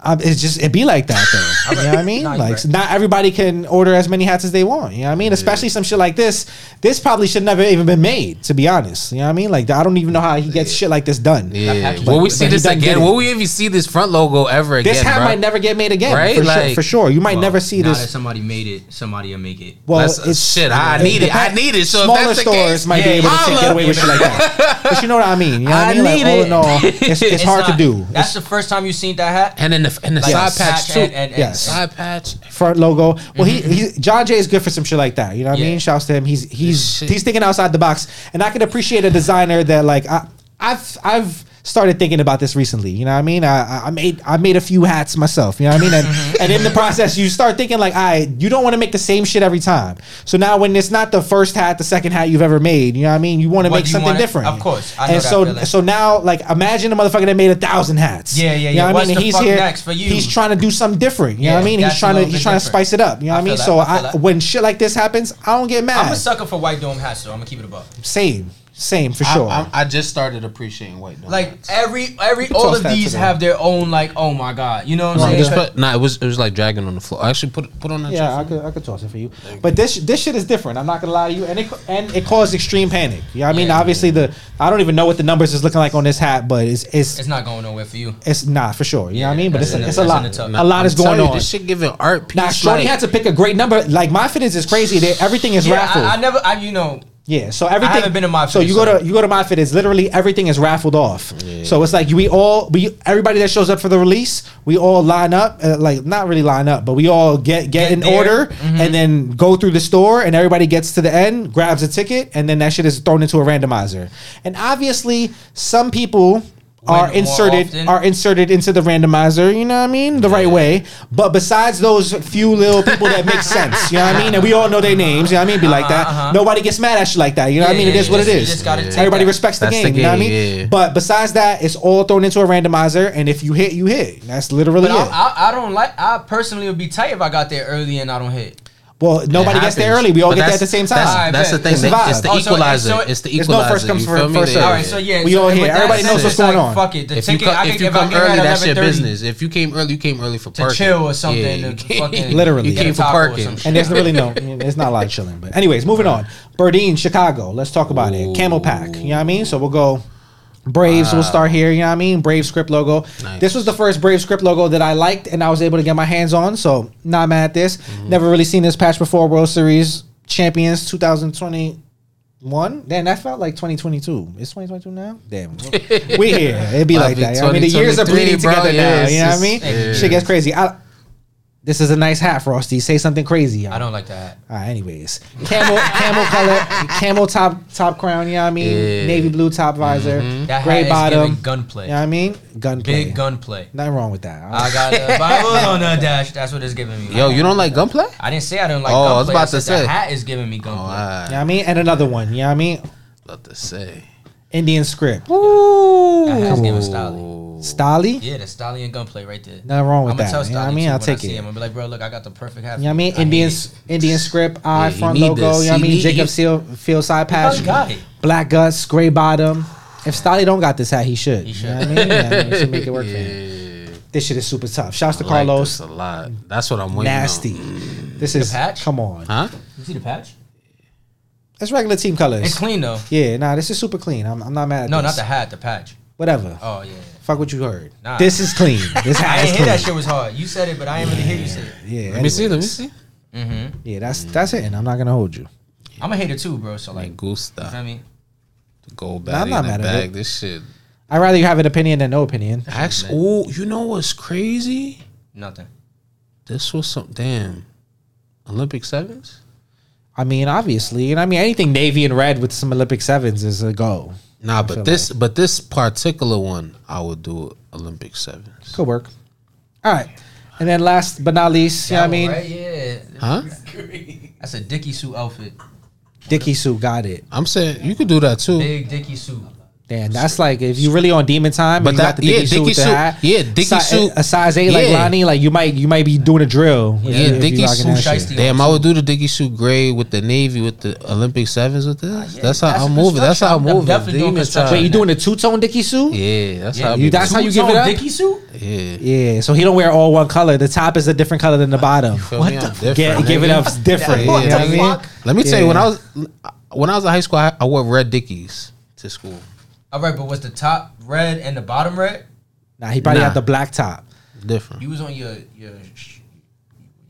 Um, it's just it be like that though. (laughs) you know what I mean? Nah, you like right. not everybody can order as many hats as they want. You know what I mean? Especially some shit like this. This probably should never even been made. To be honest, you know what I mean? Like I don't even know how he gets shit like this done. Yeah. package- Will we see this again? Will we even see this front logo ever again? This hat bro? might never get made again, Right? For, sure, for sure. You might never see now this. that somebody made it, somebody will make it. Well, That's- it's shit, I need it. I need it. So if smaller that's the stores case, might be able to take, get away with shit like that. But you know what I mean? You know what I I mean? Like all in all, (laughs) it's, it's, hard to do. That's the first time you've seen that hat. And then the and the Like side patch patch too. and- and- and- Yes. Side patch. front logo. Well, he, mm-hmm. he John Jay is good for some shit like that. You know what I mean? Shouts to him. He's he's he's thinking outside the box, and I can appreciate a designer that like I I've I've started thinking about this recently. You know what I mean? I I- I made I made a few hats myself. You know what I mean? And mm-hmm. and in the process, you start thinking like, I you don't want to make the same shit every time. So now when it's not the first hat, the second hat you've ever made, you know what I mean? You want to make something wanna- different. of course, I know and so feeling. so now like imagine a motherfucker that made a thousand hats. Yeah, yeah, You know yeah. what I What's mean? the he's fuck here. next for you? He's trying to do something different. You know Yeah, what I mean? He's trying to he's trying to spice it up. You know what I mean? So I I, when shit like this happens, I don't get mad. I'm a sucker for white dome hats, so I'm gonna keep it above. Same. Same for sure. I, I just started appreciating white donuts. Like every every all of these today. have their own like oh my god you know what I'm Right. saying? just put, nah, it was it was like dragging on the floor. I actually, put put on that. yeah, I shit. could I could toss it for you. But this this shit is different. I'm not gonna lie to you, and it and it caused extreme panic. You know what I mean? Yeah. Obviously, the I don't even know what the numbers is looking like on this hat, but it's it's It's not going nowhere for you. it's not for sure. You know what I mean? But it's a, it's a lot. in the. A lot I'm is going you, on. This shit giving art piece. Now, Shorty like, had to pick a great number. Like my fitteds is crazy. They, everything is Yeah, raffled. I, I never I you know Yeah, so everything. I haven't been to my So Fit, you go so- to you go to my fit. It's literally everything is raffled off. So it's like we all we everybody that shows up for the release, we all line up. Uh, like not really line up, but we all get get, Get in there. order Mhm. and then go through the store, and everybody gets to the end, grabs a ticket, and then that shit is thrown into a randomizer. And obviously, some people. Are inserted often. are inserted into the randomizer, you know what I mean, the right way. But besides those few little people that make sense, you know what I mean, and we all know their names, you know what I mean, be like that. Uh-huh, uh-huh. Nobody gets mad at you like that, you know what I mean. It yeah, is what yeah. it is. just gotta take Everybody that. respects the game, the you know what I mean. yeah. But besides that, it's all thrown into a randomizer, and if you hit, you hit. That's literally but it. I, I, I don't like I personally would be tight if I got there early and I don't hit. Well, nobody gets there early. We all But get there at the same time. Alright, that's the thing. It's they- oh, It's the Oh, so- equalizer. so it's the There's no equalizer. first comes, you first- feel me? first serve. All right, so yeah, We so all with here. Everybody knows what's it's like, going on. Fuck it, the If you, ticket come, I if you come early, that's your business. If you came early, you came early for to parking. chill or something. Yeah, you fucking (laughs) Literally. You came for parking. And there's really no, (laughs) it's not a lot of chilling. But anyways, moving on. Burdine, Chicago. Let's talk about it. Camel Pack. You know what I mean? So we'll go. Braves. We'll start here. You know what I mean? Brave script logo. Nice. This was the first Brave script logo that I liked, and I was able to get my hands on. So not mad at this. Never really seen this patch before. World Series champions 2021. Damn, that felt like 2022. It's 2022 now. Damn, (laughs) we here. It'd be like that. I mean, the years are bleeding bro. together Yeah, now. You know what I mean? yeah. Shit gets crazy. I, this is a nice hat, Frosty. Say something crazy. Y'all. I don't like that. All right, anyways, camel, camel color, (laughs) camel top, top crown. You know what I mean? Yeah. Navy blue top visor, mm-hmm. That gray hat bottom. is gunplay. You know what I mean? Gunplay. Big gunplay. Nothing wrong with that. I got the (laughs) Bible on the dash. That's what it's giving me. Yo, you don't like gunplay? I didn't say I didn't like Oh, I was about said to say. the hat is giving me Oh, gunplay. You know what I I mean? And another one. You know what I mean? about to say. Indian script. Ooh. That hat's giving Stolly. Stolly. Yeah, the and gunplay right there. Nothing wrong with I'm gonna that. tell You know what I mean? I'll take I it. him. I'm gonna be like, bro, look, I got the perfect hat. You know what I mean? Indian hate. Indian script, (laughs) eye Yeah, front logo. this. You know what I mean? need- Jacob Seal field side patch. probably got it. Black guts, gray bottom. If Stolly don't got this hat, he should. He You know what I mean? Yeah, he should make it work for him. This shit is super tough. Shouts to like Carlos. this a lot. That's what I'm waiting Nasty. on. This is patch? come on. Huh? You see the patch? It's regular team colors. It's clean though. Yeah, nah, this is super clean. I'm, I'm not mad at No, this. not the hat, the patch. Whatever. Oh yeah. Fuck what you heard. Nah. This is clean. (laughs) This I didn't hear clean. that shit was hard. You said it, but I ain't really hear you say it. Yeah. Let me see. Let me see. Mm-hmm. Yeah, that's that's it. And I'm not gonna hold you. I'm a hater too, bro. So Like like, you Gusta. feel me? Gold Nah, I'm not in mad the at bag. it. This shit. I'd rather you have an opinion than no opinion. Actually, oh, you know what's crazy? Nothing. This was some damn Olympic sevens. I mean, obviously, and I mean anything navy and red with some Olympic sevens is a go. Nah, but this, but this particular one, I would do Olympic sevens. Could work. All right. And then last but not least, you know what I mean? right? Yeah. Huh? That's a Dickie suit outfit. Dicky suit got it. I'm saying you could do that too. Big Dickie suit. Damn, that's like if you really on demon time, But but you got that- the yeah, Dicky suit Dickie with the suit- hat. yeah, Dickie Si- suit- a size eight like Yeah. Lani, like you might you might be doing a drill. Yeah, if you Dickie suit. that shit. Damn, I would do the Dickie suit gray with the navy with the Olympic sevens with this. Ah, yeah, that's how that's I'm moving. That's how I'm construction. I'm moving. definitely Demon construction. time. Wait, you doing the two tone Dicky suit? Yeah, that's Yeah, how you- that's how you give it up? Dickie suit? Yeah. Yeah, so he don't wear all one color. The top is a different color than the bottom. What the? I'm different, Get, give it up different. Yeah, you know what I nigga. mean? Let me tell you, when I was when I was in high school, I, I wore red Dickies to school. All right, but was the top red and the bottom red? Nah, he probably Nah. had the black top. Different. You was on your your. sh-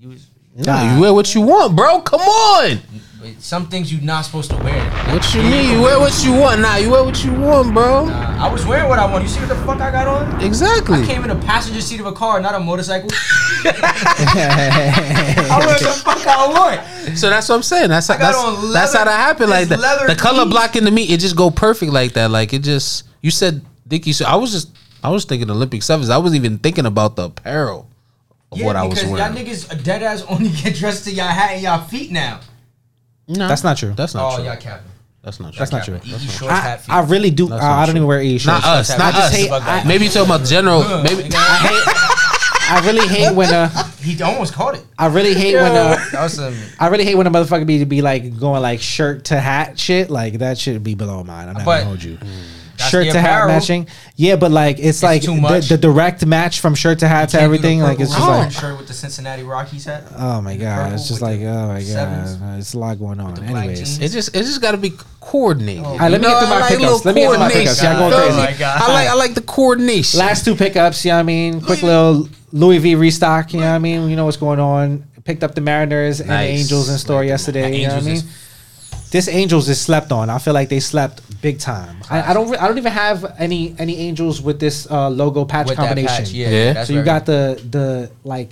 You was. Nah, you wear what you want, bro. Come on. Some things you're not supposed to wear. What you mean? You wear what you want. Nah, you wear what you want, bro. Uh, I was wearing what I want. You see what the fuck I got on? Exactly. I came in the passenger seat of a car, not a motorcycle. (laughs) (laughs) I wear the fuck I want. So that's what I'm saying. That's how, that's, on that's how that happened like that. leather The color blocking the meat, it just go perfect like that. Like it just. You said Dickie. So I was just. I was thinking Olympic sevens. I wasn't even thinking about the apparel of Yeah, what I was because wearing. y'all niggas dead ass only get dressed to y'all hat and y'all feet now. No, That's not true. That's not oh, true. y'all capping. That's not true. That's not true. Capping. EE shorts, I. I really do. That's I, not I don't true. even wear E shorts. Not us. I Not just us. hate- fuck that. Maybe you talking about general. Maybe. I hate. I really hate when uh He almost caught it. I really hate when uh, That was some. I really hate when a motherfucker be to be like going like shirt to hat shit. Like that should be below mine. I'm not But- gonna hold you. That's shirt to hat apparel. matching. Yeah, but like it's, like too the, much. the direct match from shirt to hat to Can't do the everything. Like it's purple just orange like shirt with the Cincinnati Rockies hat. oh my god, it's just like oh my sevens. god, it's a lot going on. the black Anyways, jeans. It just it just got to be coordinated. Oh, All right, let me You get through know, my I like pickups. Let me get through my coordination. pickups. Y'all going crazy. Oh my God. I like I like the coordination. last two pickups. You know what I mean? Quick little Louis V restock. You know what I mean? You know what's going on. Picked up the Mariners and the Nice. Angels in store yesterday. You know what I Angels mean? is- this Angels is slept on. I feel like they slept big time. I, I don't. re- I don't even have any any Angels with this uh, logo patch with that combination. patch. Yeah, Yeah. that's so you very- got the the like.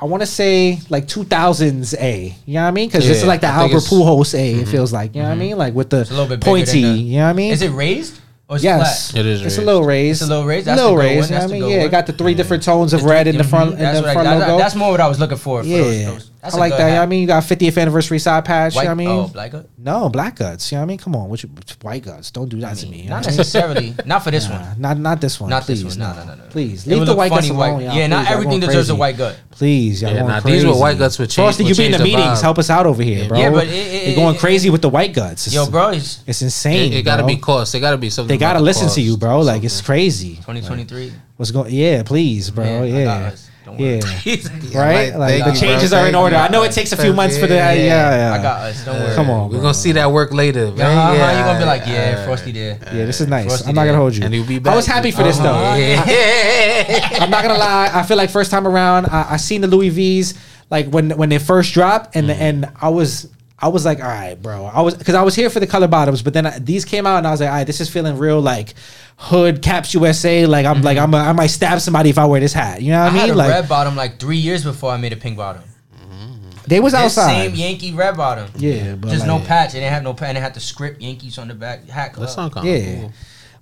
I want to say like 2000s A. You know what I mean? Because this is Yeah, like the I think Albert it's- Mm-hmm. Pujols A. It feels like. You know what I mean? Like with the a little bit bigger pointy. than the- you know what I mean? Is it raised or is Yes, it flat? It is It's a raised. little raised. It's a little raised? That's little the good raised. one. you know That's what I the mean? good Yeah, it one. got the three different tones of red in the front Mhm. in That's the what I- front that- logo. That's more what I was looking for. for yeah, those, those. That's I a like good that. hat. I mean, you got 50th anniversary side patch. White, you know what I mean? oh, black guy? No, black guts. You know what I mean? Come on, what you, white guts? Don't do that to me. Not what I mean? necessarily. Not for this Nah, one. Not not this one. Not please, this one. No, no, no, no. Please leave the white guts alone. white- y'all. Yeah, not Please, y'all everything going deserves a white gut. Please, y'all Yeah, going nah, crazy. these were white guts with change- Frosty, you would be in the the meetings. vibe. Help us out over here, bro. Yeah, but it- it- you're going crazy with the white guts. Yo, bro, it's it's insane. It, it got to be cost. It got to be something. They got to listen to you, bro. Like it's crazy. 2023. What's going? Yeah, please, bro. Man, I got yeah, us. Don't yeah. (laughs) Yeah, right? Like thank the you, changes bro. are in order. I know it takes a few months for the. Yeah, yeah. I got us. Don't worry. Come on, We're gonna see that work later. Man. Uh-huh, yeah, You're gonna be like, yeah, alright. Frosty there. Yeah, this is nice. Frosty I'm not gonna hold you. And he'll be back. I was happy for this Uh-huh. though. Yeah. (laughs) I'm not gonna lie. I feel like first time around, I, I seen the Louis V's like when when they first dropped, and and I was I was like, all right, bro. I was because I was here for the color bottoms, but then I, these came out, and I was like, all right, this is feeling real like hood caps USA. Like I'm like mm-hmm. I'm a, I might stab somebody if I wear this hat. You know I, what I, had mean? a Like red bottom like three years before I made a pink bottom. Mm-hmm. they was This outside. same Yankee red bottom. Yeah, but just like- no patch. It didn't have no patch. And it had the script Yankees on the back. Hat club. That sound kind Yeah. cool.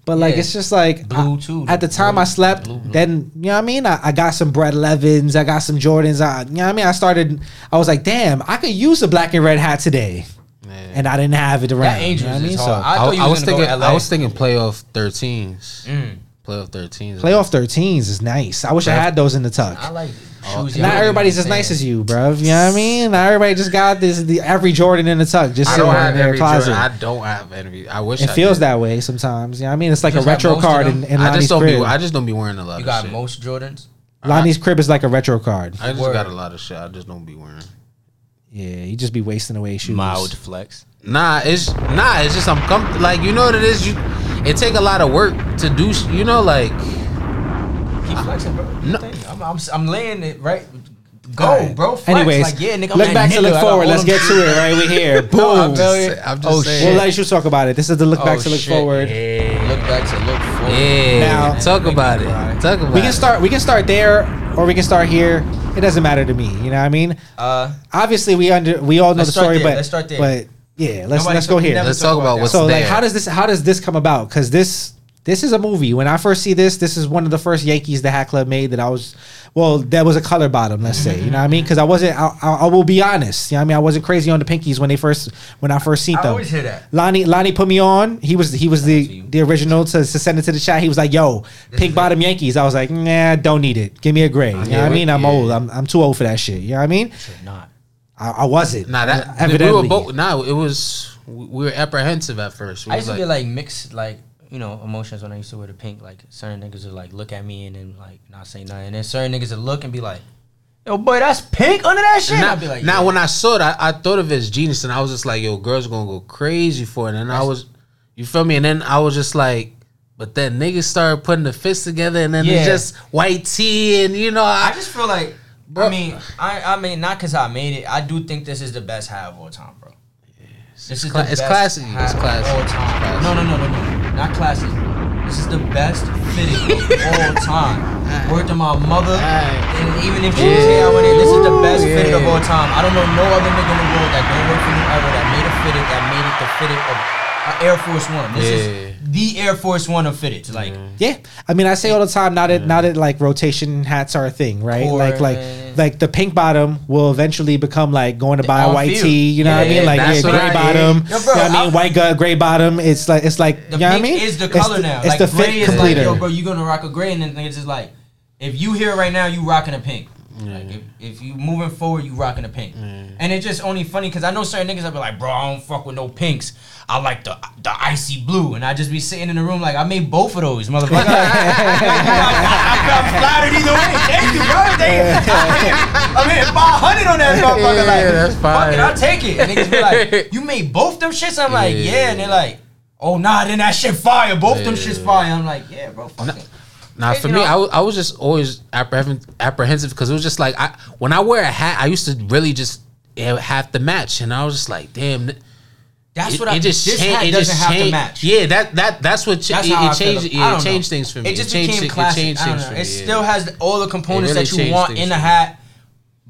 But like Yeah. it's just like Blue, I- too, At the the time blue- I slept, blue, blue. then you know what I mean. I, I got some Bred 11s, I got some Jordans. I, you know what I mean. I started. I was like, damn, I could use a black and red hat today, and I didn't have it around. That you know what I mean? is So hard. I I, thought you I was was gonna go thinking. LA. I was thinking playoff 13s. Mm. Playoff 13s. playoff 13s is nice. I wish I had those in the tuck. I like it. Oh, Shoes Not everybody's as nice as you, bro. You know what I mean? Not everybody just got this the every Jordan in the tuck, just I sitting in their closet. Jordan. I don't have every. I wish it I feels did. that way sometimes. You know what I mean? It's like a retro card them? in, in I Lani's just don't crib. be. I just don't be wearing a lot of shit. You of got shit. most Jordans. Lani's crib is like a retro card. I just Word. got a lot of shit. I just don't be wearing. Yeah, you just be wasting away shoes. Mild flex. Nah, it's nah. It's just I'm com- like you know what it is. You, it take a lot of work to do. sh- You know, like Keep flexing, bro. No. I'm, I'm, I'm laying it right. Go, Alright. bro. Flex. Anyways, like, yeah, nigga, I'm look that back to nigga. look forward. Let's get to it right. We (laughs) here. Boom. No, I'm oh, I'm just, I'm just oh, saying. We'll let you talk about it. This is the look oh, back Oh, to look shit. forward. Look back to look forward. yeah, Now- talk about it. Talk about We can it. start. We can start there, or we can start here. It doesn't matter to me. You know what I mean? Uh, Obviously, we under we all know Let's the start story, there. but Let's start there. But yeah, let's Nobody let's go talk- here. never Let's talk about that. what's so like, how does this how does this come about? Because this this is a movie. When I first see this, this is one of the first Yankees the Hat Club made that I was. Well, that was a color bottom, let's say. You know what I mean? Because I wasn't. I, I, I will be honest. You know what I mean? I wasn't crazy on the pinkies when they first when I first seen I them. always hear that. Lani Lani put me on. He was he was the the original to, to send it to the chat. He was like, "Yo, pink bottom Yankees." I was like, "Nah, don't need it. Give me a gray." You know what I mean? I'm Yeah. old. I'm I'm too old for that shit. You know what I mean? Should not. I, I wasn't. Nah, that evidently. we were both. Nah, it was we we were apprehensive at first. We I was used to get like mixed like you know emotions when I used to wear the pink. Like certain niggas would like look at me and then like not say nothing, and then certain niggas would look and be like, "Yo, boy, that's pink under that shit." Now, I'd be like, now "Yeah." when I saw it, I, I thought of it as genius, and I was just like, "Yo, girls gonna go crazy for it." And I was, you feel me? And then I was just like, but then niggas started putting the fists together, and then Yeah. it's just white tee, and you know, I I, just feel like, I mean, I I mean, not because I made it. I do think this is the best hat of all time, bro. This is cla- the it's best classy. It's classy. all time. It's classy. No, no, no, no, no, not classy. This is the best fitting of (laughs) all time. Word to my mother, and even if she was here, I went in. This is the best Ooh, fitted of all time. I don't know no other nigga in the world that don't work for me ever that made a fitted that made it the fitted of Air Force One. This Yeah. is the Air Force One of fitteds. Like, Yeah, I mean, I say all the time now that now that like rotation hats are a thing, right? Core, like like. Like the pink bottom will eventually become like going to buy a white tee. You know what I Yeah, mean? Like yeah, gray I- bottom. Bro, you know what I mean? White gut, gray bottom. It's like it's like The you know what I pink mean? is the It's color now. It's like the gray fit is completer. like, yo, bro, you gonna rock a gray, and then it's just like, if you hear it right now, you rocking a pink. Like if, if you moving forward, you rocking the pink. And it's just only funny because I know certain niggas that be like, bro, I don't fuck with no pinks. I like the the icy blue, and I just be sitting in the room like I made both of those, motherfucker. (laughs) (laughs) I, am flattered either way. Thank you, bro. Thank you. (laughs) I'm hitting 500 on that motherfucker. Yeah, like, that's fuck it, I'll take it. And niggas be like, you made both them shits. I'm like, Yeah. yeah. And they're like, oh nah, then that shit fire. Both them shits fire. I'm like, yeah, bro. Oh, Now, for me, know- I was, I was just always apprehensive because it was just like I when I wear a hat, I used to really just eh, have to match, and I was just like, damn. That's it, what I. it just this changed. hat It doesn't have to match. Yeah, that that that's what cha- That's it, it changed. I Yeah, it changed things for me. It just changed, became it classic. changed things for me. It yeah. still has all the components really that you want in the me. hat,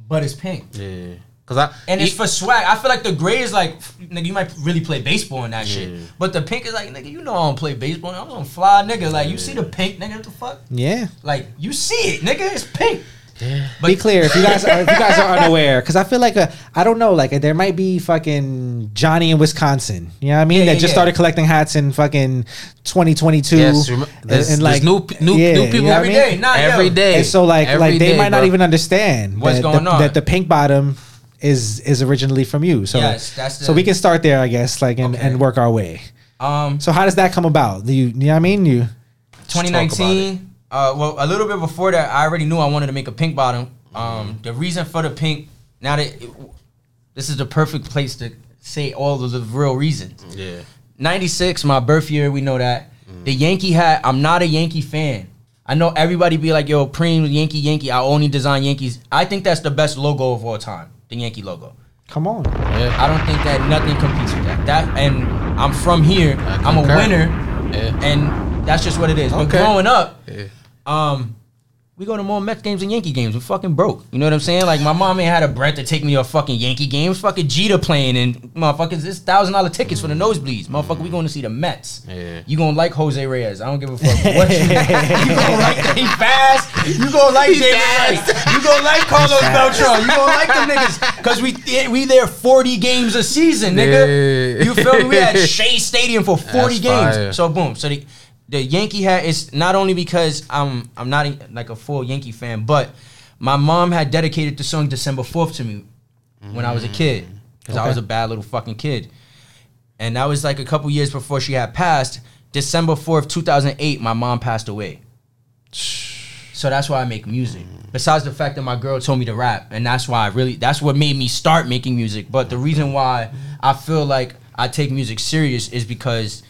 but it's pink. Yeah, because I And it's e- for swag. I feel like the gray is like, nigga, you might really play baseball in that Yeah. shit. But the pink is like, nigga, you know I don't play baseball. I'm some fly nigga. Like, you see the pink, nigga, what the fuck? Yeah. Like, you see it, nigga, it's pink. Yeah. Be clear if you guys are, if you guys are unaware, because I feel like a I don't know, like there might be fucking Johnny in Wisconsin. You know what I mean? Yeah, that yeah, just yeah. started collecting hats in fucking 2022. yes, rem- there's, and, there's new new yeah, new you people know what I mean? day, nah, every yo. day. And so like Every like they day, might not even understand What's that, going the, on. that the pink bottom is is originally from you. So Yes, that's the- so we can start there, I guess, like and, Okay. and work our way. Um, So how does that come about? Do you, you know what I mean? You 2019. Uh, well, a little bit before that, I already knew I wanted to make a pink bottom. Um, the reason for the pink, now that it, this is the perfect place to say all of the real reasons. Yeah, 96, my birth year, we know that. The Yankee hat, I'm not a Yankee fan. I know everybody be like, yo, Preme, Yankee, Yankee, I only design Yankees. I think that's the best logo of all time, the Yankee logo. come on. yeah. I don't think that nothing competes with that. That and I'm from here. I I'm a winner, Yeah. and that's just what it is. But Okay. growing up, Yeah. um, we go to more Mets games than Yankee games. We fucking broke. You know what I'm saying? Like my mom ain't had a breath to take me to a fucking Yankee games. Fucking Jeter playing and motherfuckers, it's thousand dollar tickets for the nosebleeds. Motherfucker, we going to see the Mets. Yeah. You gonna like Jose Reyes? I don't give a fuck what you. (laughs) (laughs) you gonna like he fast. You gonna like David Wright. You gonna like Carlos Beltran. You gonna like them niggas because we we there forty games a season, nigga. Yeah. You feel me? We at (laughs) Shea Stadium for forty That's games. fire. So boom. So the the Yankee hat is not only because I'm I'm not a, like a full Yankee fan, but my mom had dedicated the song December fourth to me when I was a mm. kid because I was a bad little fucking kid, and that was like a couple years before she had passed. December fourth, two thousand eight, my mom passed away. So that's why I make music. Mm. Besides the fact that my girl told me to rap, and that's why I really that's what made me start making music. But the reason why I feel like I take music serious is because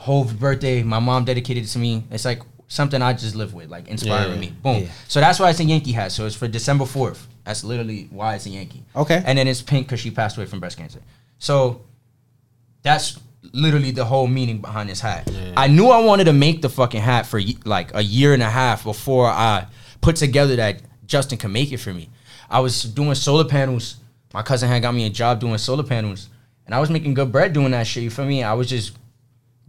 Hov's birthday, my mom dedicated it to me. It's like something I just live with, like inspiring Yeah. me. Boom. Yeah. So that's why it's a Yankee hat. So it's for December fourth. That's literally why it's a Yankee. Okay. And then it's pink because she passed away from breast cancer. So that's literally the whole meaning behind this hat. I knew I wanted to make the fucking hat for like a year and a half before I put together that Justin can make it for me. I was doing solar panels. My cousin had got me a job doing solar panels, and I was making good bread doing that shit. You feel me? I was just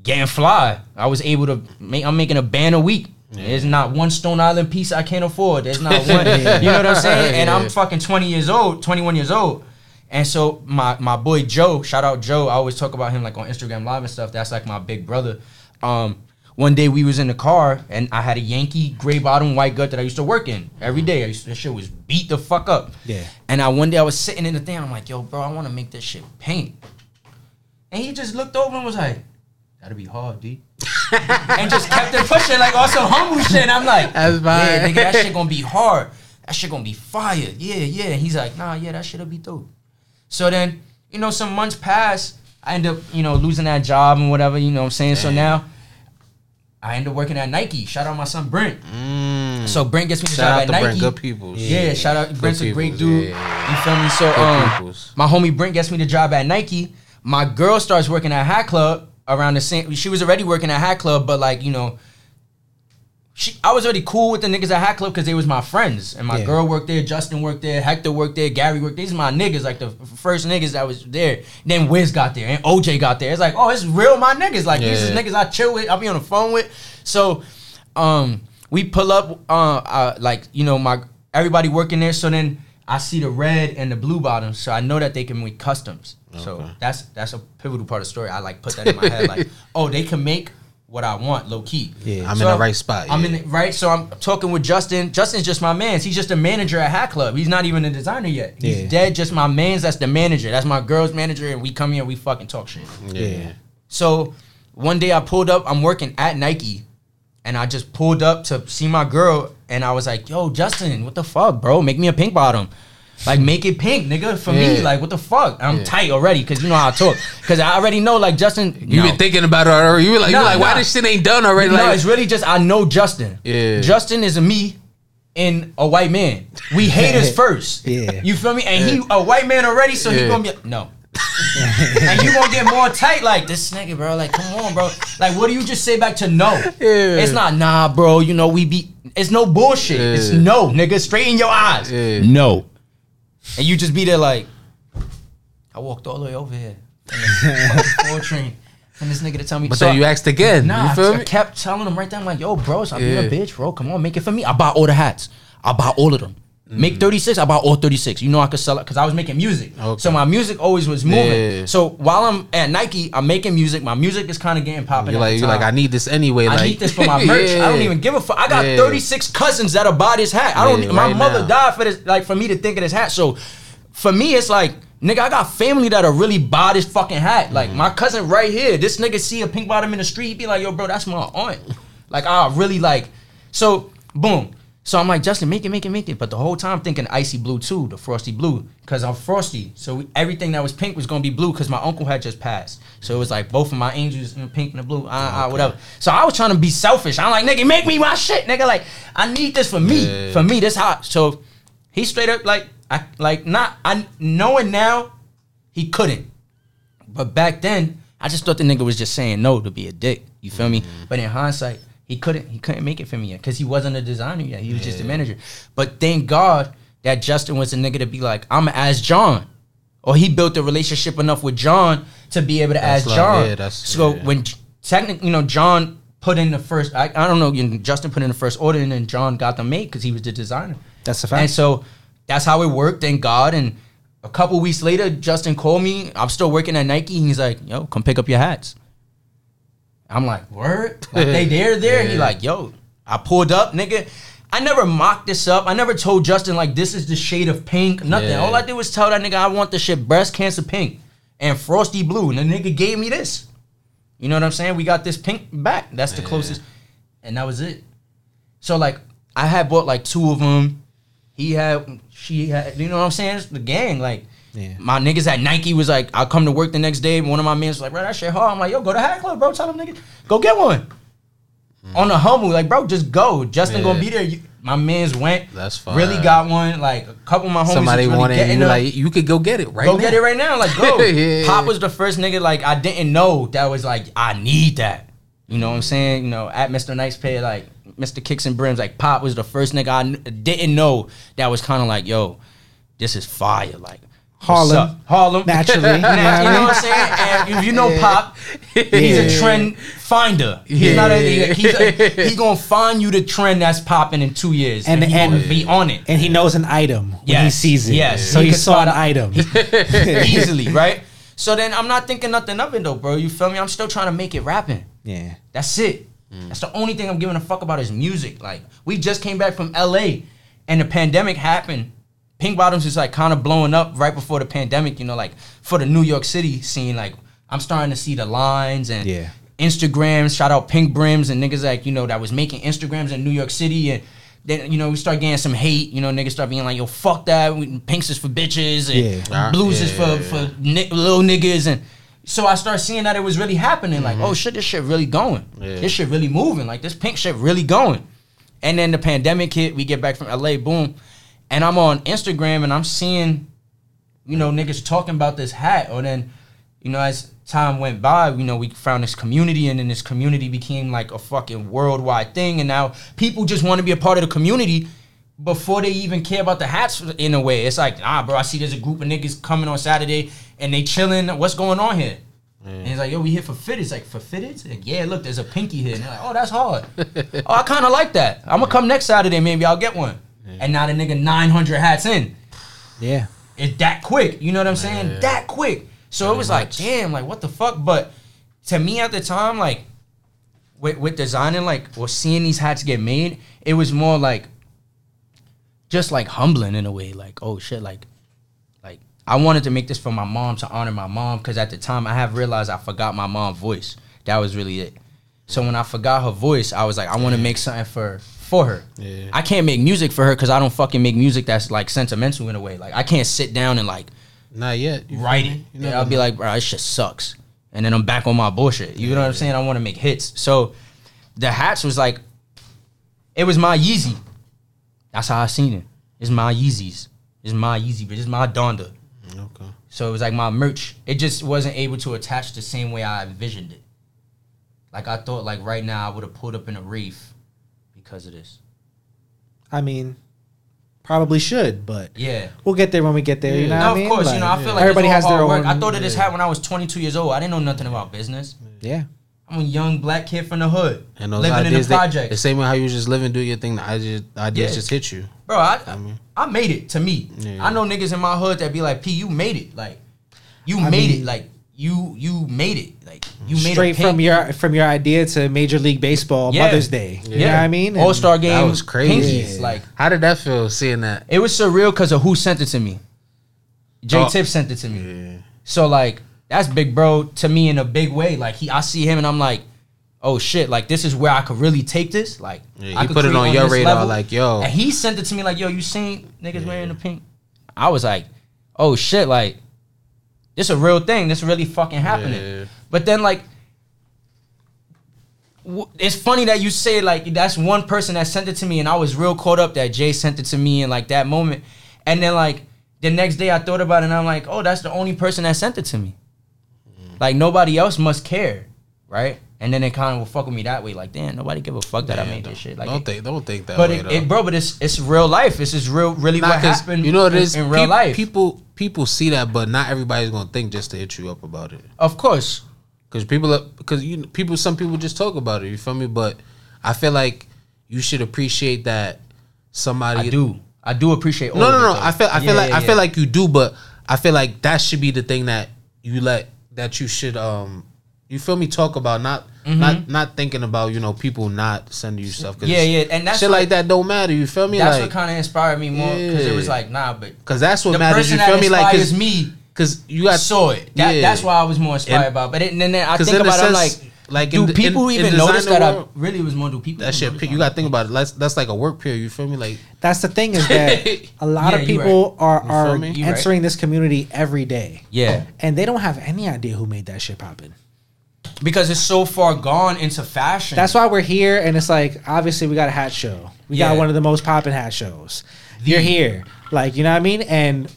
getting fly. I was able to make. I'm making a band a week. There's not one Stone Island piece I can't afford. There's not one. (laughs) You know what I'm saying? And I'm fucking 20 years old, 21 years old. And so my my boy Joe, shout out Joe. I always talk about him like on Instagram Live and stuff. That's like my big brother. Um, one day we was in the car and I had a Yankee gray bottom white gut that I used to work in every day. I used to, that shit was beat the fuck up. Yeah. And I one day I was sitting in the thing. I'm like, yo, bro, I want to make this shit paint. And he just looked over and was like, that'll be hard, D. (laughs) and just kept it pushing like on some humble shit. And I'm like, That's yeah, nigga, that shit (laughs) gonna be hard. That shit gonna be fire. Yeah, yeah. And he's like, nah, yeah, that shit'll be dope. So then, you know, some months pass. I end up, you know, losing that job and whatever, you know what I'm saying? So now I end up working at Nike. Shout out my son Brent. So Brent gets me the Mm. Shout job out at to Nike. Brent, good peoples. Yeah, shout out. Brent's a great peoples, dude. yeah, yeah, You feel me? So um, my homie Brent gets me the job at Nike. My girl starts working at Hat Club around the same. She was already working at Hat Club, but like you know, she I was already cool with the niggas at Hat Club because they was my friends, and my Yeah. girl worked there, Justin worked there, Hector worked there, Gary worked. There. These are my niggas, like the first niggas that was there. Then Wiz got there, and OJ got there. It's like, oh, it's real, my niggas. Like these is niggas I chill with. I be on the phone with. So, um, we pull up, uh, uh, like you know, my everybody working there. So then I see the red and the blue bottoms, so I know that they can make customs. So that's that's a pivotal part of the story. I like put that in my head, like, (laughs) oh, they can make what I want, low key. Yeah. I'm So in the right spot. I'm yeah. in the, right, so I'm talking with Justin. Justin's just my man. He's just a manager at Hat Club. He's not even a designer yet. He's Yeah. dead. Just my man's. That's the manager. That's my girl's manager, and we come here. We fucking talk shit. yeah. So one day I pulled up. I'm working at Nike, and I just pulled up to see my girl, and I was like, "Yo, Justin, what the fuck, bro? Make me a pink bottom." Like make it pink, nigga, for me. Like what the fuck? I'm Yeah. tight already because you know how I talk. (laughs) Because I already know, like Justin. You no. been thinking about it already. You were like, you Nah, were like, why nah. this shit ain't done already? No, like, it's really just I know Justin. Yeah. Justin is a me and a white man. We haters (laughs) first. Yeah. You feel me? And he a white man already, so he gonna be no. And you gonna get more tight like this nigga, bro. Like, come on, bro. Like, what do you just say back to no? Yeah. It's not nah, bro. You know we be. It's no bullshit. It's no, nigga. Straight in your eyes. Yeah. No. And you just be there like, I walked all the way over here. from (laughs) the Four train. And this nigga to tell me. but So- then you asked again. Nah, you feel I me? kept telling him right there. I'm like, yo, bro, stop being Yeah. a bitch, bro. Come on, make it for me. I buy all the hats. I buy all of them. Make Mm. 36, I bought all 36. You know I could sell it because I was making music. Okay. So my music always was moving. Yeah. So while I'm at Nike, I'm making music. My music is kind of getting popping. You're like, you're like. I need this anyway. I like, need this for my (laughs) merch. I don't even give a fuck. I got Yeah. 36 cousins that'll buy this hat. I don't. Yeah, my right mother now. died for this, like for me to think of this hat. So for me, it's like, nigga, I got family that'll really buy this fucking hat. Mm-hmm. Like my cousin right here, this nigga see a pink bottom in the street, he be like, yo, bro, that's my aunt. Like I really like. So boom. So I'm like, Justin, make it, make it, make it. But the whole time I'm thinking icy blue too, the frosty blue, because I'm frosty. So we, everything that was pink was gonna be blue because my uncle had just passed. So it was like both of my angels in the pink and the blue, ah, ah, whatever. So I was trying to be selfish. I'm like, nigga, make me my shit, nigga. Like I need this for me, Yeah. for me. This hot. So he straight up like, I like not. I knowing now, he couldn't. But back then, I just thought the nigga was just saying no to be a dick. You feel me? But in hindsight, he couldn't. He couldn't make it for me yet because he wasn't a designer yet. He was just a manager. But thank God that Justin was a nigga to be like, I'm as John, or he built a relationship enough with John to be able to That's ask like- John. yeah, so yeah. when technically, you know, John put in the first. I, I don't know. You know, Justin put in the first order, and then John got them made because he was the designer. That's the fact. And so that's how it worked. Thank God. And a couple weeks later, Justin called me. I'm still working at Nike. And he's like, "Yo, come pick up your hats." I'm like, "Word?" (laughs) Like they there, there. He like, "Yo." I pulled up, nigga. I never mocked this up. I never told Justin like this is the shade of pink. Nothing. Yeah. All I did was tell that nigga I want the shit breast cancer pink and frosty blue, and the nigga gave me this. You know what I'm saying? We got this pink back. That's the closest, and that was it. So like, I had bought like two of them. He had, she had. You know what I'm saying? It's the gang. Like, Yeah. my niggas at Nike was like, I'll come to work the next day. One of my men was like, bro, that shit hard. I'm like, yo, go to Hat Club, bro. Tell them niggas, go get one. Mm. On the humble, like, bro, just go. Justin Yeah. gonna be there. You, my man's went. That's fine. Really got one. Like a couple of my homies. Somebody really wanted, getting you like, you could go get it right go now. get it right now. Like (laughs) go. Yeah. Pop was the first nigga like I didn't know that was like I need that. You know what I'm saying? You know, at Mr. Nice Pay, like Mr. Kicks and Brims, like Pop was the first nigga I kn- didn't know that was kind of like, yo, this is fire. Like Harlem. Harlem, Naturally, you (laughs) know what Nat- I you know mean? what I'm saying? And if you know Pop, he's Yeah. a trend finder. He's not a, he's a, he (laughs) gonna find you the trend that's popping in two years, and, And- he and- be on it. and he knows an item when he sees it. yes. So He he, saw an a- item. (laughs) easily, right? So then I'm not thinking nothing of it though, bro. You feel me? I'm still trying to make it rapping. yeah. That's it. Mm. That's the only thing I'm giving a fuck about is music. Like we just came back from LA and the pandemic happened. Pink Bottoms is like kind of blowing up right before the pandemic, you know, like for the New York City scene. Like I'm starting to see the lines and Yeah. Instagrams, shout out Pink Brims and niggas like, you know, that was making Instagrams in New York City and then, you know, we start getting some hate. You know, niggas start being like, yo, fuck that. We- Pinks is for bitches and Yeah. blues is Yeah, for, for ni- little niggas. And so I start seeing that it was really happening. Like, Mm-hmm. oh shit, this shit really going. Yeah. This shit really moving. Like, this pink shit really going. And then the pandemic hit. We get back from LA, boom. And I'm on Instagram and I'm seeing, you know, niggas talking about this hat. Or then, you know, as time went by, you know, we found this community and then this community became like a fucking worldwide thing. And now people just want to be a part of the community before they even care about the hats in a way. It's like, ah, bro, I see there's a group of niggas coming on Saturday and they chilling. What's going on here? And he's like, yo, we here for fit. It's like, for fitteds? Like, yeah, look, there's a pinky here. And they're like, oh, that's hard. (laughs) oh, I kind of like that. I'm going to come next Saturday. Maybe I'll get one. And now the nigga 900 hats in. Yeah. It's that quick. You know what I'm saying? That quick. So it was like, damn, like, what the fuck? But to me at the time, like, with with designing like or seeing these hats get made, it was more like just like humbling in a way. Like oh shit, like like I wanted to make this for my mom to honor my mom because at the time I have realized I forgot my mom's voice. That was really it. So when I forgot her voice, I was like, I want to make something for for her. Yeah. I can't make music for her because I don't fucking make music that's like sentimental in a way. Like I can't sit down and like Not yet. You write it. You Yeah, I'll be like, bro, this shit sucks. And then I'm back on my bullshit. You know what I'm saying? I want to make hits. So the hats was like, it was my Yeezy. That's how I seen it. It's my Yeezys. It's my Yeezy, but it's my Donda. Okay. So it was like my merch. It just wasn't able to attach the same way I envisioned it. Like I thought, like right now, I would have pulled up in a reef because of this. I mean, probably should, but Yeah. we'll get there when we get there. You know No, what I of mean? course, you know, I feel like everybody has their hard own. work. I thought of this hat when I was 22 years old. I didn't know nothing about business. Yeah, I'm a young black kid from the hood, And those living in the ideas, they- project. the same way how you just live and do your thing, the ideas, the ideas Yeah. just hit you. Bro, I, I mean, I made it to me. Yeah. I know niggas in my hood that be like, P, you made it. Like, you I made mean- it. Like, you you made it. Like, you made straight a from your from your idea to Major League Baseball Yeah. Mother's Day. You know what I mean? All Star game. That was crazy. Pinkies. Like, how did that feel seeing that? it was surreal because of who sent it to me. Jay Oh. Tip sent it to me. Yeah. So like that's big bro to me in a big way. Like he, I see him and I'm like, oh shit, like this is where I could really take this. Like Yeah, I he could put it create on your this radar, like, yo. And he sent it to me like, yo, you seen niggas wearing the pink? I was like, oh shit, like this a real thing. This really fucking happening. Yeah. But then like. w- It's funny that you say like that's one person that sent it to me, and I was real caught up that Jay sent it to me in like that moment, and then like the next day I thought about it, and I'm like, oh, that's the only person that sent it to me. Mm. Like nobody else must care, right? And then it kind of will fuck with me that way. Like, damn, nobody give a fuck that I made this shit. Like, don't it- think, don't think that but way it, it, bro, but it's it's real life. This is real, really Nah, what happened. You know it in- in, real Peop- life. People people see that, but not everybody's gonna think just to hit you up about it. of course, Because people, because you people, some people just talk about it. You feel me? But I feel like you should appreciate that somebody. I do. I do appreciate. All No, no, no. I feel, I feel Yeah, like, yeah, I feel yeah. like you do, but I feel like that should be the thing that you let that you should um. You feel me? Talk about not not not thinking about you know people not sending you stuff. 'cause Mm-hmm. Yeah, yeah, and that's shit what- like that don't matter. You feel me? That's like what kind of inspired me more because it was like, nah, but because that's what the matters. You feel that me? Like inspires because me because you got saw it. That, Yeah. That's why I was more inspired And- about. But it, and then I think in a about it, I'm like, like, do in the- people in- even in notice that world, I really was more do people? that shit. You got to think about it. That's that's like a work period. You feel me? Like That's the thing is that (laughs) a lot Yeah, of you people are feel are me? You right. this community every day, Yeah, and they don't have any idea who made that shit poppin'. Because it's so far gone into fashion. That's why we're here, and it's like obviously we got a hat show. We Yeah. got one of the most popping hat shows. You're here, like you know what I mean, and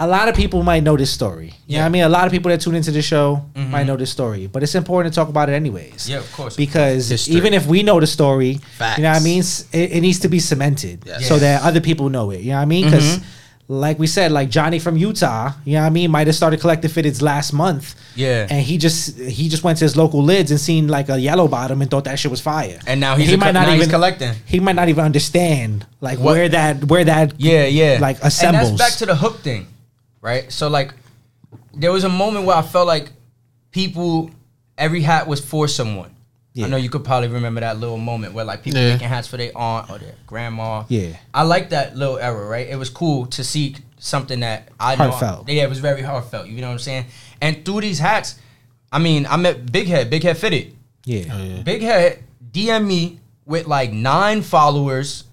a lot of people might know this story. You know Yeah. I mean? A lot of people that tune into the show Mhm. might know this story, but it's important to talk about it anyways. Yeah, of course. Because History. even if we know the story, you know what I mean, it, it needs to be cemented Yes. so that other people know it. You know what I mean? Because Mhm. Like we said, like Johnny from Utah, you know what I mean, might have started collecting fitteds last month, yeah, and he just he just went to his local lids and seen like a yellow bottom and thought that shit was fire. and now he's he a, might not even collecting. he might not even understand like What- where that where that Yeah, yeah. like And assembles. that's back to the hook thing, right? So like, there was a moment where I felt like people, every hat was for someone. Yeah. I know you could probably remember that little moment where like people Yeah. making hats for their aunt or their grandma. Yeah. I like that little era, right? It was cool to see something that I know. Yeah, it was very heartfelt. You know what I'm saying? And through these hats, I mean, I met Big Head, Big Head Fitted. yeah. Oh, yeah. Big Head DM me with like nine followers,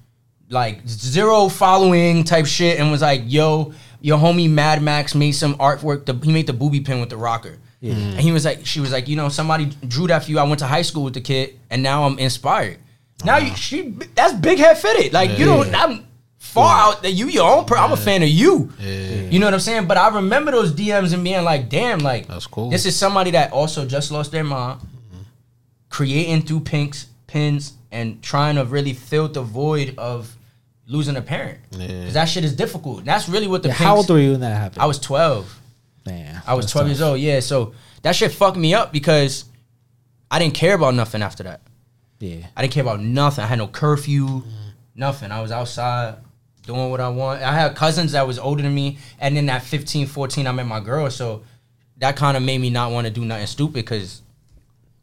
like zero following type shit, and was like, "Yo, your homie Mad Max made some artwork. The, he made the booby pin with the rocker." And he was like, "She was like, you know, somebody drew that for you. I went to high school with the kid, and now I'm inspired. Now you, ah. she, that's Big Head Fitted. Like you don't, I'm far out that you your own. Per, I'm a fan of you. Yeah. You know what I'm saying? But I remember those DMs and being like, damn, like That's cool. This is somebody that also just lost their mom, creating through pinks, pins, and trying to really fill the void of losing a parent. Yeah. 'Cause that shit is difficult. And that's really what the Yeah, pinks. How old were you when that happened? I was 12. Man, I was 12 tough. years old. Yeah, so that shit fucked me up because I didn't care about nothing after that. Yeah. I didn't care about nothing. I had no curfew, mm. nothing. I was outside doing what I want. I had cousins that was older than me, and then at 15, 14, I met my girl. So that kind of made me not want to do nothing stupid because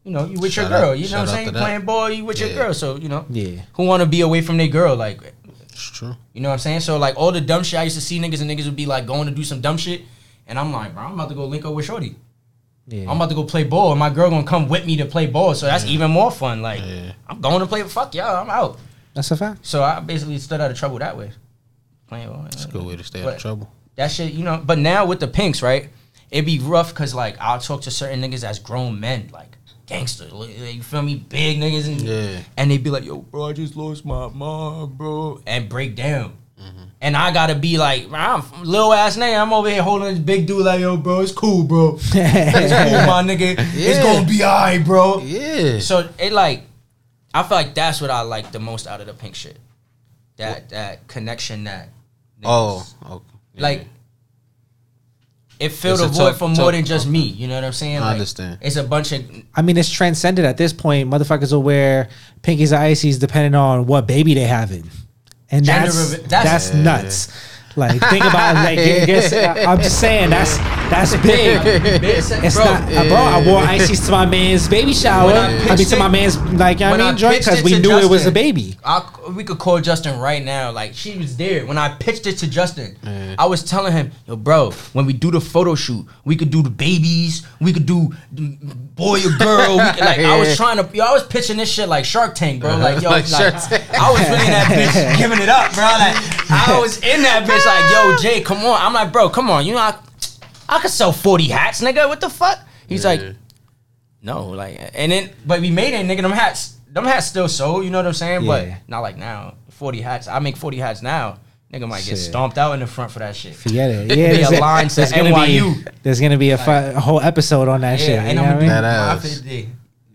you know, you with your Shout out- girl. You know what I'm saying? to You that. playing ball, you with your girl. So you know, Yeah. who want to be away from their girl? Like, It's true. you know what I'm saying? So like all the dumb shit I used to see niggas and niggas would be like going to do some dumb shit, and I'm like, bro, I'm about to go link up with Shorty. Yeah. I'm about to go play ball, and my girl gonna come with me to play ball. So that's even more fun. Like, Yeah. I'm going to play. Fuck y'all, I'm out. That's a fact. So I basically stood out of trouble that way. Playing ball. It's a good way to stay out of trouble. That shit, you know. But now with the pinks, right? It'd be rough because like I'll talk to certain niggas as grown men, like gangsters. like, You feel me? Big niggas, and Yeah. and they'd be like, "Yo, bro, I just lost my mom, bro," and break down. Mm-hmm. And I gotta be like, I'm little ass nigga. I'm over here holding this big dude like, yo, bro, it's cool, bro. (laughs) It's cool, my nigga. It's gonna be alright, bro. Yeah. So it like, I feel like that's what I like the most out of the pink shit. That that connection that. oh, okay. Yeah. Like, it filled It's a a void tough- for more tough- than just me. You know what I'm saying? I Like, understand. It's a bunch of I mean, it's transcended at this point. Motherfuckers will wear pinkies or ices depending on what baby they having, and Gender that's that's- nuts. Like think about it, like it gets- (laughs) I'm just saying that's that's big. (laughs) It's bro, not, uh, bro. I wore ices to my man's baby shower. I I, mean, to my man's like you know I mean, joint because we knew it was a baby. I, we could call Justin right now. Like she was there when I pitched it to Justin. Yeah. I was telling him, "Yo, bro, when we do the photo shoot, we could do the babies. We could do mm, boy or girl. We could, like I was (laughs) trying to. Yo, I was pitching this shit like Shark Tank, bro. Like yo, Like like, I was really that bitch giving it up, bro. Like I was in that bitch. Like yo, ah. Jay, come on. I'm like, bro, come on. You know, I, I could sell forty hats, nigga. What the fuck? He's like, no, like, and then, but we made it, nigga. Them hats, them hats still sold. You know what I'm saying? Yeah. But not like now. Forty hats. I make forty hats now. Nigga might get Shit. stomped out in the front for that shit. Forget it. (laughs) Be Yeah, a there's, line to there's gonna NYU. be there's gonna be a, fu- a whole episode on that shit. Yeah, You and know I'm what gonna That do ass. my 50.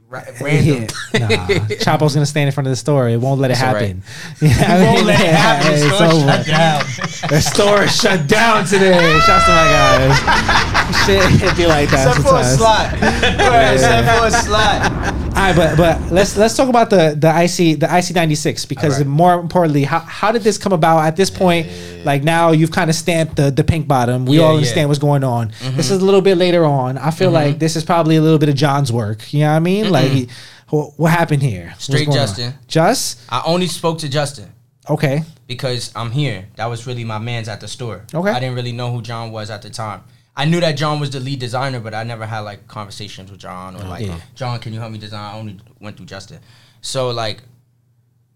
Ra- (laughs) Random. Yeah. (laughs) Nah, Chapo's gonna stand in front of the store. It won't let it That's happen. You know what I Won't mean? let it happen. It's The store over. shut down. (laughs) The store is shut down today. Shouts to my guys. Shit, it be like that Except for a slot. Right, Except for a slot. All right, but but let's let's talk about the the IC the IC ninety six because right. more importantly, how how did this come about at this point? Like now you've kind of stamped the the pink bottom. We Yeah, all yeah. understand what's going on. This is a little bit later on. I feel like this is probably a little bit of John's work. You know what I mean? Like he- wh- what happened here? Straight going on? Justin. Just I only spoke to Justin. okay. because I'm here. That was really my man's at the store. Okay. I didn't really know who John was at the time. I knew that John was the lead designer, but I never had like conversations with John or like, Yeah. John, can you help me design? I only went through Justin. So like,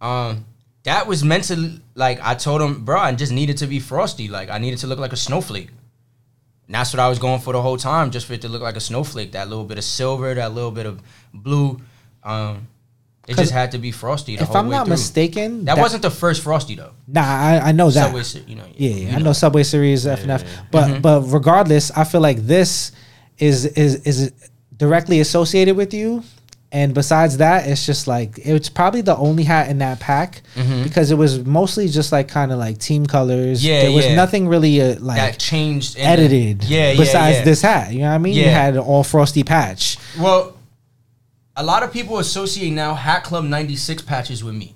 um, that was meant to like I told him, bro, I just needed to be frosty. Like I needed to look like a snowflake. And that's what I was going for the whole time, just for it to look like a snowflake. That little bit of silver, that little bit of blue. Um, it just had to be frosty the If whole I'm not through. mistaken, that, wasn't the first frosty though. Nah, I, I know that. Subway, you know. Yeah, you I know Subway Series FNF, but Mm-hmm. but regardless, I feel like this is is is directly associated with you. And besides that, it's just like it's probably the only hat in that pack because it was mostly just like kind of like team colors. Mm-hmm. Yeah, there was yeah. nothing really uh, that like changed. in the- edited. yeah, yeah. Besides yeah. this hat, you know what I mean? You Yeah. had an all frosty patch. Well, a lot of people associate now Hat Club '96 patches with me,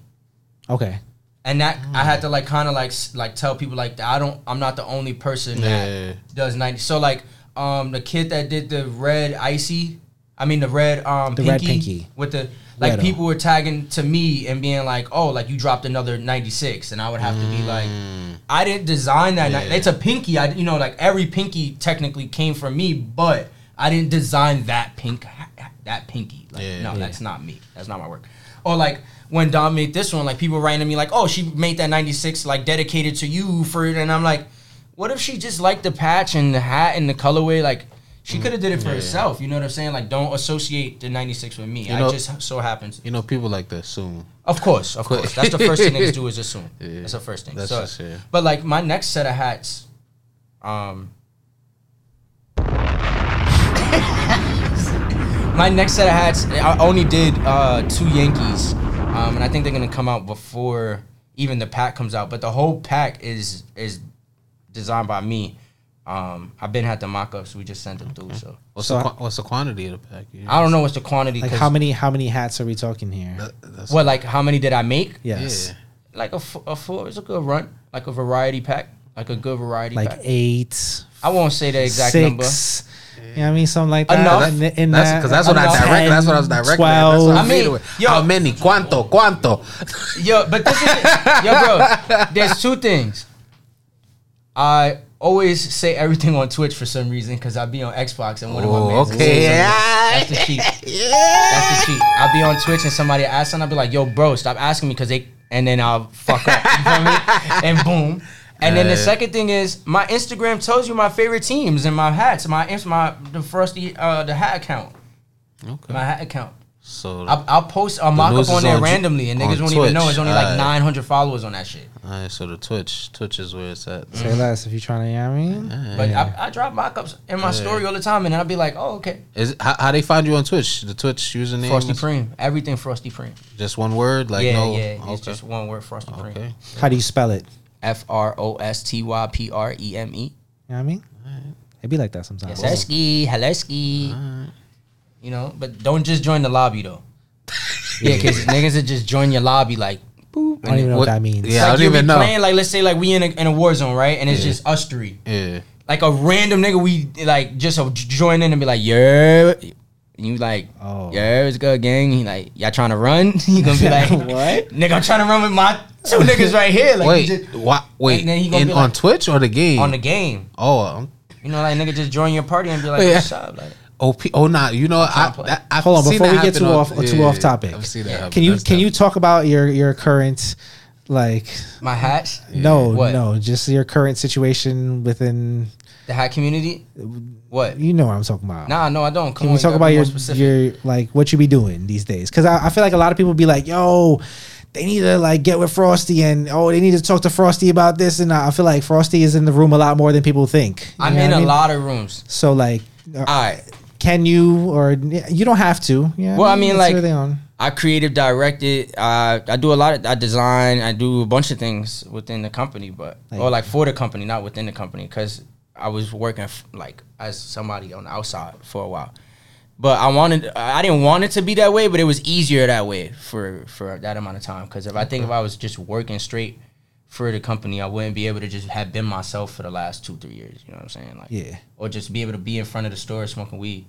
Okay, and that I had to like kind of like like tell people like I don't. I'm not the only person Yeah. that does '90. So like, um, the kid that did the red icy. I mean the red um The pinky, red pinky. with the like Redo. people were tagging to me and being like, oh, like you dropped another '96, and I would have to be like, I didn't design that. Yeah. It's a pinky. I you know like every pinky technically came from me, but I didn't design that pink ha- ha- that pinky. Like Yeah. no, Yeah. that's not me. That's not my work. Or like when Dom made this one, like people writing to me like, oh, she made that '96 like dedicated to you for it, and I'm like, what if she just liked the patch and the hat and the colorway? Like she could have did it for Yeah. herself. You know what I'm saying? Like don't associate the '96 with me. You I just so happens. You know, people like to assume. Of course, of course. That's the first thing niggas do is assume. (laughs) Yeah. That's the first thing. That's so, just- yeah. But like my next set of hats, um, (laughs) my next set of hats, I only did uh, two Yankees, um, and I think they're gonna come out before even the pack comes out. But the whole pack is is designed by me. Um, I've been had the mock-ups. We just sent them through. So What's So the I- qua- what's the quantity of the pack? You I don't know what's the quantity. like 'cause- how many how many hats are we talking here? That- What like how many did I make? yes, Yeah. Like a, f- a four. It's a good run. Like a variety pack. Like a good variety like pack. eight, I won't say the exact six, number. You know what I mean? Something like that. Enough. In, in That's that, because that's what I Enough. direct. That's what I was directing. at. That's what I mean, mean, with. yo- how many? Cuánto? Cuánto? Yo, but this is yo, bro. There's two things. I always say everything on Twitch for some reason because I'll be on Xbox and one of my Oh, mans. okay. That's the cheat. (laughs) That's the cheat. I'll be on Twitch and somebody asks and I'll be like, "Yo, bro, stop asking me," because they and then I'll fuck up. You feel me? (laughs) And boom. And then the Uh, second thing is my Instagram tells you my favorite teams and my hats. My my the Frosty uh the hat account. Okay. My hat account. So, I'll, I'll post a mock up on there on randomly, and niggas won't even know. It's only like Alright. 900 followers on that shit. all right. So the Twitch, Twitch is where it's at. Say less if you're trying to, you know what I mean? But I, I drop mock ups in my story all the time, and then I'll be like, oh, okay. Is how, how they find you on Twitch? The Twitch username? Frosty is Preme. Everything Frosty Preme. Just one word, like yeah, no. yeah. It's just one word Frosty Preme. okay. How do you spell it? F R O S T Y P R E M E. You know what I mean? It'd be like that sometimes. Yes, ski, hello ski. You know, but don't just join the lobby though. (laughs) yeah, because niggas would just join your lobby like, boop. I don't even know what, What- that means. Yeah, I don't you'll be even know. playing, like, let's say, like, we in a, in a war zone, right? And it's Yeah. just us three. Yeah. like a random nigga we like just join in and be like, yeah. And you like, Oh. yeah, it's good, gang. He like, y'all trying to run? (laughs) He gonna be like, (laughs) What? Nigga, I'm trying to run with my two niggas right here. Like, wait, just- what? Wait, And then he gonna in, be on like- Twitch or the game? on the game. oh, um, You know, like nigga just join your party and be like, Wait, what's up? Like, oh, P- oh, nah. You know, I, I've Hold on, seen before that we get happen too on- off too yeah, off topic. I've seen that. Can you can tough. you talk about your your current like my hats, no What? no just your current situation within the hat community. What? you know what I'm talking about. Nah, no, I don't. Come Can we talk about your your like what you be doing these days? Because I, I feel like a lot of people be like, "Yo, they need to like get with Frosty," and "Oh, they need to talk to Frosty about this." And I feel like Frosty is in the room a lot more than people think. You I'm in what a I mean? lot of rooms. So like, uh, All right. Can you or you don't have to? Yeah. Well, I mean, like-. I creative directed. Uh, I do a lot of I design. I do a bunch of things within the company, but Like- or like for the company, not within the company, because I was working f- like as somebody on the outside for a while. But I wanted, I didn't want it to be that way, but it was easier that way for for that amount of time. Because if I think if I was just working straight for the company, I wouldn't be able to just have been myself for the last two three years. You know what I'm saying? Like, Yeah. or just be able to be in front of the store smoking weed.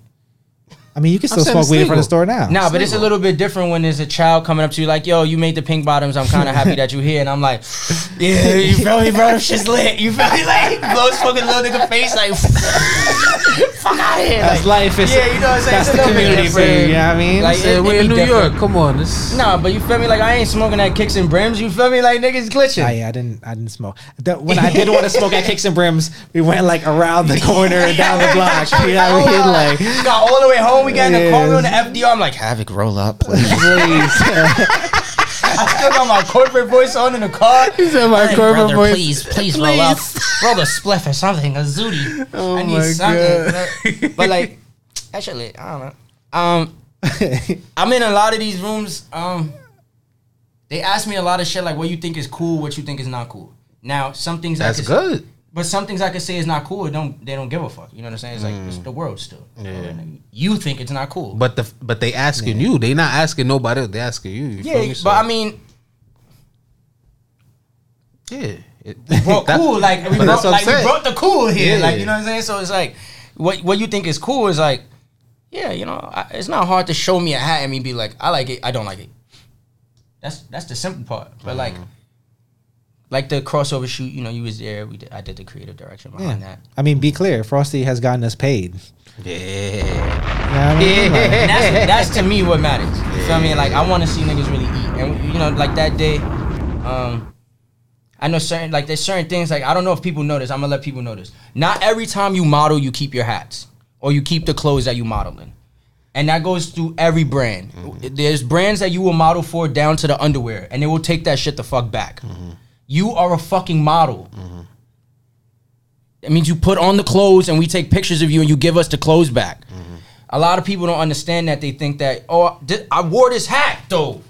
I mean, you can still smoke it's weed in front of the store now. Nah, but it's a little bit different when there's a child coming up to you like, "Yo, you made the pink bottoms. I'm kind of happy that you're here." And I'm like, (laughs) "Yeah, you feel me, bro? Them shit's lit. You feel me? Like, (laughs) blow smoking little nigga face like, (laughs) fuck out of here." That's like, life. It's, yeah, you know what I'm saying? That's It's the community for you. different. You know what I mean? Like, Say, it- we're in New different. York. Come on, this. Nah, but you feel me? Like I ain't smoking at kicks and brims. You feel me? Like niggas glitching. Oh, yeah, I didn't. I didn't smoke. The, when I did want to smoke at Kicks and Brims, we went like around the corner and down the block. You know what I mean? Like, We got all the way home. We got in the car. We on the FDR. I'm like, Havoc, roll up, please. please. (laughs) I still got my corporate voice on in the car. He said my Hey, corporate brother, voice. Please, please, roll up. Roll a spliff or something, a zooty. Oh I need my something. God. But like, actually, I don't know. Um, (laughs) I'm in a lot of these rooms. Um, they ask me a lot of shit like what you think is cool, what you think is not cool. Now, some things I That's could, good. But some things I could say is not cool. Don't they don't give a fuck. You know what I'm saying? It's like it's the world still. Yeah. You think it's not cool. But the but they asking you. They not asking nobody else. They asking you. you yeah, but I mean, yeah. It, brought (laughs) that- cool. Like we brought, that's like we brought the cool here. Yeah. Like you know what I'm saying. So it's like what what you think is cool is like, yeah, you know, I, it's not hard to show me a hat and me be like, I like it, I don't like it. That's that's the simple part. But Mm-hmm. like the crossover shoot, you know, you was there. We did, I did the creative direction behind Yeah. that. I mean, be clear. Frosty has gotten us paid. You Yeah. know I mean? Like, (laughs) that's that's to me what matters. You feel me? Like I want to see niggas really eat, and you know, like that day, um, I know certain like there's certain things like I don't know if people notice. I'm gonna let people notice. Not every time you model, you keep your hats or you keep the clothes that you modeling. and that goes through every brand. There's brands that you will model for down to the underwear, and they will take that shit the fuck back. You are a fucking model. It means you put on the clothes and we take pictures of you and you give us the clothes back. A lot of people don't understand that. They think that, oh, I wore this hat though.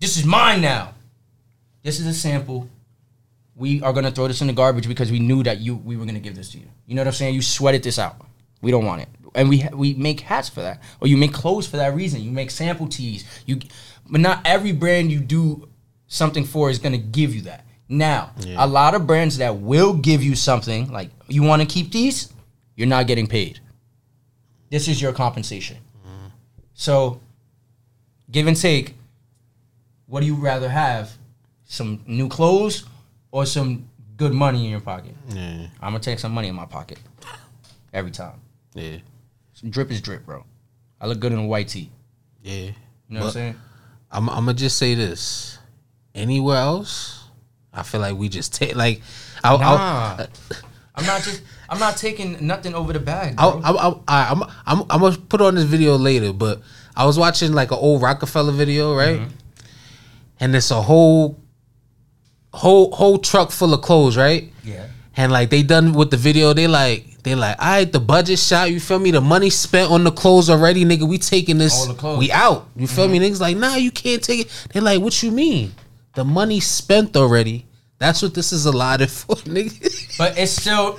This is mine now. This is a sample. We are gonna throw this in the garbage because we knew that you we were gonna give this to you. You know what I'm saying? You sweated this out. We don't want it, and we we make hats for that, or you make clothes for that reason. You make sample tees. You, but not every brand you do something for is gonna give you that. Now, a lot of brands that will give you something like you want to keep these, you're not getting paid. This is your compensation. Mm-hmm. So, give and take. What do you rather have? Some new clothes or some good money in your pocket? Yeah, I'm gonna take some money in my pocket every time. yeah, Some drip is drip, bro. I look good in a white tee. yeah. You know what I'm saying? I'm, I'm gonna just say this. Anywhere else, I feel like we just take like. I, Nah. I'm not just. I'm not taking nothing over the bag. I. I, I, I, I'm, I'm, I'm gonna put on this video later, but I was watching like an old Roc-A-Fella video, right? Mm-hmm. And it's a whole, whole, whole truck full of clothes, right? yeah. And like they done with the video, they like they like, all right, the budget shot, you feel me? The money spent on the clothes already, nigga. We taking this, All the clothes. we out. You feel me? Niggas like, nah, you can't take it. They like, what you mean? The money spent already. That's what this is allotted (laughs) for, nigga. But it's still.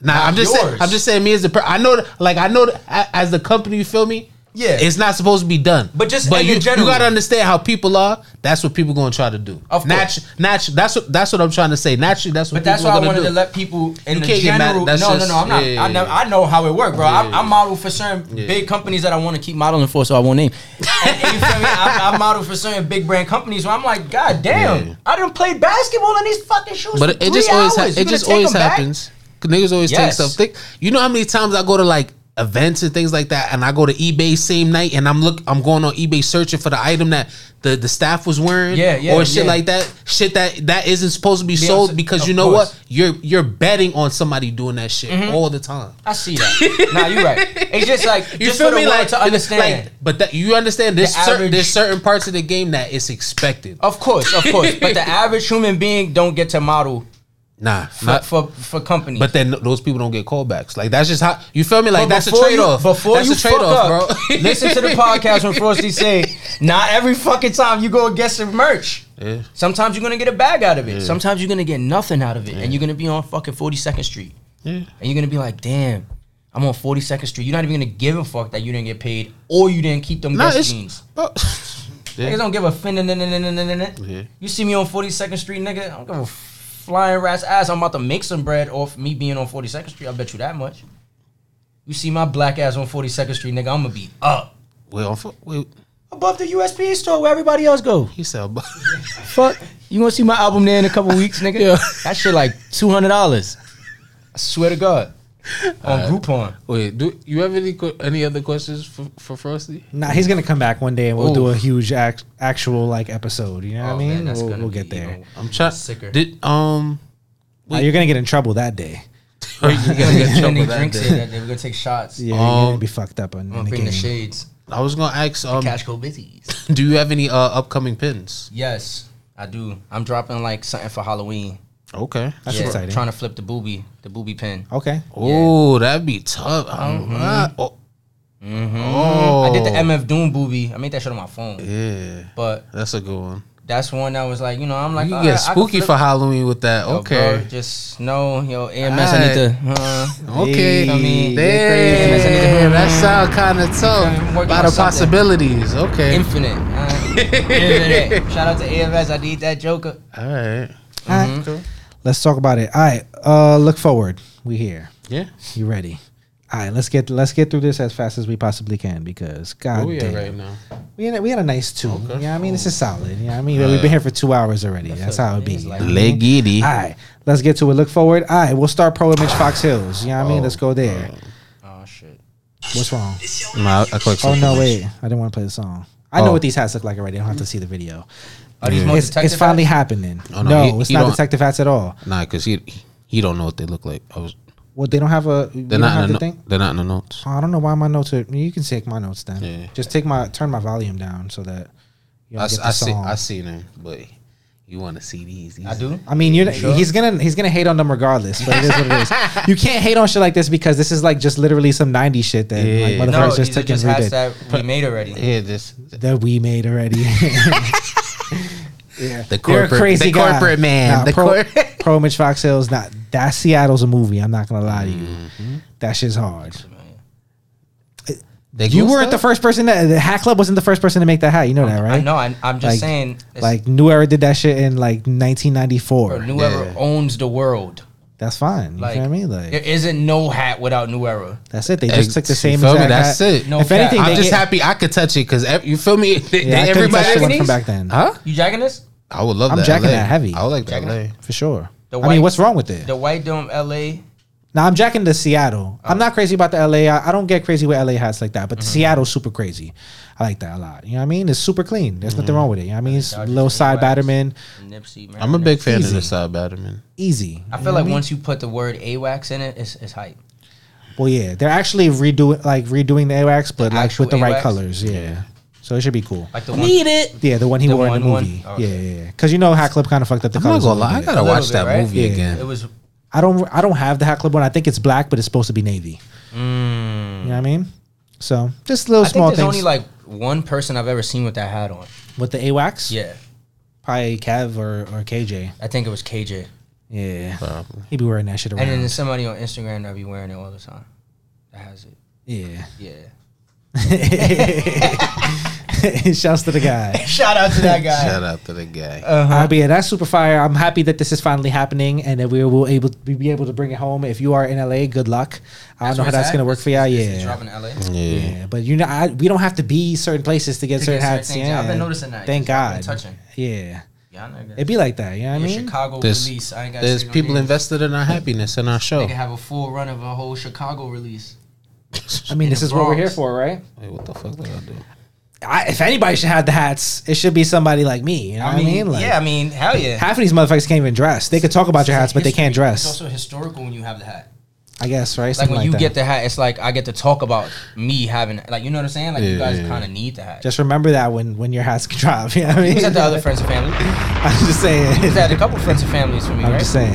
Nah, I'm just saying. I'm just saying. Me as a, per- I know, like I know, as the company, you feel me? Yeah. it's not supposed to be done. But just but you, you gotta understand how people are. That's what people gonna try to do. Of course. Natu- that's what that's what I'm trying to say. Naturally, that's what. But that's why I wanted do. to let people in You the can't get mad- general. no, just- no, no. I'm not. yeah, I, know. I know how it works, bro. I, Yeah. I model for certain Yeah. big companies that I want to keep modeling for, so I won't name. (laughs) and, and you feel me? I, I model for certain big brand companies where I'm like, God damn. I didn't play basketball in these fucking shoes. But for it, just always ha-. It just always them back? Niggas always take stuff. Think, you know how many times I go to like events and things like that, and I go to eBay same night, and I'm look, I'm going on eBay searching for the item that the, the staff was wearing, Yeah, yeah, or shit yeah. like that, shit that that isn't supposed to be Yeah, sold because you know course. what, you're you're betting on somebody doing that shit mm-hmm. all the time. I see that. nah, you're right. It's just like (laughs) You just feel for me? Like to understand. like, but that you understand there's The certain average- there's certain parts of the game that it's expected. of course, of course. But the (laughs) average human being don't get to model Nah, for not, for, for companies. But then those people don't get callbacks. Like that's just how you feel me. Like But that's a trade off. Before that's you a trade off, bro. (laughs) listen to the (laughs) podcast when Frosty say, "Not every fucking time you go and get some merch. Yeah. Sometimes you're gonna get a bag out of it. Sometimes you're gonna get nothing out of it, and you're gonna be on fucking 42nd Street, Yeah. and you're gonna be like, damn." I'm on 42nd Street. You're not even gonna give a fuck that you didn't get paid or you didn't keep them Nah, best jeans. (laughs) Niggas Yeah. don't give a fin. Yeah. You see me on 42nd Street, nigga. I don't give a flying rat's ass. I'm about to make some bread off me being on 42nd Street. I bet you that much. You see my black ass on 42nd Street, nigga. I'm gonna be up on fo- above the USPA store where everybody else go. He said, (laughs) Fuck. You gonna see my album there in a couple weeks, nigga? Yeah. That shit like two hundred dollars. I swear to God. (laughs) On Groupon. "Wait, do you have any que- any other questions for, for Frosty?" Nah, he's gonna come back one day and we'll do a huge act, actual like episode. You know what I Oh, mean? man, we'll we'll be, get there. you know, I'm trying. Sicker. Did um. Nah, you're gonna get in trouble that day. (laughs) Are gonna get in trouble that day? that day, we're gonna take shots. Yeah, you're Um, gonna be fucked up on, I'm in the game. the shades. I was gonna ask. Um, Cash go busies. (laughs) do you have any uh, upcoming pins? Yes, I do. I'm dropping like something for Halloween. Okay. That's Yeah, exciting. Trying to flip the booby, the booby pin. Okay. Oh, that'd be tough. Um, ah, oh, oh. I did the MF Doom booby. I made that shit on my phone. Yeah, But that's a good one. that's one that was like, you know, I'm like, you can get I spooky flip- for Halloween with that. Yo, okay. bro, just no, yo, AMS. I need to. Uh, Okay. I mean, Damn, they're crazy. that sound kind of tough. working A lot of something. possibilities. Okay. infinite. Uh, (laughs) infinite. Shout out to AMS. I need that Joker. All right. All right. Let's talk about it. All right. Uh, look forward. We here. Yeah. You ready? All right. Let's get let's get through this as fast as we possibly can because God Where we at damn, right now? we had, a- we had a nice two. Okay. Yeah, I mean this is solid. Yeah, I mean we've been here for two hours already. That's how it be. It's like- you know what I mean? Leggy. All right, let's get to it. Look forward. All right, we'll start pro image Fox Hills. You know what I mean? Let's go there. Oh shit. What's wrong? Nah, I clicked Oh no, wait. I didn't want to play the song. I know Oh. what these hats look like already. I don't have to see the video. Are these more It's, detective it's finally hats? happening. Oh, no, no, he- it's he not don't- detective hats at all. Nah, because he he don't know what they look like. I was. Well, they don't have a. You They're don't not have in the the. no- thing. They're not in the notes. Oh, I don't know why my notes are. You can take my notes then. Yeah. Just take my turn my volume down so that you I, don't s- get the I see. song. I see them, but you want to see these? these I do. I mean, you're Sure. he's gonna he's gonna hate on them regardless, but it is what it is. (laughs) You can't hate on shit like this because this is like just literally some '90s shit that Yeah. like No, motherfuckers No, just these are took just and hats redid that we made already. Yeah, just that we made already. (laughs) (laughs) yeah, The You're a corporate- crazy the guy. corporate man. Nah, The pro, cor- (laughs) pro Image Fox Hills. Not that Seattle's a movie. I'm not gonna lie to you. Mm-hmm. That shit's hard. they You weren't the first person that the Hat Club wasn't the first person to make that hat. You know that, right? I know. I, I'm just Like- saying. Like New Era did that shit in like 1994. bro, New Era Yeah. owns the world. That's fine. You Like, know what I mean? Like There isn't no hat without New Era. that's it. They just took the You same feel me? exact That's hat. it. No if cap. anything, I'm they just get- happy I could touch it because you feel me. They- Yeah, I couldn't touch everybody, the one from back then. huh? You jacking this? I would love I'm that. jacking LA. that heavy. I would like that. Jacking LA. for sure. The I mean, white- what's wrong with it? The White Dome, LA. Now I'm jacking the Seattle. Oh. I'm not crazy about the LA. I, I don't get crazy with LA hats like that, Mm-hmm. but the Seattle's super crazy. I like that a lot. You know what I mean? It's super clean. There's Mm-hmm. nothing wrong with it. You know what I mean? It's Dodgers little side AWACS, batterman, Nipsey. I'm a big fan Easy. of the side Batterman. easy. I You feel know like I mean? once you put the word AWACS in it, it's, it's hype. Well, yeah, they're actually redoing like redoing the AWACS, but like with the right colors. Yeah, so it should be cool. Like the one. it. Yeah, the one he The wore in the movie. one? Okay. Yeah, yeah, yeah. Because you know, Hat Club kind of fucked up the I'm not colors. a gonna little lie. I gotta watch bit, that right? movie Yeah. again. It was. I don't. I don't have the Hat Club one. I think it's black, but it's supposed to be navy. Mm, You know what I mean? So just little I think small there's things only like one person I've ever seen with that hat on. with the AWACS. Yeah, probably Kev or, or KJ. I think it was KJ. Yeah, Probably. he be wearing that shit around. And then there's somebody on Instagram that be wearing it all the time. That has it. yeah. Yeah. (laughs) (laughs) (laughs) Shouts to the guy. (laughs) Shout out to that guy. Shout out to the guy. Uh-huh. Uh, but yeah, that's super fire. I'm happy that this is finally happening and that we will able we be able to bring it home. If you are in LA, good luck. I don't know how that's gonna work for you. It's, Yeah. dropping LA. yeah. Yeah, but you know, I, we don't have to be certain places to get To certain get certain hats. things. Yeah, I've been noticing that. Thank God. touching. Yeah, Yeah, it'd be like that. You know what I mean? Chicago There's- release. I ain't got There's people invested in our happiness in our show. They show. can have a full run of a whole Chicago release. I mean, in this the is what we're here for, right? Wait, what the fuck did I do? I, if anybody should have the hats, it should be somebody like me. You know what I mean? Like, yeah, I mean, hell yeah. half of these motherfuckers can't even dress. They could talk about your hats, but they can't History. It's dress. also historical when you have the hat. I guess, right? Like Something when you get the hat, it's like I get to talk about me having, like you know what I'm saying? Like you guys yeah, kind of need the hat. Just remember that when when your hats can drop. (laughs) You know what I mean? He was at the other friends and family. (laughs) I'm just saying. He was at a couple friends and families for me, I'm right? just saying.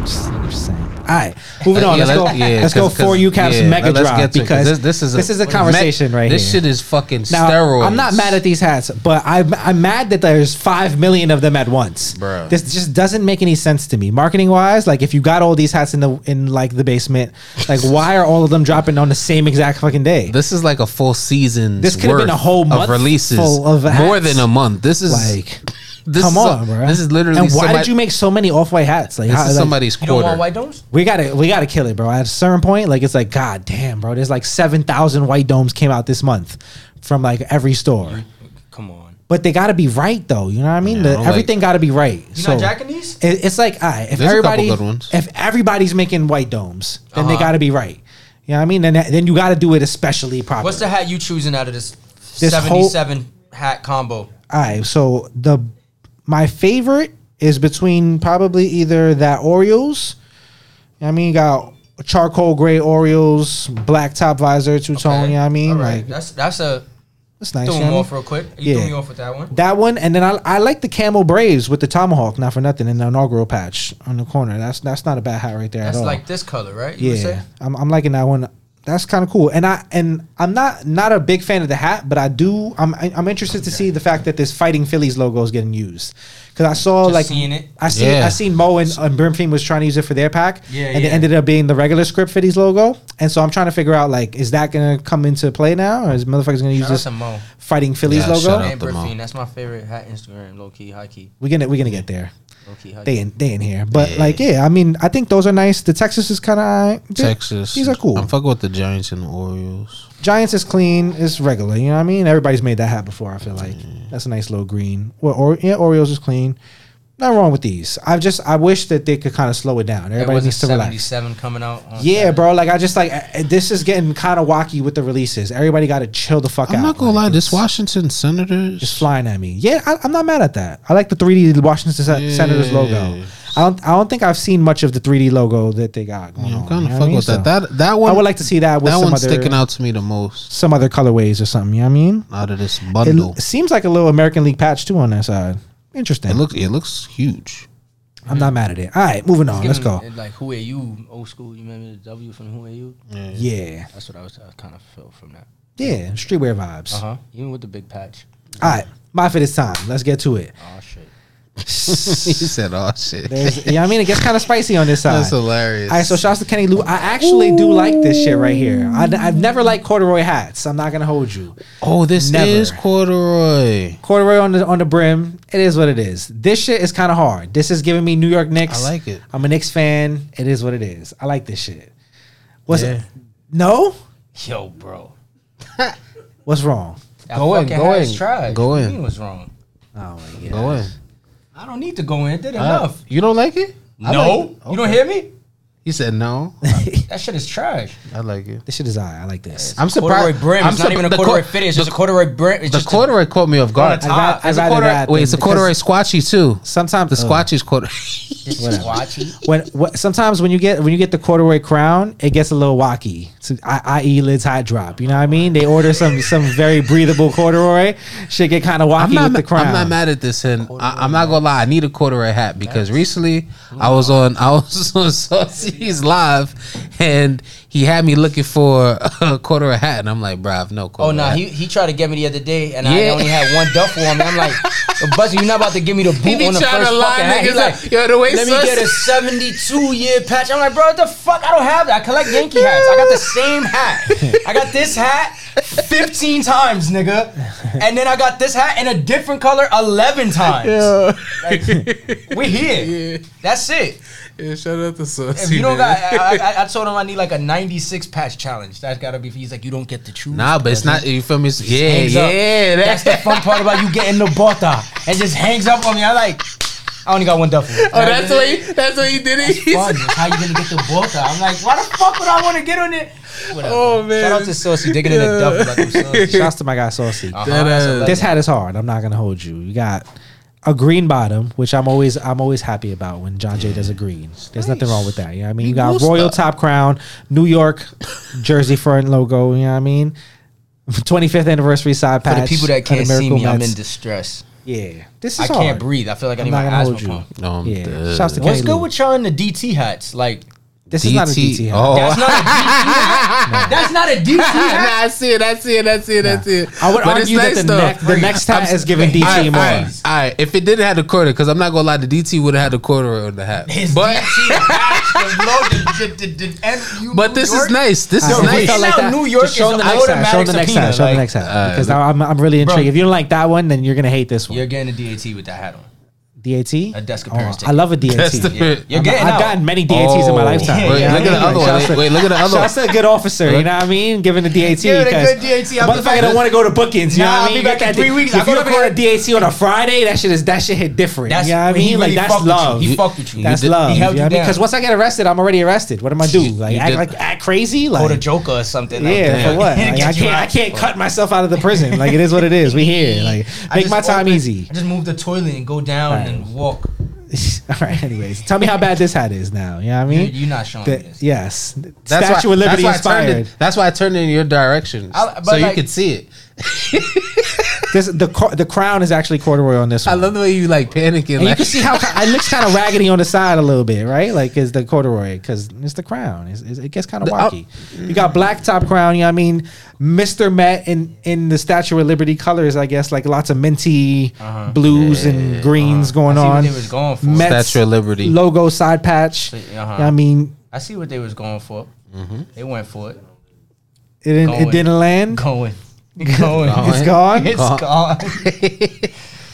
Just, I'm just saying. All right, moving uh, on. Yeah, let's go. let- yeah, let's go 4U Caps yeah, mega let's drop to because this, this is a, this is a conversation right This here. shit is fucking Now, steroids. I'm not mad at these hats, but I'm, I'm mad that there's five million of them at once. Bruh. This just doesn't make any sense to me. Marketing wise, like if you got all these hats in the in like the basement, like (laughs) why are all of them dropping on the same exact fucking day? This is like a full season. This could've been a whole month of releases, full of more than a month. This is like, this come is on, a- bro. This is literally. And why somebody- did you make so many off white hats? Like, This how, is like, somebody's You don't quarter. want white domes? We gotta we gotta kill it, bro. At a certain point, like it's like, god damn, bro. There's like seven thousand white domes came out this month from like every store. Come on. But they gotta be right though. You know what I mean? Yeah, The- don't everything gotta be right. You so not jacking these? it, it's like, all right, if There's a couple everybody, good ones. if everybody's making white domes, then they Uh-huh. gotta be right. You know what I mean? Then then you gotta do it especially properly. What's the hat you choosing out of this, This whole- 77 hat combo? All right, so the my favorite is between probably either that Orioles. I mean, you got charcoal gray Orioles, black top visor, two tone. Okay. You know what I mean? Right. Like that's that's a that's nice. threw you know him what I off real quick. You Yeah. threw me off with that one. That one, and then I, I like the camel braves with the tomahawk. Not for nothing in the inaugural patch on the corner. That's that's not a bad hat right there That's at all. like this color, right? You yeah, I'm, I'm liking that one. That's kind of cool. And I and I'm not not a big fan of the hat, but I do. I'm I'm interested to see the fact that this Fighting Phillies logo is getting used because I saw Just like seeing it. I seen Yeah. I seen Mo and, and Brim Feen was trying to use it for their pack, Yeah, and it ended up being the regular script Phillies logo. And so I'm trying to figure out like, is that gonna come into play now, or is motherfuckers gonna use Shout out this Mo. Fighting Phillies Yeah, logo? shout out. And to Mo. That's my favorite hat Instagram. Low key, high key. We're gonna we're gonna get there. Low key, high They in they in here, but Yeah. like yeah, I mean I think those are nice. The Texas is kind of Texas. These are cool. I'm fucking with the Giants and the Orioles. Giants is clean. It's regular. You know what I mean? Everybody's made that hat before. I feel like that's a nice little green. Well, or yeah, Orioles is clean. Nothing wrong with these. I just I wish that they could kind of slow it down. Everybody was needs to relax. 77 coming out. on Yeah, Saturday. bro. Like I just like uh, this is getting kind of wacky with the releases. Everybody got to chill the fuck out. I'm not gonna Like, lie. This Washington Senators. just flying at me. Yeah, I, I'm not mad at that. I like the 3D Washington Se- Senators logo. I don't. I don't think I've seen much of the 3D logo that they got going Yeah, I'm kind of know what fucking mean? with that. So, That that one. I would like to see that with that some one's other sticking out to me the most some other colorways or something. You know what I mean? out of this It bundle. l- seems like a little American League patch too on that side. Interesting. It looks it looks huge. I'm not mad at it. All right, moving on. Let's go. it Like who are you? Old school. You remember the W from who are you? Yeah, That's what I was. I kind of felt from that. yeah. Streetwear vibes. Uh huh. Even with the big patch. All right, my fit is time. Let's get to it. Oh shit. (laughs) he said, "Oh shit." There's, yeah, I mean, it gets kind of spicy on this side. That's hilarious. All right, so shouts to Kenny Lou. I actually do like this shit right here. I, have never liked corduroy hats. I'm not gonna hold you. oh, this Never. is corduroy. Corduroy on the on the brim. It is what it is. This shit is kind of hard. This is giving me New York Knicks. I like it. I'm a Knicks fan. It is what it is. I like this shit. What's Yeah. it? No. Yo, bro. (laughs) What's wrong? That Go in, go hat's in, trash. go What do you in. What's wrong? Oh my god. Go in. I don't need to go in. Did Uh, enough. you don't like it? I no, like it. you don't hear me. He said no. That shit is trash. I like it. This shit is alright. I like this. I'm Corduroy surprised. brim. I'm It's not surpri- even a the corduroy cor- fit. It's just a corduroy brim. It's The just a- corduroy caught me off guard. On the top. I'd It's a rather corduroy. that Wait, than- it's a corduroy squatchy too. Sometimes The oh. ugh. squatchy's corduroy. Whatever. squatchy. when what, sometimes when you get when you get the corduroy crown, it gets a little wacky. So, I, i.e., lids high drop. You know what I mean? They order some some very breathable corduroy. Shit get kind of wacky I'm not. with the ma- crown. I'm not mad at this, and I, I'm not gonna lie. I need a corduroy hat because recently I was on I was (laughs) on Saucy's live, and he had me looking for a corduroy hat, and I'm like, bruh, I've no quarter. Oh no, hat. he, he tried to get me the other day, and I only had one duffel on me. I'm like, (laughs) Buzzy, you're not about to give me the boot on the first to lie, fucking hat. He's like, yo, the way let me get a 72 year patch. I'm like, bro, what the fuck? I don't have that. I collect Yankee hats. I got the same hat. I got this hat 15 times, nigga, and then I got this hat in a different color 11 times. Like, we here. (laughs) That's it. Yeah, shout out to Saucy. If you don't man. got, I, I, I (laughs) told him I need like a 96 patch challenge. That's gotta be. He's like, you don't get to choose. Nah, but it's not. You feel me? It's- Yeah, hangs yeah. That's the fun part about you getting the bota. and just hangs up on me. I like. I only got one duffel. Oh, that's what he. That's what he did. It. Fun. That's how you gonna get the bota? I'm like, why the fuck would I want to get on it? Whatever. Oh, man. Shout out to Saucy digging in the duffel (laughs) like I'm saucy. Shouts to my guy Saucy. Uh-huh, That, uh. This hat is hard. I'm not gonna hold you. You got a green bottom, which I'm always I'm always happy about when John Jay does a green. There's nothing wrong with that. You know what I mean? You got gusta. Royal Top Crown, New York Jersey front logo. You know what I mean? (laughs) 25th anniversary side For the people that of can't see Miracle me, I'm in distress. Yeah, this is I hard. can't breathe. I feel like I I'm need my gonna asthma hold you. pump. No, I'm Yeah. dead. Shouts to What's Kenny good Lou. with y'all in the DT hats? Like, This is not a DT. DT hat. Oh. that's not a DT hat. That's not a DT (laughs) nah, hat. I see it. I see it. I see it. I see it. I would But it's argue that the, though. the next hat I'm- is giving DT All right, more. all right, all right. If it didn't have the corduroy, because I'm not gonna lie, the DT would have had the corduroy on the hat. His but DT (laughs) but this New is nice. This All is right, if we nice. felt Now New York just show is them the next hat. Show them the next hat. Show them the next hat. because I'm, I'm really intrigued. If you don't like that one, then you're gonna hate this one. You're getting a DAT with that hat on. DAT. A desk oh, appearance Oh, I love a DAT. That's the- Yeah. You're I'm- getting I've out. gotten many DATs in my Oh. lifetime. Wait, Yeah, look at the other one. Shouts Wait, to- wait, look at the other Shouts one. to a good officer, you know what I mean? Giving the DAT. Give it a good DAT. The I'll be motherfucker back. don't want to go to bookings. You know what I'll I be mean? back Get in that three D- weeks. If I'll go you to record a bed. DAT on a Friday, that shit is that shit hit different. That's you know what I when he mean? Like really that's fucked with you. love. He fucked with you. That's did- love. he held you what I mean? down. Because once I get arrested, I'm already arrested. What am I do? Like you act did- like act crazy? Go to Like Joker or something. like yeah, that. for what? (laughs) Like, I you can't. I out. can't cut myself out of the prison. Like it is what it is. We here. Like (laughs) I make just my time open- easy. I just move the toilet and go down Right. And walk. (laughs) All right. Anyways, tell me how bad this hat is now. You know what I You, mean? you're not showing The- this. yes, That's Statue why, of Liberty that's why inspired. it, That's why I turned it in your direction, I- but so you could see it. (laughs) This the cor- the crown is actually corduroy on this one. I love the way you like panicking. and you can see how it looks kind of raggedy on the side a little bit, right? Like is the corduroy because it's the crown. It's, it's- it gets kind of The- uh, wacky. You got black top crown. You know what I mean, Mister Met in in the Statue of Liberty colors. I guess like lots of minty blues and greens going Uh-huh. I see what on. they was going for. Mets Statue of Liberty. logo side patch. Uh-huh. You know what I mean, I see what they was going for. Mm-hmm. They went for it. it didn't, it didn't land. Going. Going. It's gone. It's Gone. gone. (laughs)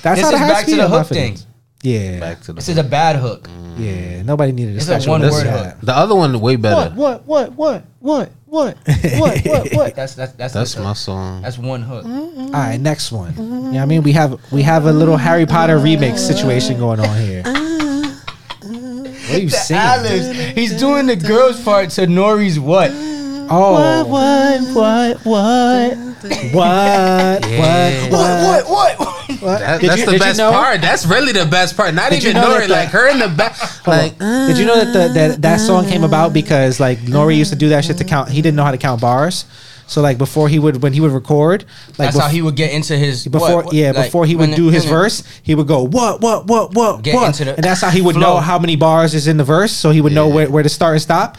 That's this how is the hats back to be the on my hook thing. feelings. Yeah, Back to the. This is a bad hook. Mm. yeah. Nobody needed a It's a statue. one word hook. the other one way better. What? What? What? What? What? What? What? (laughs) What? That's that's that's That's the- my song. That's one hook. Mm-hmm. All right, next one. You know what I mean? We have we have a little Harry Potter remix situation going on here. Uh, what are you uh. saying? Alex, he's doing the girls part to Nore's what? Oh, what? What? What? What? What? Yeah. What? What? What? What? That- that's you- the did you best know- part. That's really the best part. Not Did you even know Nore, the- like her in the back. Like, uh, Did you know that the that that song came about because like Nore used to do that shit to count? He didn't know how to count bars. So like before he would when he would record, like That's bef- how he would get into his before what- what- yeah like, before he would when- do his when- verse he would go what what what what Get what into the and that's how he would flow. know how many bars is in the verse so he would know where, where to start and stop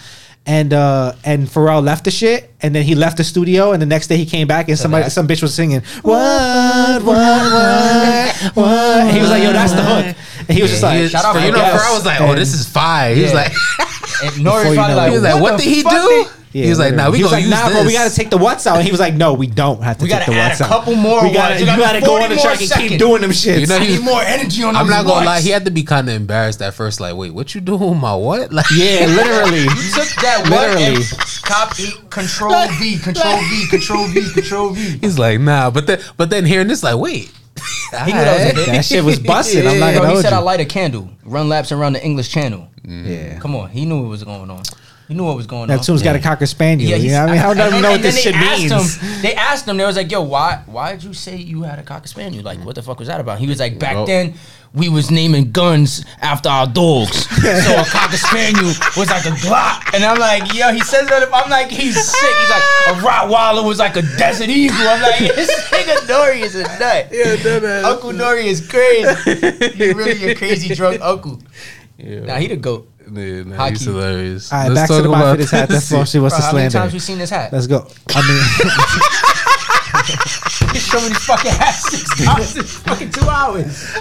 and uh and Pharrell left the shit and then he left the studio and the next day he came back and somebody that- some bitch was singing what what what what he was like yo that's the hook he was just like, He- Shout out you for know, Gus. I was like, oh, this is fire. He was like, (laughs) And you know like, it. he was like, what the did he fuck do? Yeah, he was like, nah, we he was gonna like, use nah, this. bro, we gotta take the what's out. And he was like, no, we don't have to We take gotta the add what's a out. couple more We gotta, ones. you gotta gotta go on the track more and seconds. keep doing them shits. You know, I he need was- more energy on I'm those not gonna lie, watts. he had to be kind of embarrassed at first. Like, wait, what you doing with my what? (laughs) Like, yeah, literally. You took that what Literally. and copy control V, (laughs) control V, control V, control V. he's like, nah. But then, but then hearing this, like, wait, (laughs) He knew that was a bit. That shit was busted. I'm not Bro, gonna he hold said I you. light a candle, run laps around the English Channel. Mm. Yeah. Come on, he knew what was going on. He knew what was going on. Neptune's got a cocker spaniel. Yeah, you know what I mean? (laughs) How and- don't and- know what and this then shit they asked means? Him, they asked him. They was like, "Yo, why? Why did you say you had a cocker spaniel? Like, what the fuck was that about?" He was like, "Back Well- then, we was naming guns after our dogs, (laughs) so a cocker spaniel was like a Glock." And I'm like, "Yo," he says that. I'm like, "He's sick." He's like, "A Rottweiler was like a Desert Eagle." I'm like, (laughs) "This nigga Nore is a nut." yeah, that man. Uncle Nore is crazy. He's really a crazy drunk uncle. Yeah. Nah, he the goat. Yeah, nah, Hockey. he's hilarious. All right, Let's back to talk the about of this hat. That's mostly what's Bro, the how many slander. times we seen this hat? Let's go. I mean, Show me these fucking hats six (laughs) times in fucking two hours.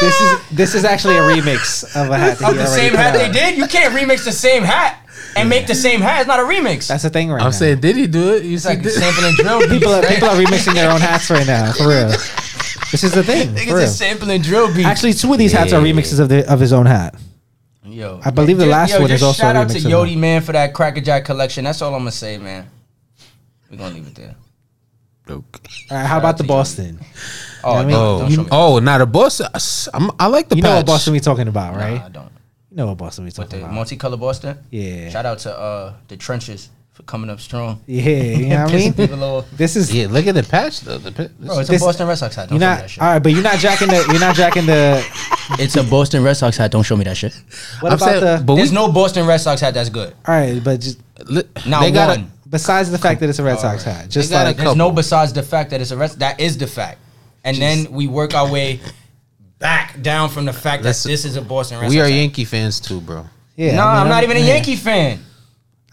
this is this is actually a remix of a hat that Of he the already same put hat out. they did? You can't remix the same hat and make the same hat. It's not a remix. That's the thing right now. I'm saying, did he do it? You it's see, like did- sampling drill (laughs) beats. people are people are remixing their own hats right now for real. This is the thing. For Niggas real. is sampling drill beats. Actually, two of these hats are remixes of the of his own hat. Yo, I believe the Just- last yo, one just is also shout out to remix of Yodi man for that Cracker Jack collection. That's all I'm gonna say, man. We're gonna leave it there. Okay. All right, how about the to Yodi. Boston? Oh, I mean, don't, don't you- show me. Oh, not a Boston. I'm, I like the You know what Boston we talking about, right? Nah, I don't. You know what Boston we talking the about. multicolor Boston. Yeah. Shout out to uh the trenches for coming up strong. Yeah, you know what I (laughs) mean? people. This is Yeah, look at the patch though. The pa- Bro, oh, it's This- a Boston Red Sox hat. Don't you're show me not that shit. all right, but you're not jacking the you're not jacking the. It's a Boston Red Sox hat. Don't show me that shit. What I'm about saying, the? but we, There's no Boston Red Sox hat that's good. all right, but just li- Not they got one. besides the fact that it's a Red Sox hat, just like There's no besides the fact that it's a Red. That is the fact, and then we work our way back down from the fact that this is a Boston Red we Sox are hat. Yankee fans too, bro. yeah. no, I mean, I'm not even a. Yankee fan.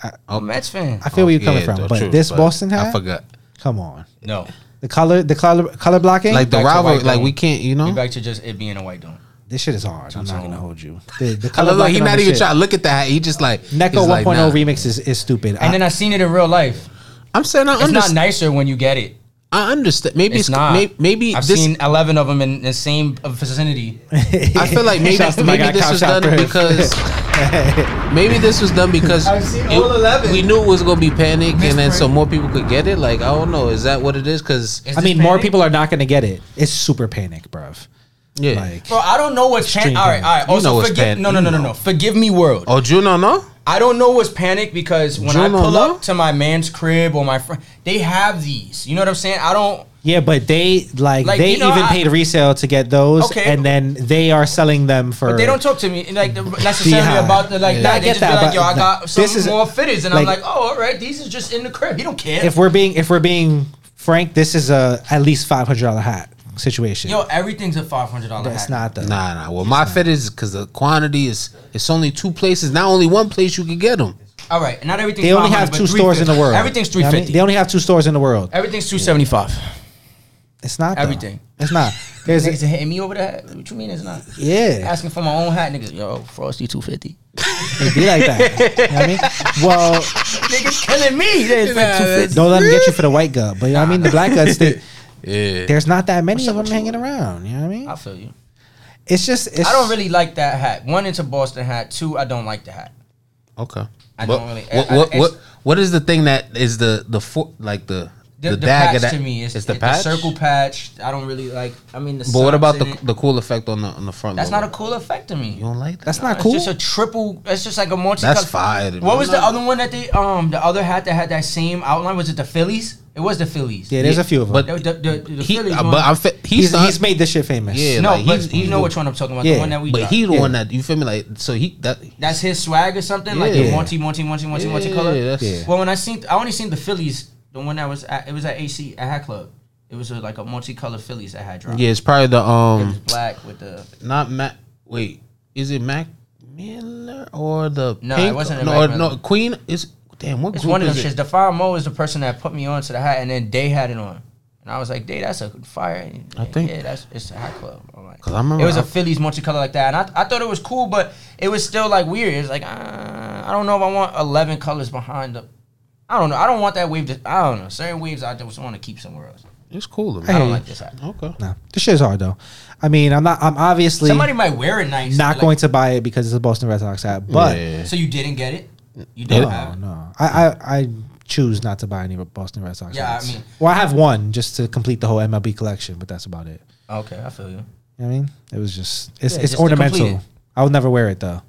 I- I'm a Mets fan. I feel where you're coming Yeah, from, but truth, this Boston hat, I forgot. come on, No, the color, the color, color blocking, Like the Back to rivalry, white like dome. we can't, you know. we back to just it being a white dome. this shit is hard. I'm not tone. gonna hold you. (laughs) The, the color love like blocking he not even shit. trying to look at that. He just like Neko he's like, 1.0 nah. remix is, is stupid. And then I seen it in real life. I'm saying I It's not nicer when you get it. I understand. Maybe It's it's, not. Maybe, maybe I've this. seen 11 of them in the same vicinity. I feel like (laughs) maybe Shouts maybe this was done Shopper. because (laughs) maybe this was done because I've seen it- all 11. we knew it was gonna be panic, and then Misprint. so more people could get it. Like I don't know, is that what it is? Because I this mean, more people are not gonna get it. It's super panic, bruv. yeah. Like, Bro, I don't know what's Extreme panic. All right, all right. You Also, know forgive. panic. No, no, You no, no, no. Forgive me, world. oh, Juno, no. I don't know what's panic because when I pull up to my man's crib or my friend, they have these. You know what I'm saying? I don't. yeah, but they like, Like, they you know, even I- paid resale to get those, Okay. and then they are selling them for. But they don't talk to me like the- necessarily Yeah. about the like Yeah. that. I They get just that, be like, but "Yo, I got some this is- more fitteds," and I'm like- like, "Oh, all right, these is just in the crib. You don't care." If we're being if we're being frank, this is a at least five hundred dollar hat situation. Yo, everything's a five hundred dollar. That's not though. Nah, nah. Well, my fit is because the quantity is it's only two places. Not only one place you can get them. All right, not everything. They only have two stores in the world. Everything's You know I mean? They only have two stores in the world. Everything's two seventy five. It's not though. Everything. It's not. (laughs) There's Niggas hitting me over that. What you mean it's not? yeah. Asking for my own hat, niggas. Yo, Frosty two fifty. It be like that. you know what I mean? Well, (laughs) niggas killing me. They expect two fifty. don't let them get you for the white gut. But you know what I mean? The black guts, they, (laughs) Yeah. there's not that many of them hanging around. You know what I mean? I feel you. It's just. It's, I don't really like that hat. One, it's a Boston hat. Two, I don't like the hat. Okay. I what, don't really- What I- what, what what is the thing that is the the for, like the The, the, the, dagger patch that to me is it's the it- patch? circle patch. I don't really like. I mean, the. But what about the it. the cool effect on the on the front? That's logo? not a cool effect to me. You don't like that? That's not It's cool. It's just a triple. It's just like a multi. That's fire. What was the other one that they um the other hat that had that same outline? Was it the Phillies? It was the Phillies. yeah, there's a few of them. But The, the, the, the he, Phillies uh, but I'm fi- he's, he's, not, he's made this shit famous. Yeah, no, like, but he's- you know which one I'm talking about. Yeah, the one that we. But got. he the Yeah. one that you feel me like so he that That's his swag or something like Yeah. the multi, multi, multi, multi, multi color. Yeah, Yeah. Well, when I seen, I only seen the Phillies. The one that was at, it was at AC at Hat Club. It was a, like a multicolored Phillies that had dropped. yeah it's probably the It was um black with the. not Mac wait is it Mac Miller or the No, it wasn't a no Mac Miller. no Queen is damn what It's one of them shits. Fire Mo is the person that put me on to the hat, and then they had it on, and And I was like, "Day, that's a fire." I think- yeah, that's it's a hat club. I'm like, 'Cause I remember it was a I- Phillies multicolor like that, and I, I thought it was cool, but it was still like weird. It's like uh, I don't know if I want eleven colors behind the. I don't know. I don't want that wave. To, I don't know. Certain waves I just want to keep somewhere else. It's cool. To. I don't like this hat. Okay. No, this shit is hard though. I mean, I'm not. I'm obviously Somebody might wear it nice. not like- going to buy it because it's a Boston Red Sox hat. But Yeah. So you didn't get it. You didn't no, have it. no, I, I I choose not to buy any Boston Red Sox. Yeah, I mean- well, I have one just to complete the whole MLB collection, but that's about it. Okay, I feel you. You know what I mean, it was just it's Yeah, it's just ornamental. it. I would never wear it though.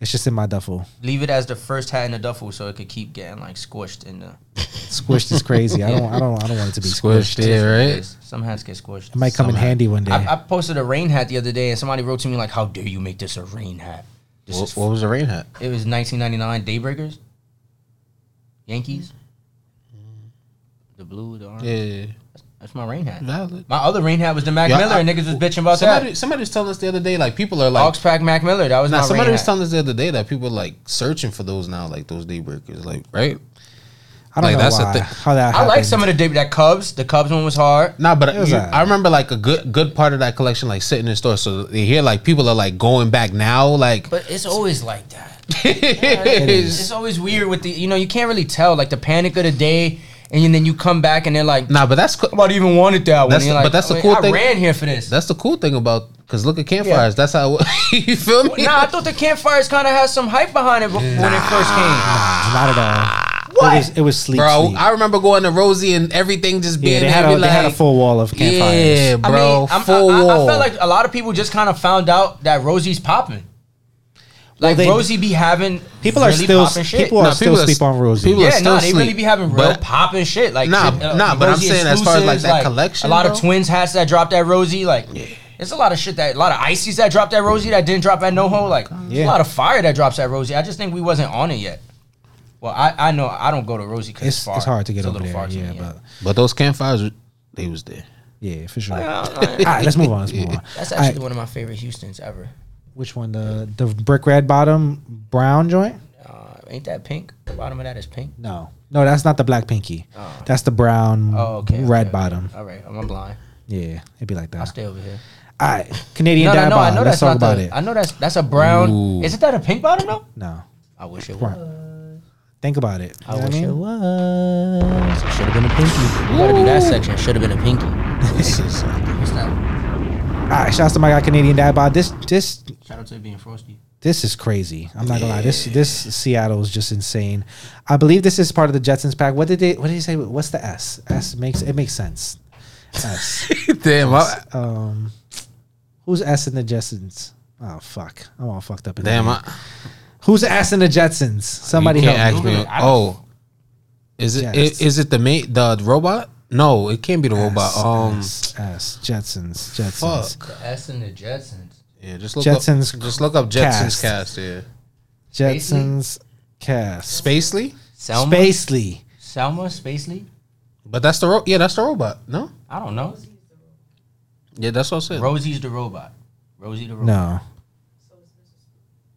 It's just in my duffel. Leave it as the first hat in the duffel, so it could keep getting like squished in the. (laughs) Squished is crazy. I don't I don't I don't want it to be Squished, squished. yeah, right. Some hats get squished. It might come in hat. handy one day. I, I posted a rain hat the other day, and somebody wrote to me like, "How dare you make this a rain hat?" This What, is what was the rain hat? It was 1999 Daybreakers. Yankees. The blue, the orange. Yeah. That's my rain hat. Valid. My other rain hat was the Mac Yeah, Miller, I- and niggas was bitching about Somebody, that. somebody was telling us the other day, like people are like, Ox Pack Mac Miller. That was nah, somebody rain was hat. telling us the other day that people are like searching for those now, like those daybreakers, like right? I don't like, know that's the why, thing. how that. I like some of the day that Cubs. The Cubs one was hard. Nah, but you- alright. I remember like a good good part of that collection, like sitting in store. So they hear like people are like going back now, like But it's always like that. (laughs) it's- It's always weird with the you know you can't really tell like the panic of the day, and then you come back and they're like, nah, but that's co- "Nobody even wanted that one." That's And you're like, but that's the "I mean, cool I thing- I ran here for this. that's the cool thing about because look at campfires. That's how (laughs) you feel me. nah, I thought the campfires kind of had some hype behind it before when it first came. Not at all. What? It was, it was sleep. bro, sleep. I remember going to Rosie and everything just being yeah, they had, heavy, a, they had a full wall of campfires. Yeah, bro, I mean, full I, I, I felt like a lot of people just kind of found out that Rosie's popping. Like they- Rosie be having People are really still popping shit. people are Nah, still people are sleep s- on Rosie. people are yeah, still nah, they really sleep. be having real But- popping shit. Like Nah, shit, uh, nah, but I'm Rosie saying as far as, like, exclusives, that collection, a lot bro. of twins hats that dropped at Rosie. Like, there's a lot of shit that a lot of ices that dropped at Rosie that didn't drop at NoHo. Like, there's Yeah. a lot of fire that drops at Rosie. I just think we wasn't on it yet. Well, I, I know I don't go to Rosie because it's, it's far. it's hard to get It's a over little there. far to Yeah, me, but but those campfires, they was there. yeah, for sure. Yeah, All right, let's move on. Let's move on. That's All actually right, one of my favorite Houston's ever. Which one? The the brick red bottom brown joint? Uh, ain't that pink? The bottom of that is pink. No, no, that's not the black pinky. That's the brown Oh, okay. red okay, bottom. okay. All right, I'm blind. Yeah, it'd be like that. I'll stay over here. All right, Canadian No, no, dad no. I know Let's that's talk not about the. it. I know that's that's a brown. Ooh. Isn't that a pink bottom though? No, I wish it was. think about it. I You wish I it was. It should have been a pinky. You gotta do that section. Should have been a pinky. (laughs) What's that? All right, shouts to my guy Canadian dad bod. This this Shout out to it being frosty. this is crazy. I'm not gonna lie. This this Seattle is just insane. I believe this is part of the Jetsons pack. What did they? What did he say? What's the S? S makes it makes sense. (laughs) S. Damn, I, um, who's S in the Jetsons? Oh fuck, I'm all fucked up. In damn, the I, who's S in the Jetsons? Somebody you can't help ask me. me. Oh, is it Yes. i- is it the mate the robot? No, it can't be the robot. Um, S, S Jetsons Jetsons fuck. The S and the Jetsons. Yeah, just look Jetsons up. Just look up cast. Jetsons cast. yeah, Jetsons cast Spacely. Selma. Spacely. Selma Spacely. But that's the ro- yeah, that's the robot. No, I don't know. yeah, that's what I said. Rosie's the robot. Rosie the robot. No.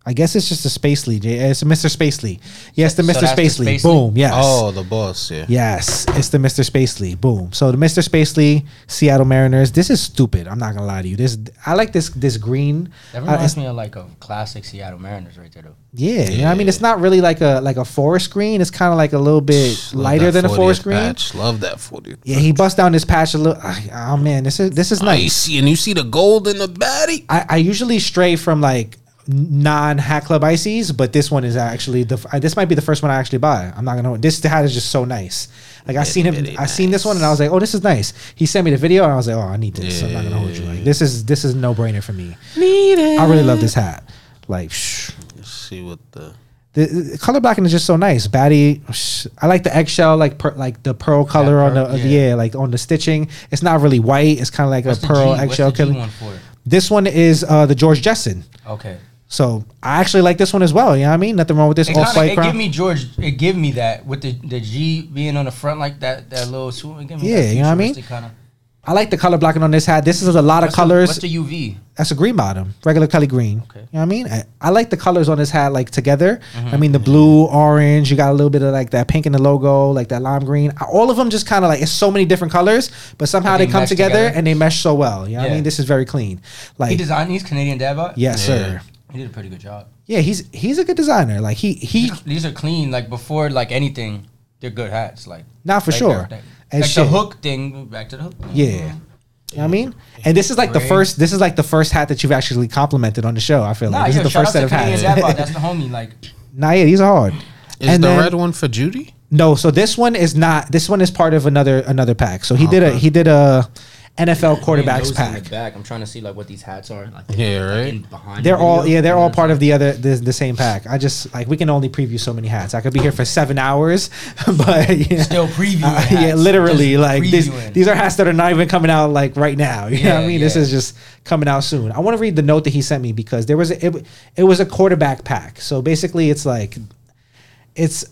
I guess it's just a Spacely. J- It's a Mr. Spacely. Yes, the So Mr. that's the Spacely. Spacely? Boom. Yes. Oh, the boss. Yeah. Yes, it's the Mr. Spacely. Boom. So the Mr. Spacely, Seattle Mariners. This is stupid. I'm not gonna lie to you. This I like this this green. That Uh, reminds it's- me of like a classic Seattle Mariners right there though. yeah, you know what I mean, it's not really like a like a forest green. It's kind of like a little bit Love lighter than a forest green. Patch. Love that forty. Yeah, he bust down this patch a little. Oh man, this is this is nice. Icy, and you see the gold in the baddie. I, I usually stray from like non Hat Club ices, but this one is actually the. This might be the first one I actually buy. I'm not gonna. This hat is just so nice. Like I seen him, I seen this one, and I was like, oh, this is nice. He sent me the video, and I was like, oh, I need this. I'm not gonna hold you. Like this is this is no brainer for me. Need it. I really love this hat. Like, shh. Let's see what the. The, the color blacking is just so nice. Batty, I like the eggshell, like per, like the pearl color on the yeah. yeah. like on the stitching. It's not really white. It's kind of like What's a pearl G, eggshell what's the G color. This one is uh, the George Jetson. Okay. So I actually like this one as well. You know what I mean? Nothing wrong with this It, off kinda, white it give me George. It give me that with the the G being on the front like that. That little swoop. It give me Yeah, that you know what I mean? Kind of. I like the color blocking on this hat. This is a lot of What's the- colors. What's the UV? That's a green bottom, regular Kelly green. Okay. You know what I mean? I, I like the colors on this hat like together. Mm-hmm. I mean the blue, orange. You got a little bit of like that pink in the logo, like that lime green. All of them just kind of like it's so many different colors, but somehow they, they come together, together. and they mesh so well. You know what I mean? This is very clean. Like He designed these Canadian dad bod. yes, Yeah. sir. He did a pretty good job. Yeah, he's he's a good designer. Like he he These are clean. Like before, like anything, they're good hats. Like not for like sure. they're- And Like shit. the hook thing. Back to the hook. Yeah. You know what I mean? And this is like the Gray. first this is like the first hat that you've actually complimented on the show. I feel Nah, like this yo, is the shout first out set to of Canadian hats. dad bod. That's the homie. Like (laughs) nah, yeah, these are hard. Is And the then- red one for Judy? No, so this one is not. This one is part of another another pack. So he oh, did a he did a NFL Those quarterbacks in pack. back. I'm trying to see like what these hats are. Like, Yeah, like, right. in behind. They're the all yeah, they're all part of the other the, the same pack. I just like we can only preview so many hats. I could be here for seven hours, (laughs) but yeah. Still previewing Uh, yeah, literally. Just Like these, these are hats that are not even coming out like right now. (laughs) You know what I Yeah, mean? This is just coming out soon. I want to read the note that he sent me because there was a, it, it was a quarterback pack. So basically, it's like it's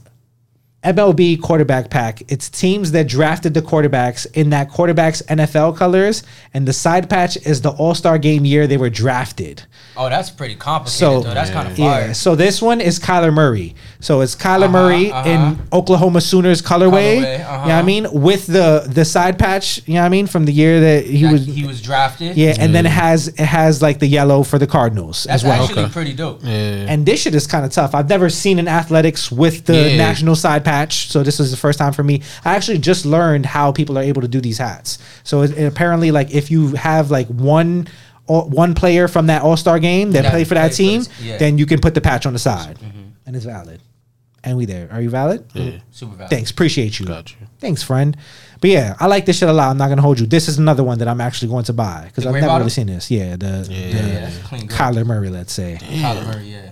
MLB quarterback pack. It's teams that drafted the quarterbacks in that quarterback's NFL colors, and the side patch is the All Star game year they were drafted. Oh, that's pretty complicated. So though. That's kind of fire. yeah, so this one is Kyler Murray. So it's Kyler Uh-huh, Murray uh-huh. in Oklahoma Sooners colorway. Colorway, You know what I uh-huh. mean? With the the side patch, you know what I mean, from the year that he That was he was drafted. Yeah, and then it has it has like the yellow for the Cardinals that's as well. That's actually Okay. pretty dope. Yeah. And this shit is kind of tough. I've never seen an athletics with the Yeah. national side patch, so this is the first time for me. I actually just learned how people are able to do these hats. So it, it apparently, like if you have like one or one player from that All Star game that That played for that played for team, yeah. then you can put the patch on the side, mm-hmm. and it's valid. And we there? Are you valid? Yeah. Super valid. Thanks, appreciate you. Got you. Thanks, friend. But yeah, I like this shit a lot. I'm not gonna hold you. This is another one that I'm actually going to buy because I've never bottom? really seen this. Yeah, the, Yeah. the Yeah, that's a clean. Grip. Kyler Murray, let's say. Kyler Murray, yeah.